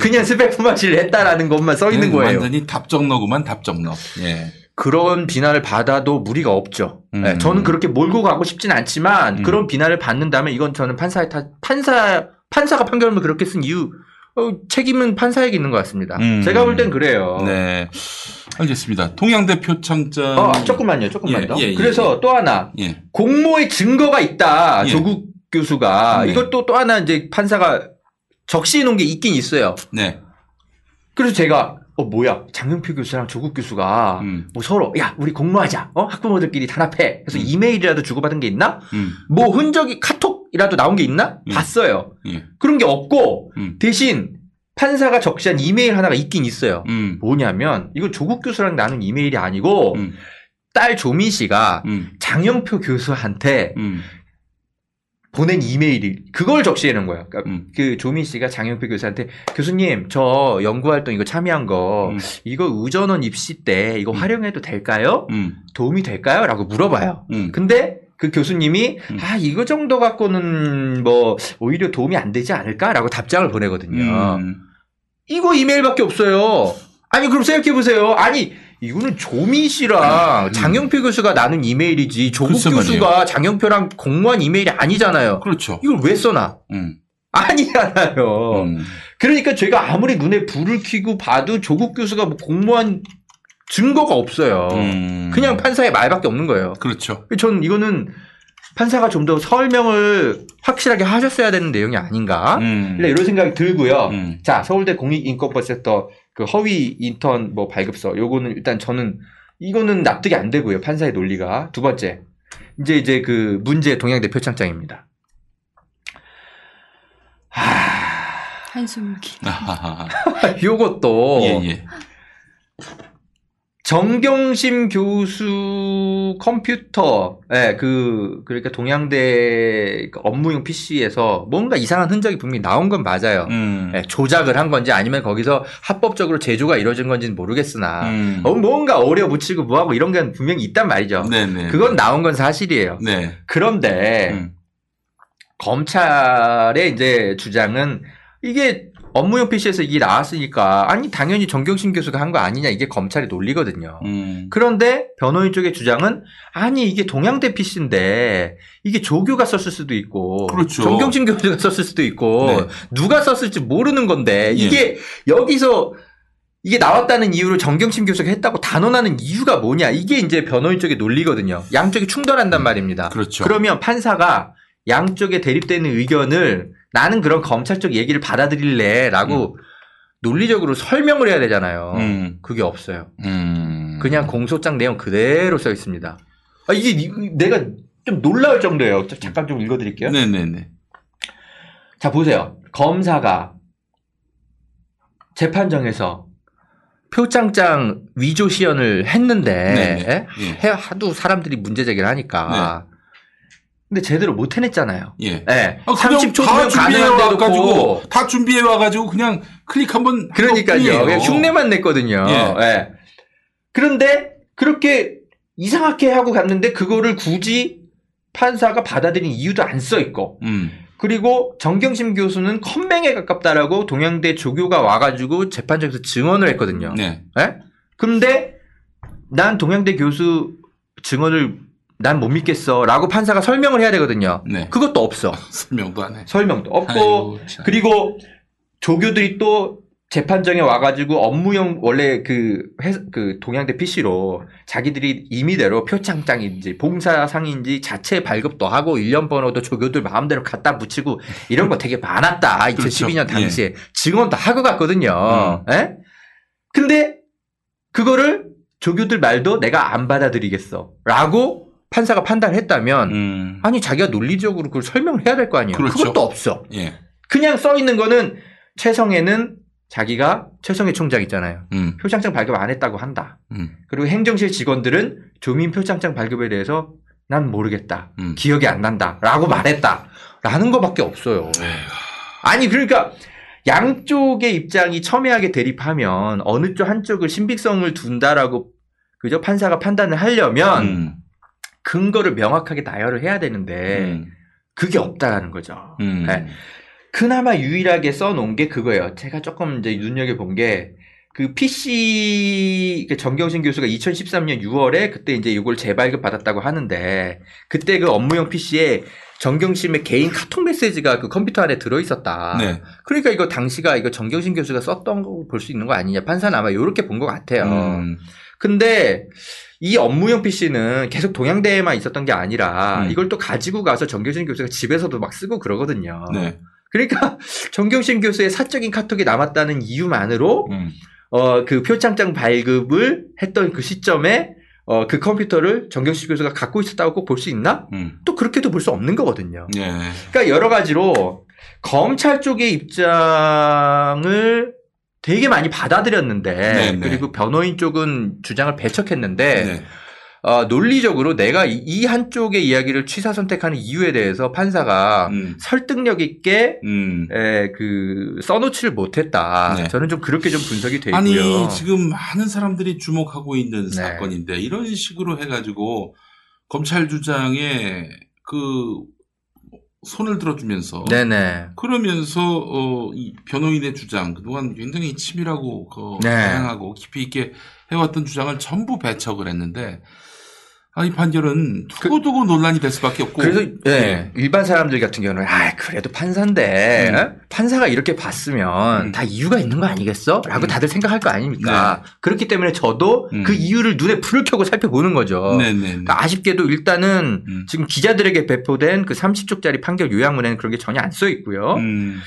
그냥 스펙프마시를 했다라는 것만 써 있는 그냥 거예요. 완전히 답정너구만 답정너. 예. 그런 비난을 받아도 무리가 없죠. 음. 네, 저는 그렇게 몰고 가고 싶진 않지만 그런 비난을 받는다면 이건 저는 판사의 탓, 판사 판사가 판결문을 그렇게 쓴 이유 어, 책임은 판사에게 있는 것 같습니다. 음. 제가 볼 땐 그래요. 네. 알겠습니다. 통양대 표창장. 어, 조금만요, 조금만 예, 더. 예, 예, 그래서 예. 또 하나 예. 공모의 증거가 있다. 예. 조국 교수가 네. 이것도 또 하나 이제 판사가 적시해 놓은 게 있긴 있어요. 네. 그래서 제가 어 뭐야 장영표 교수랑 조국 교수가 음. 뭐 서로 야 우리 공모하자 어 학부모들끼리 단합해 그래서 이메일이라도 주고받은 게 있나 음. 뭐 흔적이 카톡이라도 나온 게 있나 예. 봤어요 예. 그런 게 없고 음. 대신 판사가 적시한 이메일 하나가 있긴 있어요 음. 뭐냐면 이거 조국 교수랑 나눈 이메일이 아니고 음. 딸 조민 씨가 음. 장영표 교수한테 음. 보낸 이메일이 그걸 적시해 놓은 거예요. 그러니까 음. 그 조민 씨가 장영표 교수한테 교수님 저 연구 활동 이거 참여한 거 음. 이거 의전원 입시 때 이거 활용해도 될까요? 음. 도움이 될까요?라고 물어봐요. 음. 근데 그 교수님이 아 이거 정도 갖고는 뭐 오히려 도움이 안 되지 않을까라고 답장을 보내거든요. 음. 이거 이메일밖에 없어요. 아니 그럼 생각해 보세요. 아니 이거는 조민 씨랑 장영표 교수가 나눈 이메일이지 조국 음. 글쎄 교수가 말이에요. 장영표랑 공무원 이메일이 아니잖아요. 그렇죠. 이걸 왜 써놔? 음. 아니잖아요. 그러니까 저희가 아무리 눈에 불을 켜고 봐도 조국 교수가 뭐 공무원 증거가 없어요. 그냥 판사의 말밖에 없는 거예요. 음. 그렇죠. 전 이거는 판사가 좀 더 설명을 확실하게 하셨어야 되는 내용이 아닌가. 음. 일단 이런 생각이 들고요. 자, 서울대 공익인권버센터 그 허위 인턴 뭐 발급서 요거는 일단 저는 이거는 납득이 안 되고요. 판사의 논리가. 두 번째. 이제 이제 그 문제 동양대 표창장입니다. 한숨기. 요것도 예, 예. 정경심 교수 컴퓨터, 예, 그, 그러니까 동양대 그 업무용 PC에서 뭔가 이상한 흔적이 분명히 나온 건 맞아요. 음. 예, 조작을 한 건지 아니면 거기서 합법적으로 제조가 이루어진 건지는 모르겠으나, 음. 어, 뭔가 어려 붙이고 뭐하고 이런 게 분명히 있단 말이죠. 네네. 그건 나온 건 사실이에요. 네. 그런데, 음. 검찰의 이제 주장은 이게 업무용 PC에서 이게 나왔으니까 아니 당연히 정경심 교수가 한 거 아니냐 이게 검찰의 논리거든요. 음. 그런데 변호인 쪽의 주장은 아니 이게 동양대 PC인데 이게 조교가 썼을 수도 있고 그렇죠. 정경심 교수가 썼을 수도 있고 네. 누가 썼을지 모르는 건데 예. 이게 여기서 이게 나왔다는 이유로 정경심 교수가 했다고 단언하는 이유가 뭐냐 이게 이제 변호인 쪽의 논리거든요. 양쪽이 충돌한단 말입니다. 그렇죠. 그러면 판사가 양쪽에 대립되는 의견을 나는 그런 검찰 쪽 얘기를 받아들일래라고 논리적으로 설명을 해야 되잖아요. 음. 그게 없어요. 음. 그냥 공소장 내용 그대로 써 있습니다. 아, 이게 이- 내가 좀 놀라울 정도예요. 자, 잠깐 좀 읽어드릴게요. 네네네. 자 보세요. 검사가 재판정에서 표창장 위조 시연을 했는데. 해 하도 사람들이 문제 제기를 하니까 근데 제대로 못 해냈잖아요. 예. 예. 아, 그냥 30초 다면 준비해 와가지고 다 준비해 와가지고 그냥 클릭 한번 그러니까요. 그냥 흉내만 냈거든요. 예. 예. 그런데 그렇게 이상하게 하고 갔는데 그거를 굳이 판사가 받아들인 이유도 안 써 있고 음. 그리고 정경심 교수는 컴맹에 가깝다라고 동양대 조교가 와가지고 재판장에서 증언을 했거든요. 네. 예? 근데 난 동양대 교수 증언을 난 못 믿겠어 라고 판사가 설명을 해야 되거든요. 네. 그것도 없어. 설명도 안 해. 설명도 없고 아이고, 참. 그리고 조교들이 또 재판정에 와가지고 업무용 원래 그, 회, 그 동양대 PC로 자기들이 임의대로 표창장인지 봉사상인지 자체 발급도 하고 일련 번호도 조교들 마음대로 갖다 붙이고 이런 거 되게 많았다. 2012년 그렇죠. 당시에 증언도 하고 갔거든요. 음. 예? 근데 그거를 조교들 말도 내가 안 받아들이겠어. 라고 판사가 판단을 했다면 아니 자기가 논리적으로 그걸 설명을 해야 될 거 아니에요. 음. 그렇죠. 그것도 없어. 예. 그냥 써 있는 거는 최성애는 자기가 최성애 총장 있잖아요. 음. 표창장 발급 안 했다고 한다. 음. 그리고 행정실 직원들은 조민 표창장 발급에 대해서 난 모르겠다. 음. 기억이 안 난다. 라고 말했다. 라는 거밖에 없어요. 아니, 그러니까 양쪽의 입장이 첨예하게 대립하면 어느 쪽 한쪽을 신빙성을 둔다라고 그죠? 판사가 판단을 하려면 음. 근거를 명확하게 나열을 해야 되는데 그게 없다라는 거죠. 음. 네. 그나마 유일하게 써놓은 게 그거예요. 제가 조금 이제 눈여겨 본 게, 그 PC, 그 정경신 교수가 2013년 6월에 그때 이제 이걸 재발급 받았다고 하는데, 그때 그 업무용 PC에 정경심의 개인 카톡 메시지가 그 컴퓨터 안에 들어 있었다. 네. 그러니까 이거 당시가 이거 정경심 교수가 썼던 거 볼 수 있는 거 아니냐. 판사는 아마 이렇게 본 것 같아요. 음. 근데 이 업무용 PC는 계속 동양대에만 있었던 게 아니라 음. 이걸 또 가지고 가서 정경심 교수가 집에서도 막 쓰고 그러거든요. 네. 그러니까 정경심 교수의 사적인 카톡이 남았다는 이유만으로 음. 어, 그 표창장 발급을 했던 그 시점에 어, 그 컴퓨터를 정경심 교수가 갖고 있었다고 꼭 볼 수 있나? 음. 또 그렇게도 볼 수 없는 거거든요. 예. 그러니까 여러 가지로 검찰 쪽의 입장을 되게 많이 받아들였는데 네, 네. 그리고 변호인 쪽은 주장을 배척했는데 네. 어, 논리적으로 내가 이, 이 한쪽의 이야기를 취사 선택하는 이유에 대해서 판사가 음. 설득력 있게 음. 에, 그 써놓지를 못했다. 네. 저는 좀 그렇게 좀 분석이 돼 있고요. 아니 지금 많은 사람들이 주목하고 있는 네. 사건인데 이런 식으로 해가지고 검찰 주장에 그 손을 들어주면서 네네. 그러면서 어, 이 변호인의 주장 그동안 굉장히 치밀하고 그 네. 다양하고 깊이 있게 해왔던 주장을 전부 배척을 했는데 아, 이 판결은 두고두고 논란이 될 수밖에 없고 그 그래서 예, 일반 사람들 같은 경우는 아 그래도 판사인데 음. 어? 판사가 이렇게 봤으면 다 이유가 있는 거 아니겠어? 음. 라고 다들 생각할 거 아닙니까? 네. 그렇기 때문에 저도 그 이유를 눈에 불을 켜고 살펴보는 거죠. 네네. 음. 그러니까 아쉽게도 일단은 지금 기자들에게 배포된 그 30쪽짜리 판결 요약문에는 그런 게 전혀 안 써 있고요. 음.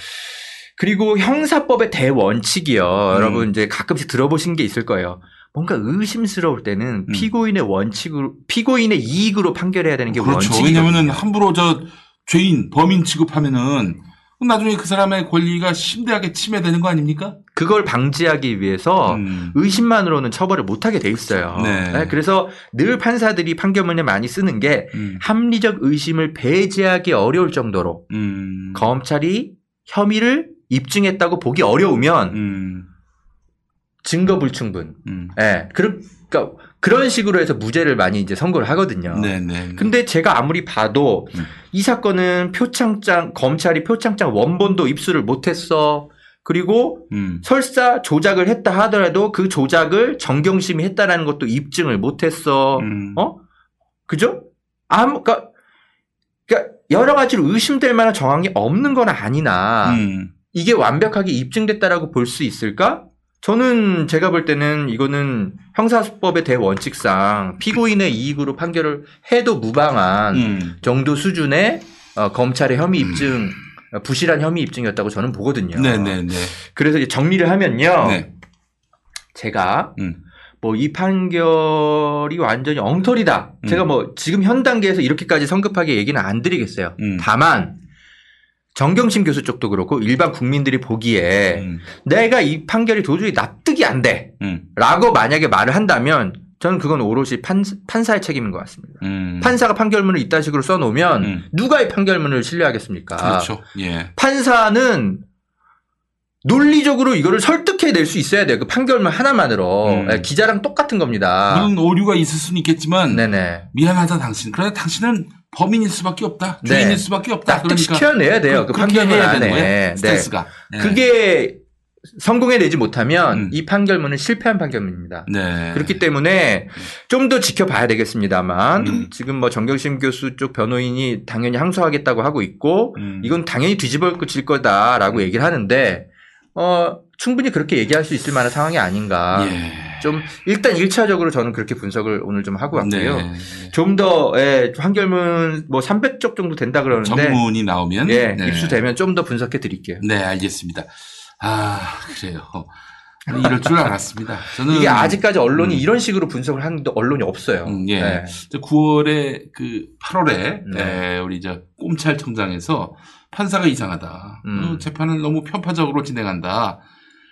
그리고 형사법의 대원칙이요. 여러분 이제 가끔씩 들어보신 게 있을 거예요. 뭔가 의심스러울 때는 피고인의 원칙으로 피고인의 이익으로 판결해야 되는 게 그렇죠. 원칙이거든요. 왜냐면은 함부로 저 죄인 범인 취급하면은 나중에 그 사람의 권리가 심대하게 침해되는 거 아닙니까? 그걸 방지하기 위해서 의심만으로는 처벌을 못하게 돼 있어요. 음. 네. 네, 그래서 늘 판사들이 판결문에 많이 쓰는 게 음. 합리적 의심을 배제하기 어려울 정도로 음. 검찰이 혐의를 입증했다고 보기 어려우면 음. 증거 불충분. 예. 그러니까 그런 식으로 해서 무죄를 많이 이제 선고를 하거든요. 네네. 근데 제가 아무리 봐도 이 사건은 표창장 검찰이 표창장 원본도 입수를 못했어. 그리고 음. 설사 조작을 했다 하더라도 그 조작을 정경심이 했다라는 것도 입증을 못했어. 음. 어? 그죠? 아무 그러니까, 그러니까 여러 가지로 의심될 만한 정황이 없는 건 아니나 음. 이게 완벽하게 입증됐다라고 볼 수 있을까? 저는 제가 볼 때는 이거는 형사수법의 대원칙상 피고인의 이익으로 판결을 해도 무방한 음. 정도 수준의 어, 검찰의 혐의 입증 어, 부실한 혐의 입증이었다고 저는 보거든요. 네네네. 그래서 이제 정리를 하면요. 네. 제가 음. 뭐이 판결이 완전히 엉터리다. 음. 제가 뭐 지금 현 단계에서 이렇게까지 성급하게 얘기는 안 드리겠어요. 음. 다만 정경심 교수 쪽도 그렇고 일반 국민들이 보기에 음. 내가 이 판결이 도저히 납득이 안 돼. 라고 만약에 말을 한다면 저는 그건 오롯이 판, 판사의 책임인 것 같습니다. 음. 판사가 판결문을 이딴 식으로 써놓으면 누가 이 판결문을 신뢰하겠습니까? 그렇죠. 예. 판사는 논리적으로 이거를 설득해낼 수 있어야 돼요. 그 판결문 하나만으로. 예, 기자랑 똑같은 겁니다. 음. 물론 오류가 있을 수는 있겠지만 네네. 미안하다 당신. 그러나 당신은 범인일 수밖에 없다. 네. 죄인일 수밖에 없다. 그러니까 납득시켜내야 돼요. 그, 그렇게 판결문 안에. 네. 스탠스가. 네. 그게 성공해내지 못하면 이 판결문은 실패한 판결문입니다. 음. 네. 그렇기 때문에 좀 더 지켜봐야 되겠습니다만 음. 지금 뭐 정경심 교수 쪽 변호인이 당연히 항소하겠다고 하고 있고 음. 이건 당연히 뒤집어질 거다라고 얘기를 하는데 어 충분히 그렇게 얘기할 수 있을 만한 상황이 아닌가. 예. 좀 일단 1차적으로 저는 그렇게 분석을 오늘 좀 하고 왔고요. 네. 좀더 예, 판결문 뭐 300쪽 정도 된다 그러는데 정문이 나오면 예, 네. 입수되면 좀 더 분석해 드릴게요. 네, 알겠습니다. 아, 그래요. 이럴 줄 알았습니다. 저는 이게 아직까지 언론이 음. 이런 식으로 분석을 하는 언론이 없어요. 예. 네. 9월에 그 8월에 네. 에, 우리 저 꼼찰 청장에서 판사가 이상하다. 음. 어, 재판을 너무 편파적으로 진행한다.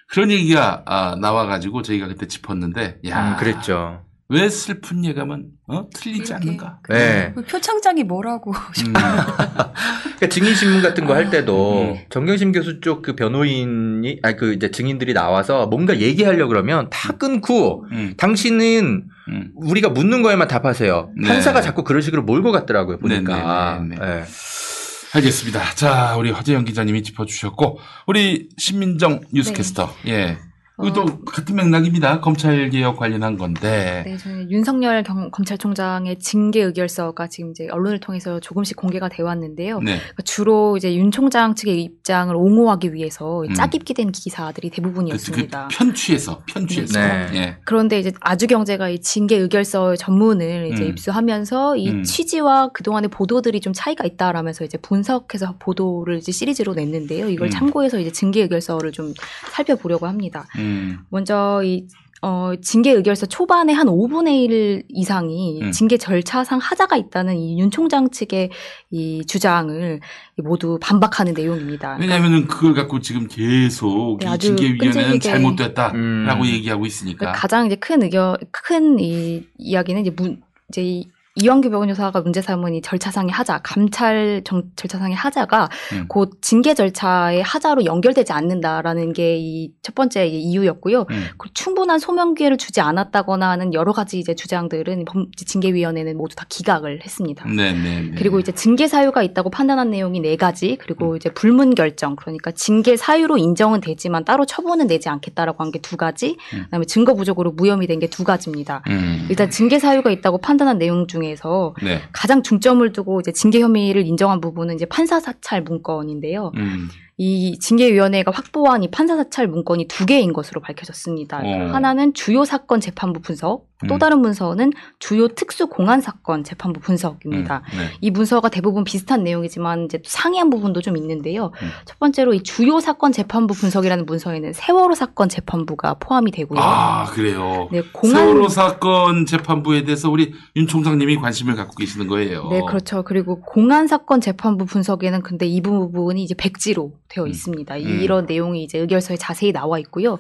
그런 얘기가 아, 나와가지고 저희가 그때 짚었는데, 야, 음, 그랬죠. 왜 슬픈 예감은 어? 틀리지 않는가? 네. 그 표창장이 뭐라고. 그러니까 증인 신문 같은 거 할 때도 정경심 교수 쪽 그 변호인이 아니 그 이제 증인들이 나와서 뭔가 얘기하려 그러면 다 끊고 당신은 우리가 묻는 거에만 답하세요. 네. 판사가 자꾸 그런 식으로 몰고 갔더라고요 보니까. 네, 네, 네, 예. 알겠습니다. 자, 우리 허재영 기자님이 짚어주셨고, 우리 신민정 뉴스캐스터, 네. 예. 이것도 같은 맥락입니다. 검찰 개혁 관련한 건데. 네, 저는 윤석열 경- 검찰총장의 징계 의결서가 지금 이제 언론을 통해서 조금씩 공개가 되어 왔는데요. 네. 그러니까 주로 이제 윤 총장 측의 입장을 옹호하기 위해서 음. 짜깁기 된 기사들이 대부분이었습니다. 편취해서, 편취해서. 네. 예. 그런데 이제 아주경제가 이 징계 의결서 전문을 이제 음. 입수하면서 이 음. 취지와 그동안의 보도들이 좀 차이가 있다라면서 이제 분석해서 보도를 이제 시리즈로 냈는데요. 이걸 음. 참고해서 이제 징계 의결서를 좀 살펴보려고 합니다. 음. 먼저 이 어, 징계 의결서 초반에 한 5분의 1 이상이 음. 징계 절차상 하자가 있다는 이 윤 총장 측의 이 주장을 모두 반박하는 내용입니다. 왜냐면은 그걸 갖고 지금 계속 네, 징계위원회는 끈질기게- 잘못됐다라고 얘기하고 있으니까. 가장 이제 큰 의견, 큰 이 이야기는 이제 문, 이제 이 이완규 변호사가 문제 삼은 이 절차상의 하자, 감찰 정- 절차상의 하자가 음. 곧 징계 절차의 하자로 연결되지 않는다라는 게 이 첫 번째 이유였고요. 음. 그 충분한 소명 기회를 주지 않았다거나 하는 여러 가지 이제 주장들은 범- 징계위원회는 모두 다 기각을 했습니다. 네, 네, 네. 그리고 이제 징계 사유가 있다고 판단한 내용이 네 가지, 그리고 이제 불문 결정, 그러니까 징계 사유로 인정은 되지만 따로 처분은 내지 않겠다라고 한 게 두 가지, 그다음에 증거 부족으로 무혐의 된 게 두 가지입니다. 음. 일단 징계 사유가 있다고 판단한 내용 중에 서 네. 가장 중점을 두고 이제 징계 혐의를 인정한 부분은 이제 판사 사찰 문건인데요. 음. 이 징계위원회가 확보한 이 판사 사찰 문건이 두 개인 것으로 밝혀졌습니다. 어. 하나는 주요 사건 재판부 분석, 또 음. 다른 문서는 주요 특수 공안 사건 재판부 분석입니다. 음, 네. 이 문서가 대부분 비슷한 내용이지만 이제 상이한 부분도 좀 있는데요. 음. 첫 번째로 이 주요 사건 재판부 분석이라는 문서에는 세월호 사건 재판부가 포함이 되고요. 아, 그래요. 네, 공안 세월호 사건 재판부에 대해서 우리 윤 총장님이 관심을 갖고 계시는 거예요. 네, 그렇죠. 그리고 공안 사건 재판부 분석에는 근데 이 부분이 이제 백지로 되어 있습니다. 음. 이런 내용이 이제 의결서에 자세히 나와 있고요.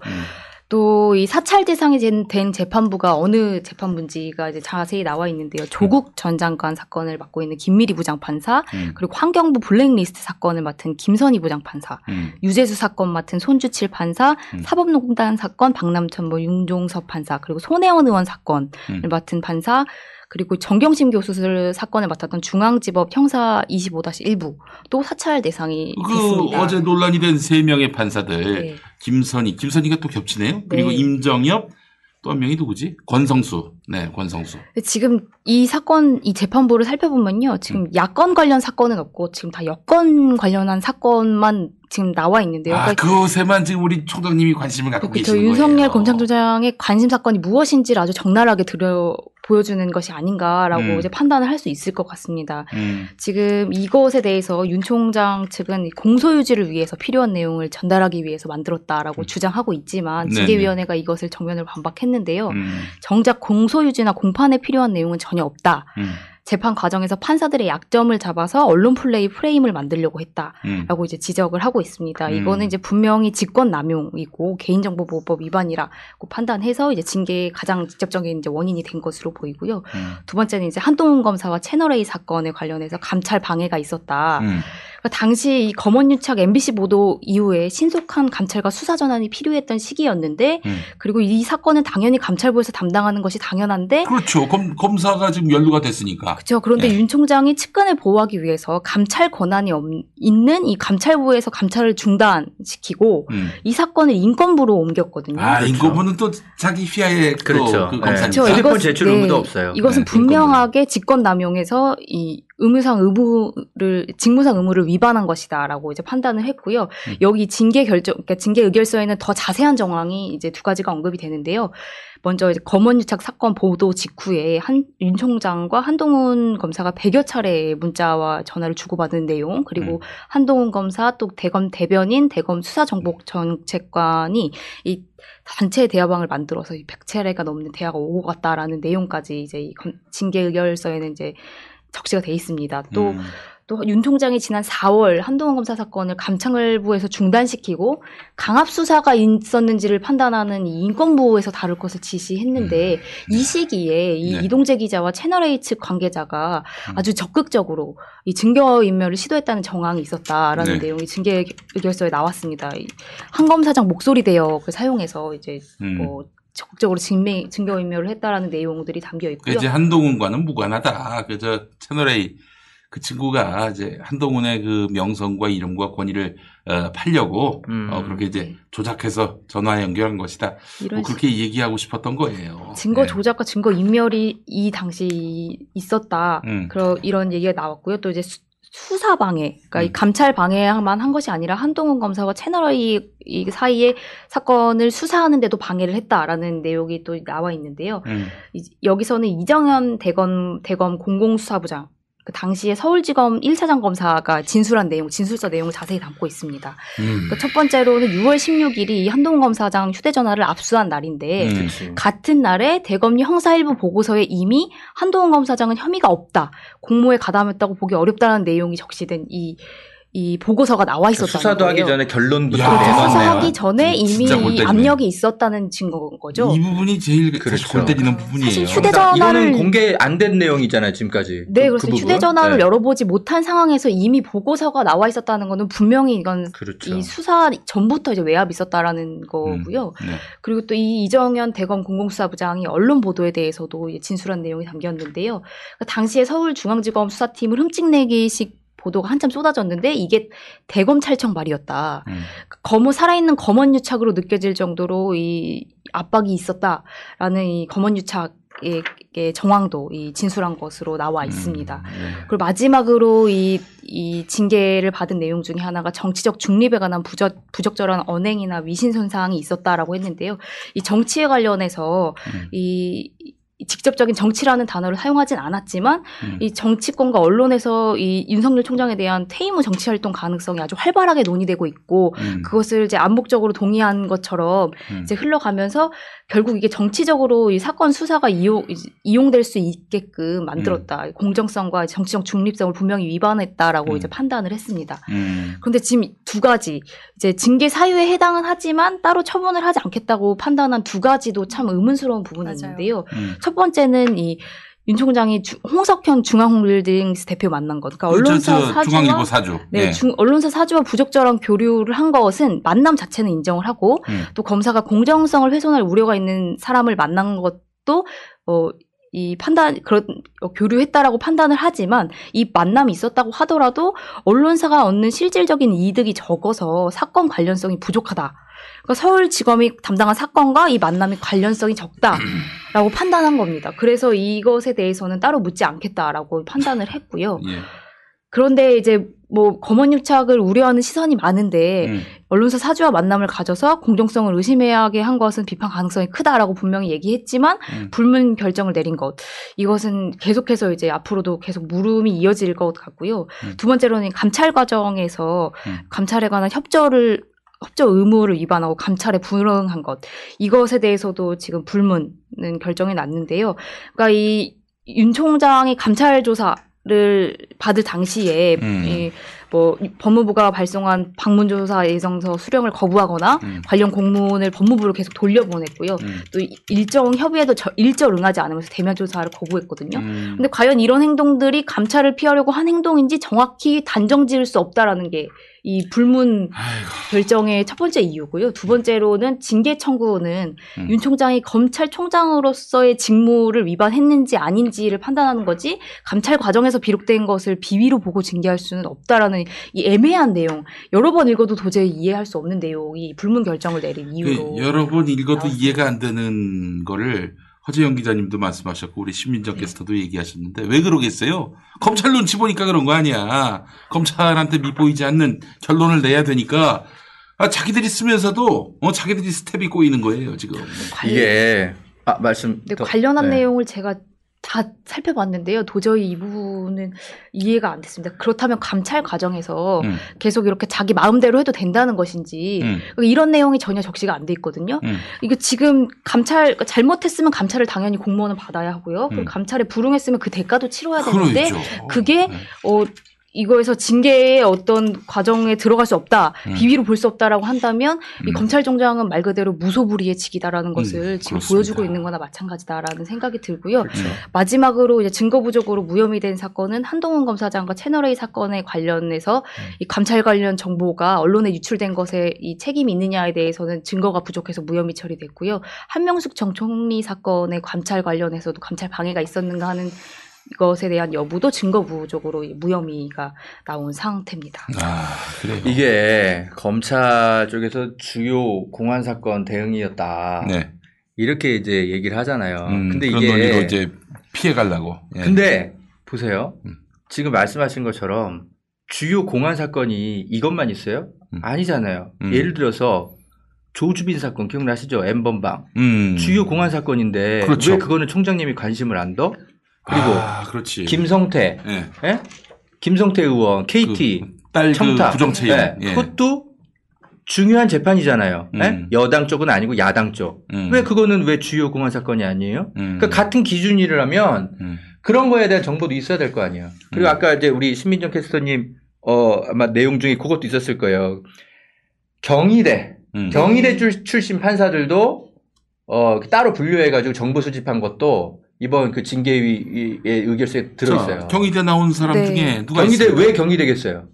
또 이 사찰 대상이 된- 된 재판부가 어느 재판부인지가 이제 자세히 나와 있는데요. 조국 전 장관 사건을 맡고 있는 김미리 부장판사, 음. 그리고 환경부 블랙리스트 사건을 맡은 김선희 부장판사, 음. 유재수 사건 맡은 손주칠 판사, 음. 사법농단 사건 박남천 뭐 윤종섭 판사, 그리고 손혜원 의원 사건을 음. 맡은 판사, 그리고 정경심 교수 사건을 맡았던 중앙지법 형사 25-1부 또 사찰 대상이 그 됐습니다. 어제 논란이 된 세 명의 판사들 네. 김선희, 김선희가 또 겹치네요. 그리고 네. 임정엽 또 한 명이 누구지? 권성수. 네, 권성수. 지금 이 사건, 이 재판부를 살펴보면요. 지금 음. 야권 관련 사건은 없고 지금 다 여권 관련한 사건만 지금 나와 있는데요. 아, 그러니까 그것에만 지금 우리 총장님이 관심을 갖고 그쵸, 계시는 윤석열 거예요. 검찰총장의 관심 사건이 무엇인지를 아주 적나라하게 들여 보여주는 것이 아닌가라고 음. 이제 판단을 할 수 있을 것 같습니다. 음. 지금 이것에 대해서 윤 총장 측은 공소유지를 위해서 필요한 내용을 전달하기 위해서 만들었다라고 주장하고 있지만 음. 징계위원회가 이것을 정면으로 반박했는데요. 음. 정작 공소유지나 공판에 필요한 내용은 전혀 없다. 음. 재판 과정에서 판사들의 약점을 잡아서 언론 플레이 프레임을 만들려고 했다라고 음. 이제 지적을 하고 있습니다. 음. 이거는 이제 분명히 직권 남용이고 개인정보보호법 위반이라고 판단해서 이제 징계의 가장 직접적인 이제 원인이 된 것으로 보이고요. 음. 두 번째는 이제 한동훈 검사와 채널 A 사건에 관련해서 감찰 방해가 있었다. 음. 그러니까 당시 이 검언유착 MBC 보도 이후에 신속한 감찰과 수사 전환이 필요했던 시기였는데 음. 그리고 이 사건은 당연히 감찰부에서 담당하는 것이 당연한데 그렇죠. 검, 검사가 지금 연루가 됐으니까. 그렇죠. 그런데 예. 윤 총장이 측근을 보호하기 위해서 감찰 권한이 없, 있는 이 감찰부에서 감찰을 중단시키고 음. 이 사건을 인권부로 옮겼거든요. 아, 인권부는 또 자기 휘하에 그렇죠. 또그 네. 검사니까. 그렇죠. 휴대폰 이것- 제출 의무도 없어요. 이것은 네, 분명하게 직권 남용해서 이 의무상 의무를 직무상 의무를 위반한 것이다라고 이제 판단을 했고요. 음. 여기 징계 결정, 그러니까 징계 의결서에는 더 자세한 정황이 이제 두 가지가 언급이 되는데요. 먼저 이제 검언유착 사건 보도 직후에 한 윤 총장과 한동훈 검사가 100여 차례 문자와 전화를 주고받은 내용, 그리고 한동훈 검사 또 대검 대변인, 대검 수사정보정책관이 이 단체 대화방을 만들어서 100차례가 넘는 대화가 오고 갔다라는 내용까지 이제 이 검- 징계 의결서에는 이제 적시가 돼 있습니다. 또 음. 또윤 총장이 지난 4월 한동훈 검사 사건을 감찰부에서 중단시키고 강압 수사가 있었는지를 판단하는 이 인권부에서 다룰 것을 지시했는데 이 시기에 이 음. 네. 이동재 기자와 채널 A 측 관계자가 음. 아주 적극적으로 이 증거 인멸을 시도했다는 정황이 있었다라는 네. 내용이 징계 의결서에 나왔습니다. 이한 검사장 목소리 대역을 사용해서 이제 음. 뭐 적극적으로 증명, 증거 인멸을 했다라는 내용들이 담겨 그 있고요. 이제 한동훈과는 무관하다. 그저 채널 A 그 친구가 이제 한동훈의 그 명성과 이름과 권위를 어, 팔려고 음. 어, 그렇게 이제 조작해서 전화 연결한 것이다. 뭐 그렇게 얘기하고 싶었던 거예요. 증거 네. 조작과 증거 인멸이 이 당시 있었다. 음. 그런 이런 얘기가 나왔고요. 또 이제 수, 수사 방해, 그러니까 음. 이 감찰 방해만 한 것이 아니라 한동훈 검사와 채널 A 이 사이에 사건을 수사하는데도 방해를 했다라는 내용이 또 나와 있는데요. 음. 이- 여기서는 이정현 대검 대검 공공수사부장 그 당시에 서울지검 1차장 검사가 진술한 내용, 진술서 내용을 자세히 담고 있습니다. 음. 그 첫 번째로는 6월 16일이 한동훈 검사장 휴대전화를 압수한 날인데 음. 같은 날에 대검 형사 일부 보고서에 이미 한동훈 검사장은 혐의가 없다, 공모에 가담했다고 보기 어렵다는 내용이 적시된 이 이 보고서가 나와 있었다는 수사도 거예요. 하기 전에 결론부터 그렇죠. 내놨네요. 수사하기 전에 이미. 압력이 있었다는 증거인 거죠. 이 부분이 제일 사실 골 때리는 부분이에요. 사실 휴대전화를- 이거는 공개 안 된 내용이잖아요 지금까지. 네, 그- 그래서 그. 휴대전화를 네. 열어보지 못한 상황에서 이미 보고서가 나와 있었다는 거는 분명히 이건 그렇죠. 이 수사 전부터 이제 외압이 있었다라는 거고요. 네. 그리고 또 이 이정현 대검 공공수사부장이 언론 보도에 대해서도 진술한 내용이 담겼는데요. 그러니까 당시에 서울중앙지검 수사팀을 흠집내기식 보도가 한참 쏟아졌는데 이게 대검찰청 말이었다. 음. 검은 살아있는 검언 유착으로 느껴질 정도로 이 압박이 있었다라는 이 검언 유착의 의 정황도 이 진술한 것으로 나와 있습니다. 그리고 마지막으로 이, 이 징계를 받은 내용 중에 하나가 정치적 중립에 관한 부적, 부적절한 언행이나 위신 손상이 있었다라고 했는데요. 이 정치에 관련해서 이, 이 직접적인 정치라는 단어를 사용하진 않았지만 음. 이 정치권과 언론에서 이 윤석열 총장에 대한 퇴임 후 정치 활동 가능성이 아주 활발하게 논의되고 있고 음. 그것을 이제 암묵적으로 동의한 것처럼 음. 이제 흘러가면서 결국 이게 정치적으로 이 사건 수사가 이용 이용될 수 있게끔 만들었다. 공정성과 정치적 중립성을 분명히 위반했다라고 이제 판단을 했습니다. 음. 그런데 지금 두 가지 이제 징계 사유에 해당은 하지만 따로 처분을 하지 않겠다고 판단한 두 가지도 참 의문스러운 부분이 있는데요. 음. 첫 번째는 이 윤 총장이 주- 홍석현 중앙홀딩스 대표 만난 것. 그러니까 언론사 저 사주와 사주. 네, 예. 중- 언론사 사주와 부적절한 교류를 한 것은 만남 자체는 인정을 하고 음. 또 검사가 공정성을 훼손할 우려가 있는 사람을 만난 것도 어, 이 판단 그런 어, 교류했다라고 판단을 하지만 이 만남이 있었다고 하더라도 언론사가 얻는 실질적인 이득이 적어서 사건 관련성이 부족하다. 그러니까 서울지검이 담당한 사건과 이 만남의 관련성이 적다라고 판단한 겁니다. 그래서 이것에 대해서는 따로 묻지 않겠다라고 판단을 했고요. 예. 그런데 이제 뭐 검언 유착을 우려하는 시선이 많은데 음. 언론사 사주와 만남을 가져서 공정성을 의심하게 한 것은 비판 가능성이 크다라고 분명히 얘기했지만 음. 불문 결정을 내린 것 이것은 계속해서 이제 앞으로도 계속 물음이 이어질 것 같고요. 음. 두 번째로는 감찰 과정에서 음. 감찰에 관한 협조를 협조 의무를 위반하고 감찰에 불응한 것 이것에 대해서도 지금 불문은 결정이 났는데요. 그러니까 이 윤 총장이 감찰 조사를 받을 당시에 음. 이 뭐 법무부가 발송한 방문조사 예정서 수령을 거부하거나 음. 관련 공문을 법무부로 계속 돌려보냈고요. 음. 또 이- 일정 협의에도 저- 일절 응하지 않으면서 대면 조사를 거부했거든요. 음. 근데 과연 이런 행동들이 감찰을 피하려고 한 행동인지 정확히 단정 지을 수 없다라는 게 이 불문 결정의 첫 번째 이유고요. 두 번째로는 징계 청구는 음. 윤 총장이 검찰총장으로서의 직무를 위반했는지 아닌지를 판단하는 거지 감찰 과정에서 비록된 것을 비위로 보고 징계할 수는 없다라는 이 애매한 내용 여러 번 읽어도 도저히 이해할 수 없는 내용이 불문 결정을 내린 이유로 그 여러 번 읽어도 이해가 안 되는 거를 허재영 기자님도 말씀하셨고 우리 네. 신민정 캐스터도 얘기하셨는데 왜 그러겠어요? 검찰 눈치 보니까 그런 거 아니야. 검찰한테 미보이지 않는 결론을 내야 되니까 아, 자기들이 쓰면서도 어, 자기들이 스텝이 꼬이는 거예요 지금. 이게 아 말씀. 네, 더- 관련한 네. 내용을 제가 다 살펴봤는데요. 도저히 이 부분은 이해가 안 됐습니다. 그렇다면 감찰 과정에서 음. 계속 이렇게 자기 마음대로 해도 된다는 것인지 음. 이런 내용이 전혀 적시가 안 돼 있거든요. 음. 이거 지금 감찰 그러니까 잘못했으면 감찰을 당연히 공무원은 받아야 하고요. 그리고 음. 감찰에 불응했으면 그 대가도 치러야 되는데 그러죠. 그게 어 이거에서 징계의 어떤 과정에 들어갈 수 없다, 음. 비위로 볼 수 없다라고 한다면 이 음. 검찰총장은 말 그대로 무소불위의 직이다라는 것을 지금 그렇습니다. 보여주고 있는 거나 마찬가지다라는 생각이 들고요. 그렇죠. 마지막으로 이제 증거 부족으로 무혐의 된 사건은 한동훈 검사장과 채널A 사건에 관련해서 음. 이 감찰 관련 정보가 언론에 유출된 것에 이 책임이 있느냐에 대해서는 증거가 부족해서 무혐의 처리됐고요. 한명숙 전 총리 사건의 감찰 관련해서도 감찰 방해가 있었는가 하는 것에 대한 여부도 증거 부족으로 이 무혐의가 나온 상태입니다. 아 그래요. 이게 검찰 쪽에서 주요 공안 사건 대응이었다. 네. 이렇게 이제 얘기를 하잖아요. 음, 근데 그런 이게 논리로 이제 피해 가려고. 예. 근데 보세요. 음. 지금 말씀하신 것처럼 주요 공안 사건이 이것만 있어요? 아니잖아요. 음. 예를 들어서 조주빈 사건 기억나시죠? 엠번방. 음. 주요 공안 사건인데 그렇죠. 왜 그거는 총장님이 관심을 안 둬? 그리고 아, 그렇지. 김성태, 예. 예? 김성태 의원, KT, 딸그 청탁, 부정채용. 예, 예. 그것도 중요한 재판이잖아요. 예? 음. 여당 쪽은 아니고 야당 쪽. 음. 왜 그거는 왜 주요 공안 사건이 아니에요? 음. 그러니까 같은 기준이라면 음. 그런 거에 대한 정보도 있어야 될 거 아니에요. 그리고 음. 아까 이제 우리 신민정 캐스터님 어, 아마 내용 중에 그것도 있었을 거예요. 경희대, 음. 경희대 출, 출신 판사들도 어, 따로 분류해가지고 정보 수집한 것도 이번 그 징계위의 의결서에 들어있어요. 자, 경희대 나온 사람 네. 중에 누가 경희대 있어요? 왜 경희대겠어요?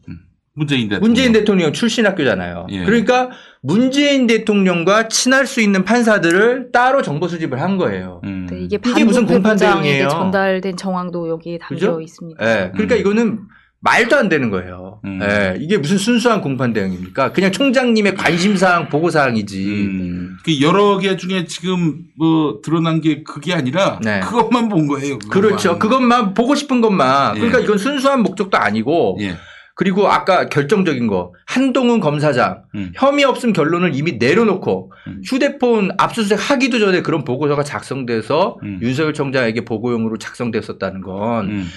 문재인 대통령. 문재인 대통령 출신 학교잖아요. 예. 그러니까 문재인 대통령과 친할 수 있는 판사들을 따로 정보 수집을 한 거예요. 음. 네, 이게, 이게 무슨 공판 대응이에요? 전달된 정황도 여기에 담겨 그죠? 있습니다. 예, 그러니까 이거는 말도 안 되는 거예요. 음. 예, 이게 무슨 순수한 공판 대응입니까? 그냥 총장님의 관심사항, 보고사항이지. 음. 그 여러 개 중에 지금 뭐 드러난 게 그게 아니라 그것만 본 거예요. 그것만. 네. 그렇죠. 그것만 보고 싶은 것만. 예. 그러니까 이건 순수한 목적도 아니고. 예. 그리고 아까 결정적인 거 한동훈 검사장 음. 혐의 없음 결론을 이미 내려놓고 휴대폰 압수수색 하기도 전에 그런 보고서가 작성돼서 음. 윤석열 총장에게 보고용으로 작성됐었다는 건 음.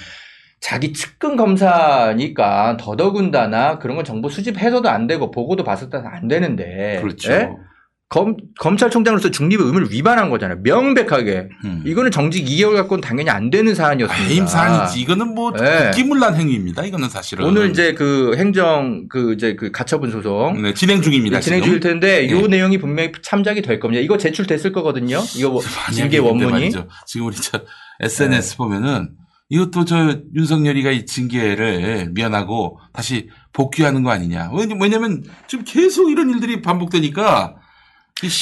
자기 측근 검사니까 더더군다나 그런 건 정보 수집해서도 안 되고 보고도 봤었다는 안 되는데 그렇죠. 예? 검, 검찰총장으로서 중립의 의무를 위반한 거잖아요. 명백하게. 이거는 정직 2개월 갖고는 당연히 안 되는 사안이었습니다. 음. 해임 사안이지. 이거는 뭐 네. 기물난 행위입니다. 이거는 사실은. 오늘 이제 그 행정 그 이제 그 가처분 소송 네, 진행 중입니다. 진행 지금. 중일 텐데 요 네. 내용이 분명히 참작이 될 겁니다. 이거 제출됐을 거거든요. 이거 뭐 징계 원문이. 지금 우리 저 SNS 보면은 이것도 저 윤석열이가 이 징계를 면하고 다시 복귀하는 거 아니냐. 왜냐- 왜냐면 지금 계속 이런 일들이 반복되니까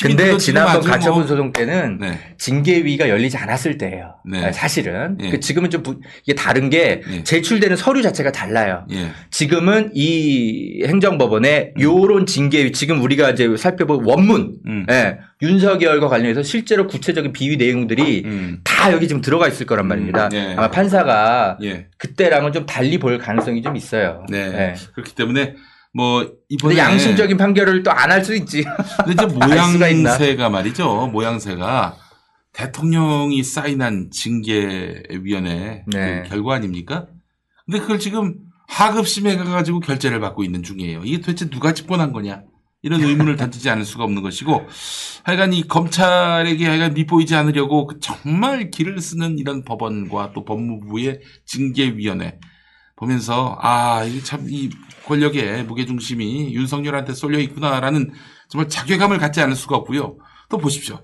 근데 지난번 가처분 뭐- 소송 때는 징계위가 열리지 않았을 때예요. 네. 사실은 예. 그 지금은 좀 부- 이게 다른 게 제출되는 서류 자체가 달라요. 예. 지금은 이 행정법원에 요런 징계위 지금 우리가 이제 살펴본 원문, 음. 예, 윤석열과 관련해서 실제로 구체적인 비위 내용들이 다 여기 지금 들어가 있을 거란 말입니다. 예. 아마 판사가 예. 그때랑은 좀 달리 볼 가능성이 좀 있어요. 네. 예. 그렇기 때문에 뭐 이번에 양심적인 판결을 또 안 할 수 있지. 근데 이제? 모양새가 말이죠. 모양새가 대통령이 사인한 징계위원회 네. 그 결과 아닙니까? 근데 그걸 지금 하급심에 가가지고 결재를 받고 있는 중이에요. 이게 도대체 누가 집권한 거냐? 이런 의문을 던지지 않을 수가 없는 것이고, 하여간 이 검찰에게 하여간 밑보이지 않으려고 그 정말 길을 쓰는 이런 법원과 또 법무부의 징계위원회 보면서, 아, 이게 참 이 권력의 무게중심이 윤석열한테 쏠려 있구나라는 정말 자괴감을 갖지 않을 수가 없고요. 또 보십시오.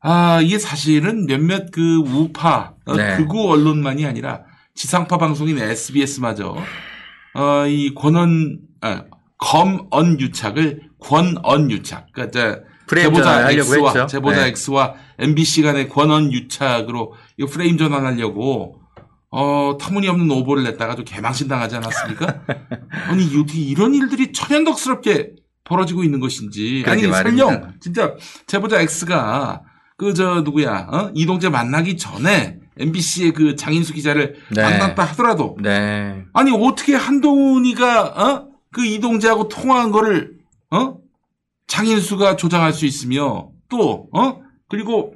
아, 이게 사실은 몇몇 그 우파, 어, 네. 극우 언론만이 아니라 지상파 방송인 SBS마저, 어, 이 권언, 아, 검언 유착을 권언 유착. 그러니까 제보자 X와. 제보자 네. X와 MBC 간의 권언 유착으로 이거 프레임 전환하려고 어, 터무니없는 오보를 냈다가 좀 개망신 당하지 않았습니까? 아니, 어떻게 이런 일들이 천연덕스럽게 벌어지고 있는 것인지. 아니, 말입니다. 설령, 진짜, 제보자 X가, 그, 저, 누구야, 어? 이동재 만나기 전에 MBC의 그 장인수 기자를 네. 만났다 하더라도. 네. 아니, 어떻게 한동훈이가, 어? 그 이동재하고 통화한 거를, 어? 장인수가 조장할 수 있으며, 또, 어? 그리고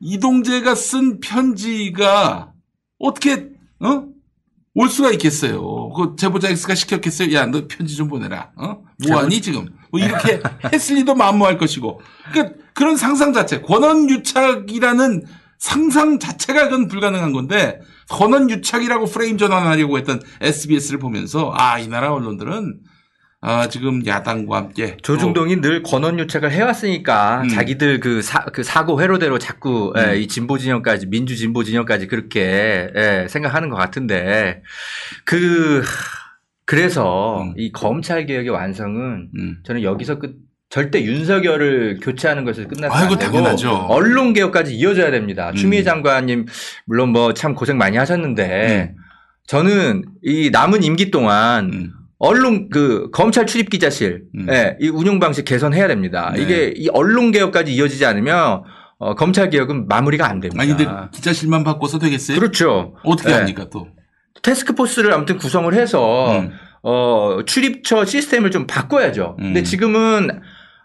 이동재가 쓴 편지가 어떻게, 어? 올 수가 있겠어요. 그 제보자 X가 시켰겠어요. 야, 너 편지 좀 보내라. 어? 뭐하니 지금? 뭐 이렇게 했을 리도 만무할 것이고. 그러니까 그런 상상 자체, 권한 유착이라는 상상 자체가 그건 불가능한 건데 권한 유착이라고 프레임 전환하려고 했던 SBS를 보면서 아, 이 나라 언론들은 아, 지금 야당과 함께 조중동이 늘 권원 유착을 음. 해왔으니까 자기들 그, 사, 그 사고 회로대로 자꾸 예, 이 진보 진영까지 민주 진보 진영까지 그렇게 예, 생각하는 것 같은데 그 그래서 음. 이 검찰 개혁의 완성은 저는 여기서 끝 절대 윤석열을 교체하는 것을 끝나서 아이고, 안 되고. 언론 개혁까지 이어져야 됩니다. 음. 추미애 장관님 물론 뭐 참 고생 많이 하셨는데 저는 이 남은 임기 동안 음. 언론 그 검찰 출입 기자실 예, 이 운영 방식 개선해야 됩니다. 네. 이게 이 언론 개혁까지 이어지지 않으면 어, 검찰 개혁은 마무리가 안 됩니다. 아니 근데 기자실만 바꿔서 되겠어요? 그렇죠. 어떻게 네. 합니까 또? 테스크포스를 아무튼 구성을 해서 음. 어, 출입처 시스템을 좀 바꿔야죠. 음. 근데 지금은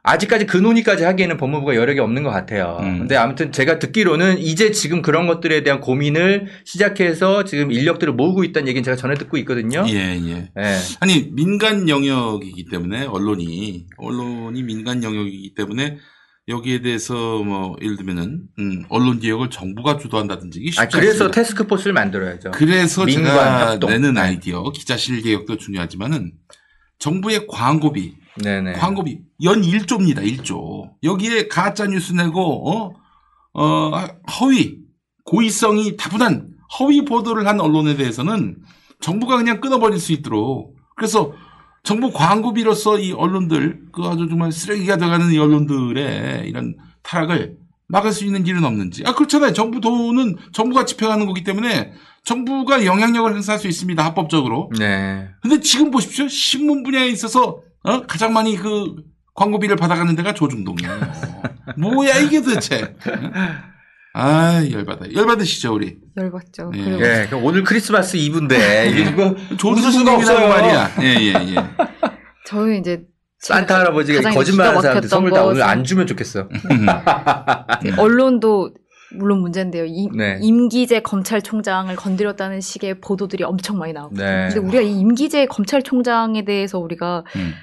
아직까지 그 논의까지 하기에는 법무부가 여력이 없는 것 같아요. 음. 근데 아무튼 제가 듣기로는 이제 지금 그런 것들에 대한 고민을 시작해서 지금 인력들을 모으고 있다는 얘기는 제가 전해 듣고 있거든요. 예, 예. 예. 아니 민간 영역이기 때문에 언론이 언론이 민간 영역이기 때문에 여기에 대해서 뭐 예를 들면은 음, 언론 개혁을 정부가 주도한다든지 이게 쉽지 아, 그래서 않습니다. 테스크포스를 만들어야죠. 그래서 민관 제가 협동. 내는 네. 아이디어 기자실 개혁도 중요하지만은 정부의 광고비 네네. 광고비 연 1조입니다. 1조. 여기에 가짜 뉴스 내고 어? 어, 허위 고의성이 다분한 허위 보도를 한 언론에 대해서는 정부가 그냥 끊어버릴 수 있도록 그래서 정부 광고비로서 이 언론들 그 아주 정말 쓰레기가 돼가는 이 언론들의 이런 타락을 막을 수 있는 길은 없는지 아 그렇잖아요 정부 돈은 정부가 집행하는 거기 때문에 정부가 영향력을 행사할 수 있습니다 합법적으로 네. 근데 지금 보십시오. 신문 분야에 있어서 어? 가장 많이 그 광고비를 받아가는 데가 조중동이에요. 뭐야 이게 도대체. 아 열받아. 열받으시죠 우리. 열받죠. 예. 그리고 예, 그럼 오늘 크리스마스 이브인데 이게 뭐 웃을 수가 없어요. 말이야. 예예 예. 저는 이제 산타 할아버지가 거짓말하는 사람들 선물 다 오늘 안 주면 좋겠어. 그 언론도 물론 문제인데요. 임, 네. 임기재 검찰총장을 건드렸다는 식의 보도들이 엄청 많이 나오고. 네. 근데 우리가 이 임기재 검찰총장에 대해서 우리가 음.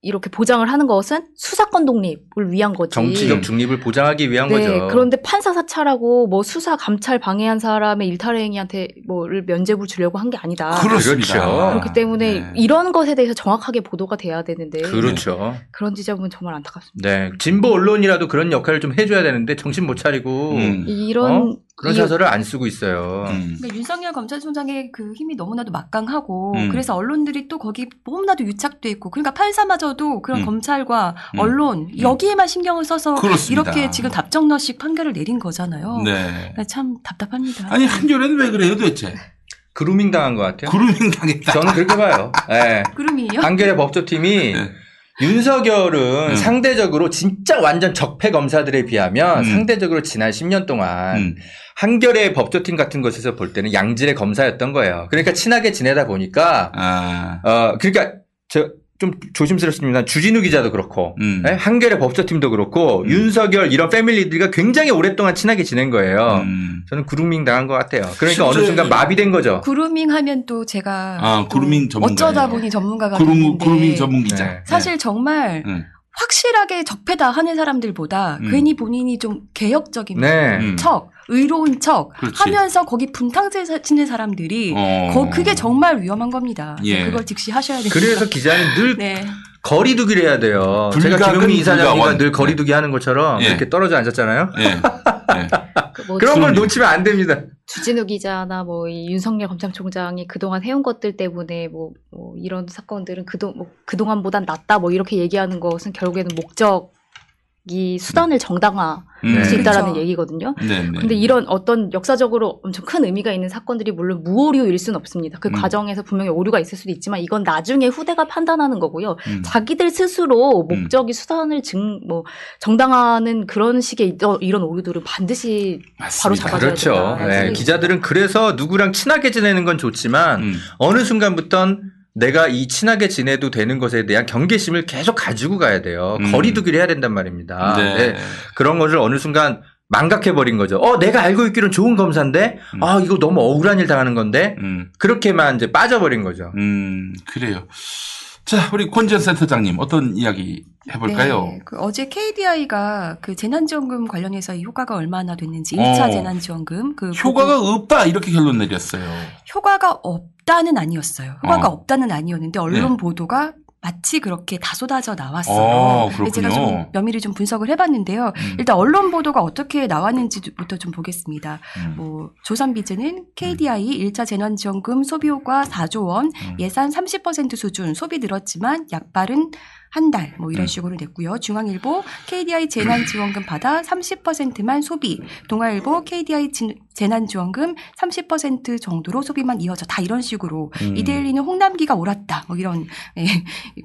이렇게 보장을 하는 것은 수사권 독립을 위한 거지. 정치적 중립을 보장하기 위한 네, 거죠. 그런데 판사 사찰하고 뭐 수사 감찰 방해한 사람의 일탈행위한테 뭐를 면죄부 주려고 한 게 아니다. 그렇습니다. 그렇죠. 그렇기 때문에 네. 이런 것에 대해서 정확하게 보도가 돼야 되는데 그렇죠. 그런 지점은 정말 안타깝습니다. 네, 진보 언론이라도 그런 역할을 좀 해줘야 되는데 정신 못 차리고 이런 어? 그런 이- 사설을 안 쓰고 있어요. 그러니까 윤석열 검찰총장의 그 힘이 너무나도 막강하고 음. 그래서 언론들이 또 거기 너무나도 유착돼 있고 그러니까 판사마저도 그런 음. 검찰과 음. 언론 여기에만 신경을 써서 그렇습니다. 이렇게 지금 답정너식 판결을 내린 거잖아요. 네. 그러니까 참 답답합니다. 아니 한겨레는 왜 그래요 도대체? 그루밍 당한 것 같아요. 그루밍 당했다. 저는 그렇게 봐요. 네. 그루밍이요? 한겨레 법조팀이 윤석열은 음. 상대적으로 진짜 완전 적폐 검사들에 비하면 음. 상대적으로 지난 10년 동안 음. 한겨레 법조팀 같은 곳에서 볼 때는 양질의 검사였던 거예요. 그러니까 친하게 지내다 보니까 아. 어 그러니까 저 좀 조심스럽습니다. 주진우 기자도 그렇고 음. 예? 한겨레 법조팀도 그렇고 윤석열 이런 패밀리들과 굉장히 오랫동안 친하게 지낸 거예요. 음. 저는 그루밍 당한 것 같아요. 그러니까 어느 순간 마비된 거죠. 그루밍 하면 또 제가 아 또 그루밍 전문가. 어쩌다 보니 전문가가 그루밍, 됐는데 그루밍 전문 기자. 네. 사실 정말 네. 확실하게 적폐다 하는 사람들보다 음. 괜히 본인이 좀 개혁적인 네. 음. 척, 의로운 척 그렇지. 하면서 거기 분탕질 치는 사람들이 어. 거, 그게 정말 위험한 겁니다. 예. 그걸 직시하셔야 됩니다. 그래서 기자는 늘 네. 거리두기를 해야 돼요. 제가 김용민 이사장님과. 늘 거리두기 하는 것처럼 예. 이렇게 떨어져 앉았잖아요. 예. 뭐 그런 걸 놓치면 안 됩니다. 주진우 기자나 뭐 이 윤석열 검찰총장이 그동안 해온 것들 때문에 뭐, 뭐 이런 사건들은 그동 뭐 그동안보단 낫다 뭐 이렇게 얘기하는 것은 결국에는 목적 이 수단을 정당화할 음. 수 있다라는 그렇죠. 얘기거든요. 네, 네. 근데 이런 어떤 역사적으로 엄청 큰 의미가 있는 사건들이 물론 무오류일 수는 없습니다. 그 음. 과정에서 분명히 오류가 있을 수도 있지만 이건 나중에 후대가 판단하는 거고요. 음. 자기들 스스로 목적이 수단을 증, 뭐, 정당화하는 그런 식의 이- 이런 오류들은 반드시 바로 잡아줘야 그렇죠. 된다. 네, 기자들은 그래서 누구랑 친하게 지내는 건 좋지만 음. 어느 순간부턴 내가 이 친하게 지내도 되는 것에 대한 경계심을 계속 가지고 가야 돼요. 음. 거리두기를 해야 된단 말입니다. 네. 네, 그런 것을 어느 순간 망각해 버린 거죠. 어, 내가 알고 있기로는 좋은 검사인데, 아, 이거 너무 억울한 일 당하는 건데, 음. 그렇게만 이제 빠져버린 거죠. 음, 그래요. 자, 우리 권지현 센터장님 어떤 이야기 해볼까요? 네, 그 어제 KDI가 그 재난지원금 관련해서 이 효과가 얼마나 됐는지 1차 어. 재난지원금 그 효과가 없다 이렇게 결론 내렸어요. 효과가 없다는 아니었어요. 효과가 어. 없다는 아니었는데 언론 네. 보도가 마치 그렇게 다 쏟아져 나왔어요. 어, 근데 제가. 좀 면밀히 좀 분석을 해봤는데요. 음. 일단 언론 보도가 어떻게 나왔는지부터 좀 보겠습니다. 음. 뭐 조선비즈는 KDI 1차 재난지원금 소비효과 4조 원, 음. 예산 30% 수준, 소비 늘었지만 약발은 한 달, 뭐 이런 음. 식으로 냈고요. 중앙일보 KDI 재난지원금 받아 30%만 소비, 동아일보 KDI 진- 재난지원금 30% 정도로 소비만 이어져 다 이런 식으로 음. 이데일리는 홍남기가 옳았다, 뭐 이런 예,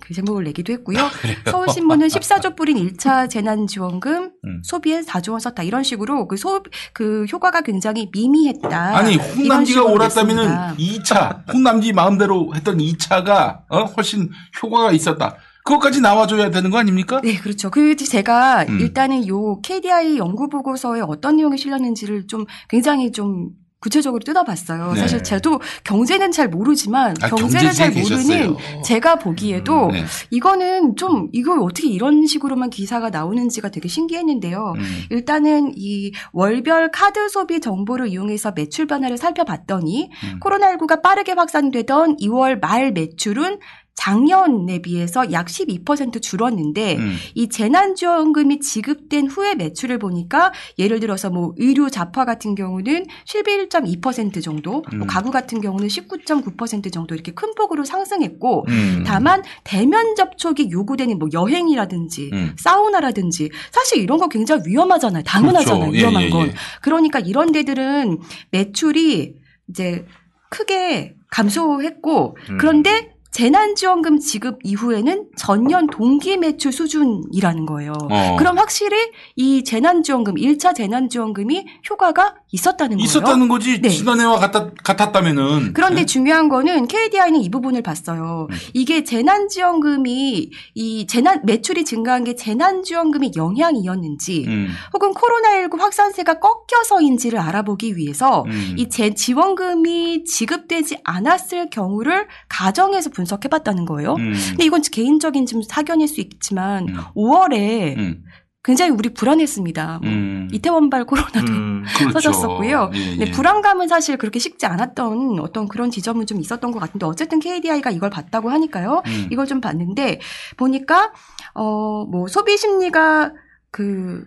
그 제목을 내기도 했고요. 아? 서울신문은 14조 뿌린 1차 재난지원금 음. 소비에 4조 원 썼다 이런 식으로 그 소 그 효과가 굉장히 미미했다. 아니 홍남기가 옳았다면은 냈습니다. 2차 홍남기 마음대로 했던 2차가 어? 훨씬 효과가 있었다. 그것까지 나와줘야 되는 거 아닙니까? 네, 그렇죠. 그 제가 음. 일단은 요 KDI 연구 보고서에 어떤 내용이 실렸는지를 좀 굉장히 좀 구체적으로 뜯어봤어요. 네. 사실 저도 경제는 잘 모르지만 아, 경제를 잘 모르는. 제가 보기에도 네. 이거는 좀 이걸 어떻게 이런 식으로만 기사가 나오는지가 되게 신기했는데요. 음. 일단은 이 월별 카드 소비 정보를 이용해서 매출 변화를 살펴봤더니 음. 코로나19가 빠르게 확산되던 2월 말 매출은 작년에 비해서 약 12% 줄었는데 음. 이 재난지원금이 지급된 후에 매출을 보니까 예를 들어서 뭐 의류 잡화 같은 경우는 11.2% 정도, 뭐 음. 가구 같은 경우는 19.9% 정도 이렇게 큰 폭으로 상승했고 음. 다만 대면 접촉이 요구되는 뭐 여행이라든지 음. 사우나라든지 사실 이런 거 굉장히 위험하잖아요. 당연하잖아요. 그렇죠. 예, 위험한 예, 건. 예. 그러니까 이런 데들은 매출이 이제 크게 감소했고 음. 그런데 재난지원금 지급 이후에는 전년 동기 매출 수준이라는 거예요. 어. 그럼 확실히 이 재난지원금, 1차 재난지원금이 효과가 있었다는 거예요. 있었다는 거지 네. 지난해와 같았, 같았 다면은 그런데 네? 중요한 거는 KDI는 이 부분을 봤어요. 음. 이게 재난지원금이 이 재난 매출이 증가한 게 재난지원금의 영향이었는지 음. 혹은 코로나19 확산세가 꺾여서인지를 알아보기 위해서 음. 이 재, 지원금이 지급되지 않았을 경우를 가정해서 분 석해봤다는 거예요. 음. 근데 이건 개인적인 좀 사견일 수 있지만 음. 5월에 음. 굉장히 우리 불안했습니다. 뭐 음. 이태원발 코로나도 그렇죠. 터졌었고요. 예, 네, 예. 불안감은 사실 그렇게 식지 않았던 어떤 그런 지점은 좀 있었던 것 같은데 어쨌든 KDI가 이걸 봤다고 하니까요. 음. 이걸 좀 봤는데 보니까 어 뭐 소비 심리가 그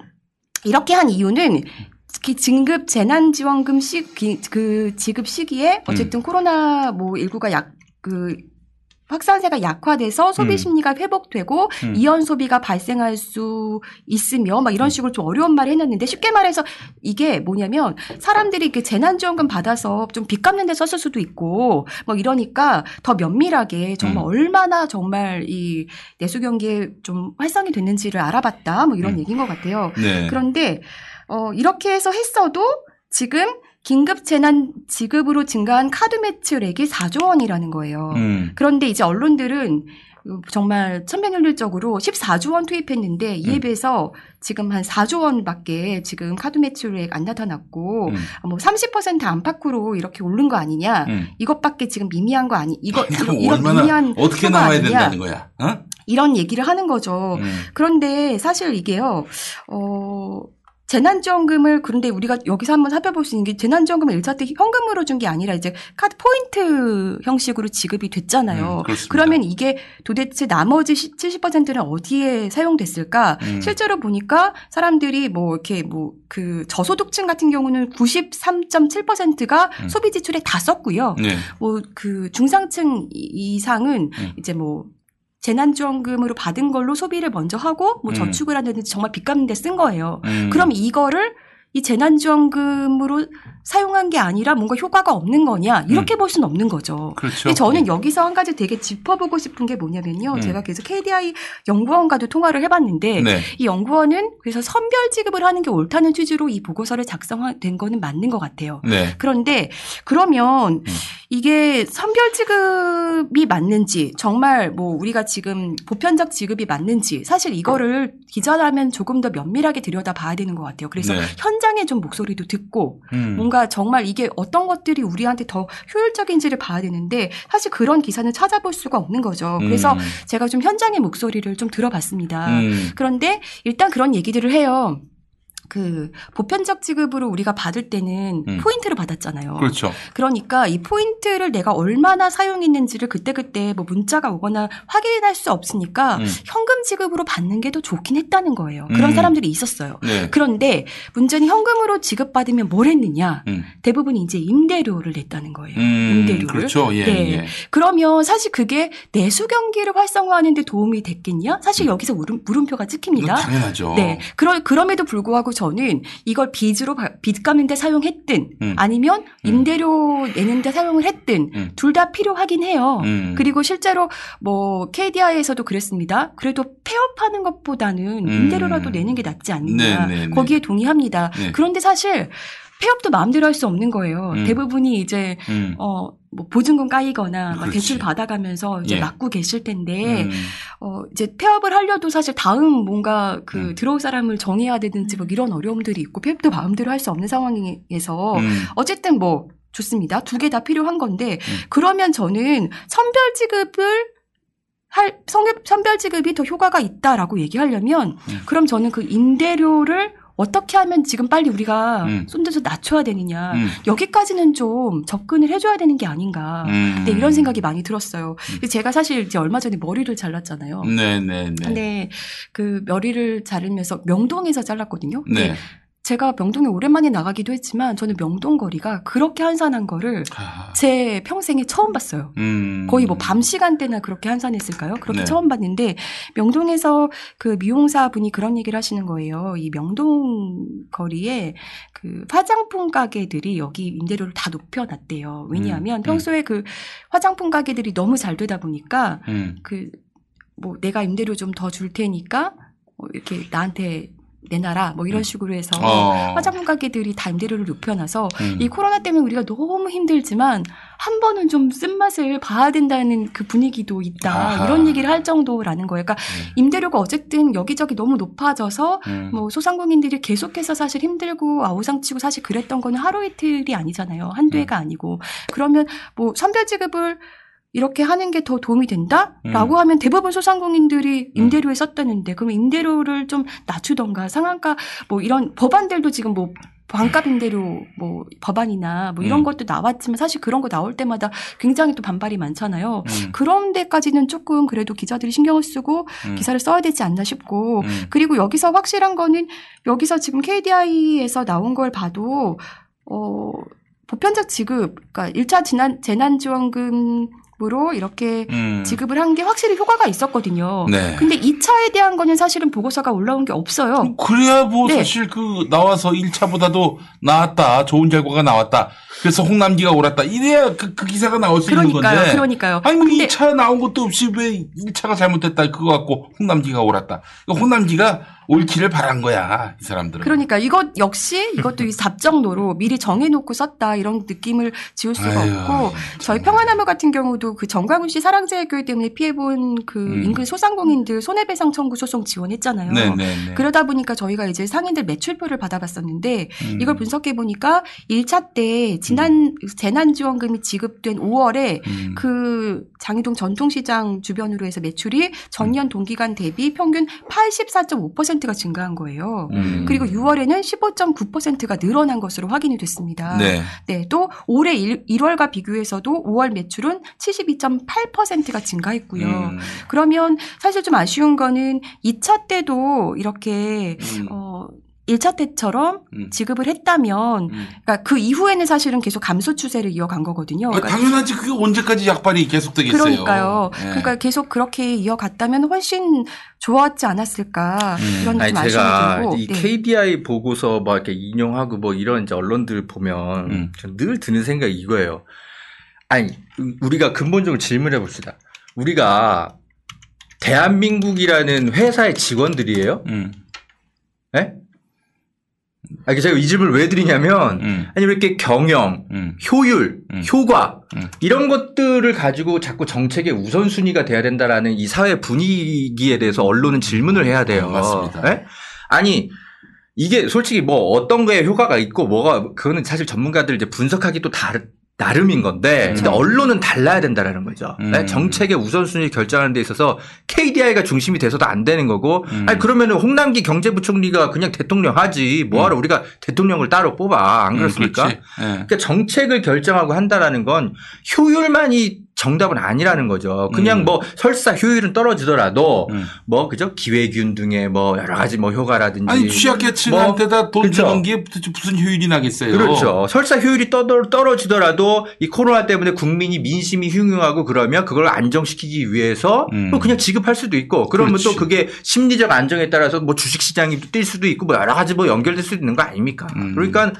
이렇게 한 이유는 특히 진급 재난지원금 시, 기- 그 지급 시기에 어쨌든 코로나 뭐 19가 약 그 확산세가 약화돼서 소비 음. 심리가 회복되고 음. 이연 소비가 발생할 수 있으며 막 이런 식으로 좀 어려운 말을 해놨는데 쉽게 말해서 이게 뭐냐면 사람들이 이렇게 재난지원금 받아서 좀 빚 갚는 데 썼을 수도 있고 뭐 이러니까 더 면밀하게 정말 음. 얼마나 정말 이 내수 경기에 좀 활성이 됐는지를 알아봤다 뭐 이런 음. 얘기인 것 같아요. 네. 그런데 어 이렇게 해서 했어도 지금 긴급 재난 지급으로 증가한 카드 매출액이 4조 원이라는 거예요. 음. 그런데 이제 언론들은 정말 천편일률적으로 14조 원 투입했는데 이에 음. 비해서 지금 한 4조 원밖에 지금 카드 매출액 안 나타났고 음. 뭐30% 안팎으로 이렇게 오른 거 아니냐 음. 이것밖에 지금 미미한 거 아니 이거 이거 이런, 이런 얼마나 미미한 어떻게 나와야 아니냐. 된다는 거야? 어? 이런 얘기를 하는 거죠. 음. 그런데 사실 이게요, 어, 재난지원금을, 그런데 우리가 여기서 한번 살펴볼 수 있는 게 재난지원금을 1차 때 현금으로 준 게 아니라 이제 카드 포인트 형식으로 지급이 됐잖아요. 음. 그러면 이게 도대체 나머지 70%는 어디에 사용됐을까? 음. 실제로 보니까 사람들이 뭐 이렇게 뭐 그 저소득층 같은 경우는 93.7%가 음. 소비 지출에 다 썼고요. 네. 뭐그 중상층 이- 이상은 음. 이제 뭐 재난지원금으로 받은 걸로 소비를 먼저 하고 뭐 음. 저축을 한다든지 정말 빚 갚는 데 쓴 거예요. 음. 그럼 이거를 이 재난지원금으로 사용한 게 아니라 뭔가 효과가 없는 거냐 이렇게 볼 수는 없는 거죠. 음. 그렇죠. 근데 저는 네. 여기서 한 가지 되게 짚어보고 싶은 게 뭐냐면요. 음. 제가 계속 KDI 연구원과도 통화를 해봤는데 네. 이 연구원은 그래서 선별 지급을 하는 게 옳다는 취지로 이 보고서를 작성된 거는 맞는 것 같아요. 네. 그런데 그러면 이게 선별 지급이 맞는지 정말 뭐 우리가 지금 보편적 지급이 맞는지 사실 이거를 기자라면 조금 더 면밀하게 들여다 봐야 되는 것 같아요. 그래서 네. 현장의 좀 목소리도 듣고 음. 뭔가 정말 이게 어떤 것들이 우리한테 더 효율적인지를 봐야 되는데 사실 그런 기사는 찾아볼 수가 없는 거죠. 그래서 음. 제가 좀 현장의 목소리를 좀 들어봤습니다. 음. 그런데 일단 그런 얘기들을 해요. 그 보편적 지급으로 우리가 받을 때는 음. 포인트를 받았잖아요. 그렇죠. 그러니까 이 포인트를 내가 얼마나 사용했는지를 그때그때 뭐 문자가 오거나 확인할 수 없으니까 음. 현금 지급으로 받는 게 더 좋긴 했다는 거예요. 그런 음. 사람들이 있었어요. 네. 그런데 문제는 현금으로 지급받으면 뭘 했느냐? 음. 대부분 이제 임대료를 냈다는 거예요. 음, 임대료를. 그렇죠. 예, 네. 예. 그러면 사실 그게 내수 경기를 활성화하는 데 도움이 됐겠냐? 사실 여기서 물음, 물음표가 찍힙니다. 음. 당연하죠. 네. 그러, 그럼에도 불구하고 저는 이걸 빚으로, 바- 빚 갚는 데 사용했든 음. 아니면 임대료 내는 데 사용을 했든 음. 둘다 필요하긴 해요. 음. 그리고 실제로 뭐 KDI에서도 그랬습니다. 그래도 폐업하는 것보다는 음. 임대료라도 내는 게 낫지 않느냐. 네, 네, 네. 거기에 동의합니다. 네. 그런데 사실 폐업도 마음대로 할 수 없는 거예요. 음. 대부분이 이제 음. 어, 뭐 보증금 까이거나. 대출 받아가면서 이제 예. 맡고 계실 텐데 음. 어, 이제 폐업을 하려도 사실 다음 뭔가 그 들어올 사람을 정해야 되든지 뭐 이런 어려움들이 있고 폐업도 마음대로 할 수 없는 상황에서 음. 어쨌든 뭐 좋습니다. 두 개 다 필요한 건데 음. 그러면 저는 선별 지급을 할 선별 지급이 더 효과가 있다라고 얘기하려면 음. 그럼 저는 그 임대료를 어떻게 하면 지금 빨리 우리가 음. 손대서 낮춰야 되느냐 음. 여기까지는 좀 접근을 해줘야 되는 게 아닌가 음. 네, 이런 생각이 많이 들었어요. 제가 사실 이제 얼마 전에 머리를 잘랐잖아요. 네네네. 근데 그 머리를 자르면서 명동에서 잘랐거든요. 네. 제가 명동에 오랜만에 나가기도 했지만 저는 명동 거리가 그렇게 한산한 거를 제 평생에 처음 봤어요. 음. 거의 뭐 밤 시간대나 그렇게 한산했을까요? 그렇게 네. 처음 봤는데 명동에서 그 미용사 분이 그런 얘기를 하시는 거예요. 이 명동 거리에 그 화장품 가게들이 여기 임대료를 다 높여놨대요. 왜냐하면 음, 평소에 그 화장품 가게들이 너무 잘 되다 보니까 음. 그뭐 내가 임대료 좀 더 줄 테니까 뭐 이렇게 나한테 내놔라 뭐 이런 식으로 해서 어. 화장품 가게들이 다 임대료를 높여놔서 음. 이 코로나 때문에 우리가 너무 힘들지만 한 번은 좀 쓴맛을 봐야 된다는 그 분위기도 있다 아하. 이런 얘기를 할 정도라는 거예요. 그러니까 임대료가 어쨌든 여기저기 너무 높아져서 음. 뭐 소상공인들이 계속해서 사실 힘들고 아우상치고 사실 그랬던 거는 하루 이틀이 아니잖아요. 한두 해가 아니고 그러면 뭐 선별 지급을 이렇게 하는 게 더 도움이 된다라고 음. 하면 대부분 소상공인들이 임대료에 썼다는데 그럼 임대료를 좀 낮추던가 상한가 뭐 이런 법안들도 지금 뭐 반값 임대료 뭐 법안이나 뭐 이런 음. 것도 나왔지만 사실 그런 거 나올 때마다 굉장히 또 반발이 많잖아요. 음. 그런 데까지는 조금 그래도 기자들이 신경을 쓰고 음. 기사를 써야 되지 않나 싶고 음. 그리고 여기서 확실한 거는 여기서 지금 KDI에서 나온 걸 봐도 어 보편적 지급 그러니까 1차 재난 재난지원금 으로 이렇게 음. 지급을 한 게 확실히 효과가 있었거든요. 네. 근데 2차에 대한 거는 사실은 보고서가 올라온 게 없어요. 그래야 뭐 네. 사실 그 나와서 1차보다도 나았다. 좋은 결과가 나왔다. 그래서 홍남기가 옳았다. 이래야 그, 그 기사가 나올 수 있는 그러니까요. 건데. 그러니까요. 아니 뭐 2차 나온 것도 없이 왜 1차가 잘못됐다. 그거 갖고 홍남기가 옳았다. 이거 홍남기가 옳기를 바란 거야. 이 사람들은. 그러니까 이것 역시 이것도 이 잡정도로 미리 정해놓고 썼다 이런 느낌을 지울 수가 아유, 없고 저희 평화나무 같은 경우도 그 정광훈 씨 사랑제일교회 때문에 피해본 그 음. 인근 소상공인들 손해배상 청구 소송 지원했잖아요. 네네네. 그러다 보니까 저희가 이제 상인들 매출표를 받아봤었는데 음. 이걸 분석해 보니까 1차 때 지난 재난지원금이 지급된 5월에 음. 그 장희동 전통시장 주변으로 해서 매출이 전년 동기간 대비 평균 84.5%가 증가한 거예요. 음. 그리고 6월에는 15.9%가 늘어난 것으로 확인이 됐습니다. 네. 네, 또 올해 1, 1월과 비교해서도 5월 매출은 72.8%가 증가했고요. 음. 그러면 사실 좀 아쉬운 거는 2차 때도 이렇게 음. 어 1차 때처럼 음. 지급을 했다면 그러니까 그 이후에는 사실은 계속 감소 추세를 이어간 거거든요. 아, 그러니까 당연하지. 그게 언제까지 약발이 계속되겠어요. 그러니까요. 네. 그러니까 계속 그렇게 이어갔다면 훨씬 좋았지 않았을까 이런 아니 좀 아쉬움이 제가 들고. 이 네. KDI 보고서 막 이렇게 인용하고 뭐 이런 이제 언론들 보면 음. 저늘 드는 생각이 이거예요. 아니 우리가 근본적으로 질문해 봅시다. 우리가 대한민국이라는 회사의 직원들이에요? 음. 예? 아니 제가 이 질문을 왜 드리냐면 음. 아니 왜 이렇게 경영, 효율, 효과 이런 것들을 가지고 자꾸 정책의 우선순위가 돼야 된다라는 이 사회 분위기에 대해서 언론은 질문을 해야 돼요. 맞습니다. 예? 아니 이게 솔직히 뭐 어떤 거에 효과가 있고 뭐가 그거는 사실 전문가들 이제 분석하기 또 다르 나름인 건데 근데 언론은 달라야 된다라는 거죠. 음. 네? 정책의 우선순위 결정하는 데 있어서 KDI가 중심이 돼서도 안 되는 거고 음. 아니 그러면은 홍남기 경제부총리가 그냥 대통령 하지 뭐하러 우리가 대통령을 따로 뽑아 안 음, 그렇습니까? 예. 그러니까 정책을 결정하고 한다라는 건 효율만이 정답은 아니라는 거죠. 그냥 음. 뭐 설사 효율은 떨어지더라도 뭐 그죠 기회균 등의 뭐 여러 가지 뭐 효과라든지 아니 취약계층한테다 돈 그렇죠. 주는 게 무슨 효율이 나겠어요. 그렇죠. 설사 효율이 떠- 떨어지더라도 이 코로나 때문에 국민이 민심이 흉흉하고 그러면 그걸 안정시키기 위해서 또 그냥 지급할 수도 있고 그러면 음. 그렇지. 또 그게 심리적 안정에 따라서 뭐 주식시장이 뛸 수도 있고 뭐 여러 가지 뭐 연결될 수도 있는 거 아닙니까? 음. 그러니까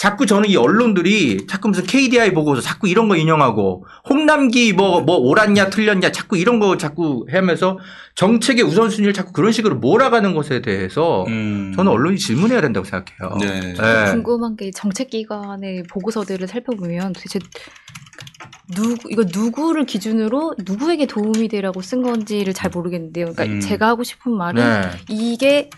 자꾸 저는 이 언론들이 자꾸 무슨 KDI 보고서 자꾸 이런 거 인용하고 홍남기 뭐, 뭐 옳았냐 틀렸냐 자꾸 이런 거 자꾸 하면서 정책의 우선순위를 자꾸 그런 식으로 몰아가는 것에 대해서 저는 언론이 질문해야 된다고 생각해요. 네. 네. 궁금한 게 정책기관의 보고서들을 살펴보면 도대체 누구 이거 누구를 기준으로 누구에게 도움이 되라고 쓴 건지를 잘 모르겠는데요. 그러니까 음. 제가 하고 싶은 말은 네. 이게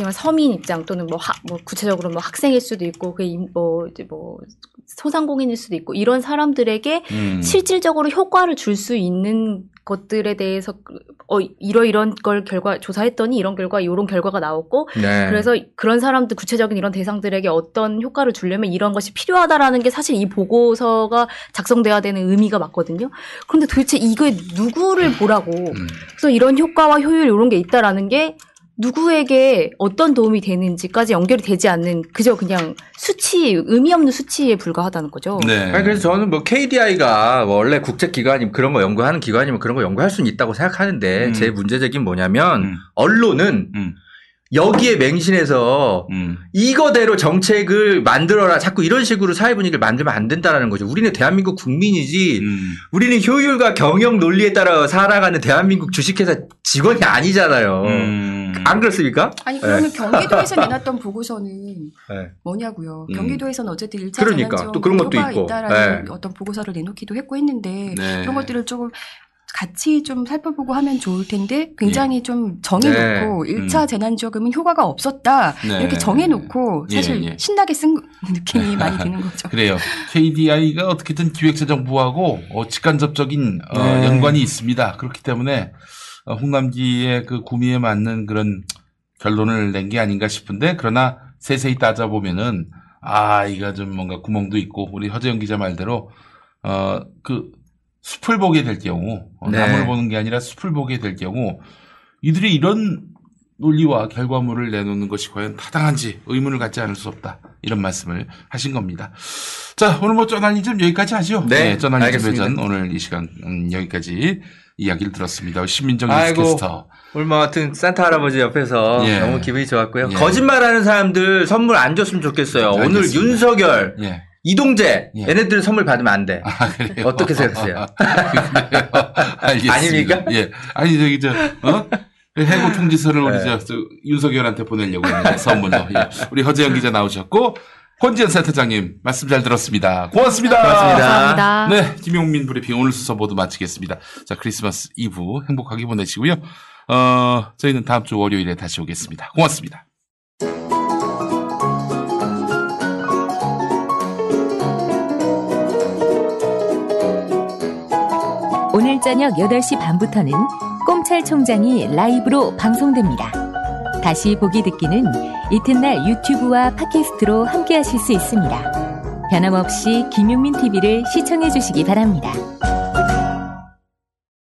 그냥 서민 입장 또는 뭐, 학, 뭐 구체적으로 뭐 학생일 수도 있고 그뭐 이제 뭐 소상공인일 수도 있고 이런 사람들에게 음. 실질적으로 효과를 줄 수 있는 것들에 대해서 어 이러 이런 걸 결과 조사했더니 이런 결과 이런 결과가 나왔고 네. 그래서 그런 사람들 구체적인 이런 대상들에게 어떤 효과를 주려면 이런 것이 필요하다라는 게 사실 이 보고서가 작성돼야 되는 의미가 맞거든요. 그런데 도대체 이거에 누구를 보라고 음. 그래서 이런 효과와 효율 이런 게 있다라는 게 누구에게 어떤 도움이 되는지까지 연결이 되지 않는 그저 그냥 수치 의미 없는 수치에 불과하다는 거죠. 네. 아니, 그래서 저는 뭐 KDI가 원래 국제 기관이면 그런 거 연구하는 기관이면 그런 거 연구할 수는 있다고 생각하는데 음. 제 문제적인 뭐냐면 언론은 여기에 맹신해서 음. 이거대로 정책을 만들어라 자꾸 이런 식으로 사회 분위기를 만들면 안 된다라는 거죠. 우리는 대한민국 국민이지 음. 우리는 효율과 경영 논리에 따라 살아가는 대한민국 주식회사 직원이 아니잖아요. 음. 안 그렇습니까? 아니 그러면 네. 경기도에서 내놨던 보고서는 네. 뭐냐고요. 음. 경기도에서는 어쨌든 1차 그러니까, 재난지원 또 그런 것도 효과가 있고. 있다라는 네. 어떤 보고서를 내놓기도 했고 했는데 네. 그런 것들을 조금 같이 좀 살펴보고 하면 좋을 텐데 굉장히 좀 정해놓고 네. 1차 음. 재난지원금은 효과가 없었다 네. 이렇게 정해놓고 예, 사실 예. 신나게 쓴 느낌이 많이 드는 거죠. 그래요. KDI가 어떻게든 기획재정부하고 어, 직간접적인 어, 네. 연관이 있습니다. 그렇기 때문에 어, 홍남기의 그 구미에 맞는 그런 결론을 낸 게 아닌가 싶은데 그러나 세세히 따져보면은 아 이가 좀 뭔가 구멍도 있고 우리 허재영 기자 말대로 어 그 숲을 보게 될 경우 어, 네. 나무를 보는 게 아니라 숲을 보게 될 경우 이들이 이런 논리와 결과물을 내놓는 것이 과연 타당한지 의문을 갖지 않을 수 없다. 이런 말씀을 하신 겁니다. 자, 오늘 뭐 쩌날리즘 여기까지 하죠. 네, 쩌날리즘 알겠습니다. 회전 오늘 이 시간 음, 여기까지 이야기를 들었습니다. 신민정 뉴스캐스터. 오늘 뭐 하여튼 산타 할아버지 옆에서 예. 너무 기분이 좋았고요. 예. 거짓말하는 사람들 선물 안 줬으면 좋겠어요. 오늘 알겠습니다. 윤석열, 예. 이동재 예. 얘네들 선물 받으면 안 돼. 그래요? 어떻게 생각하세요? 아닙니까? 예. 아니, 저기, 저, 어? 그 해고 통지서를 우리 네. 저, 저 윤석열한테 보내려고 했는데, 선물로. 예. 우리 허재영 기자 나오셨고, 권지현 센터장님, 말씀 잘 들었습니다. 고맙습니다. 고맙습니다. 감사합니다. 네, 김용민 브리핑 오늘 수서 모두 마치겠습니다. 자, 크리스마스 이브 행복하게 보내시고요. 어, 저희는 다음 주 월요일에 다시 오겠습니다. 고맙습니다. 오늘 저녁 8시 반부터는 꼼찰 총장이 라이브로 방송됩니다. 다시 보기 듣기는 이튿날 유튜브와 팟캐스트로 함께 하실 수 있습니다. 변함없이 김용민 TV를 시청해 주시기 바랍니다.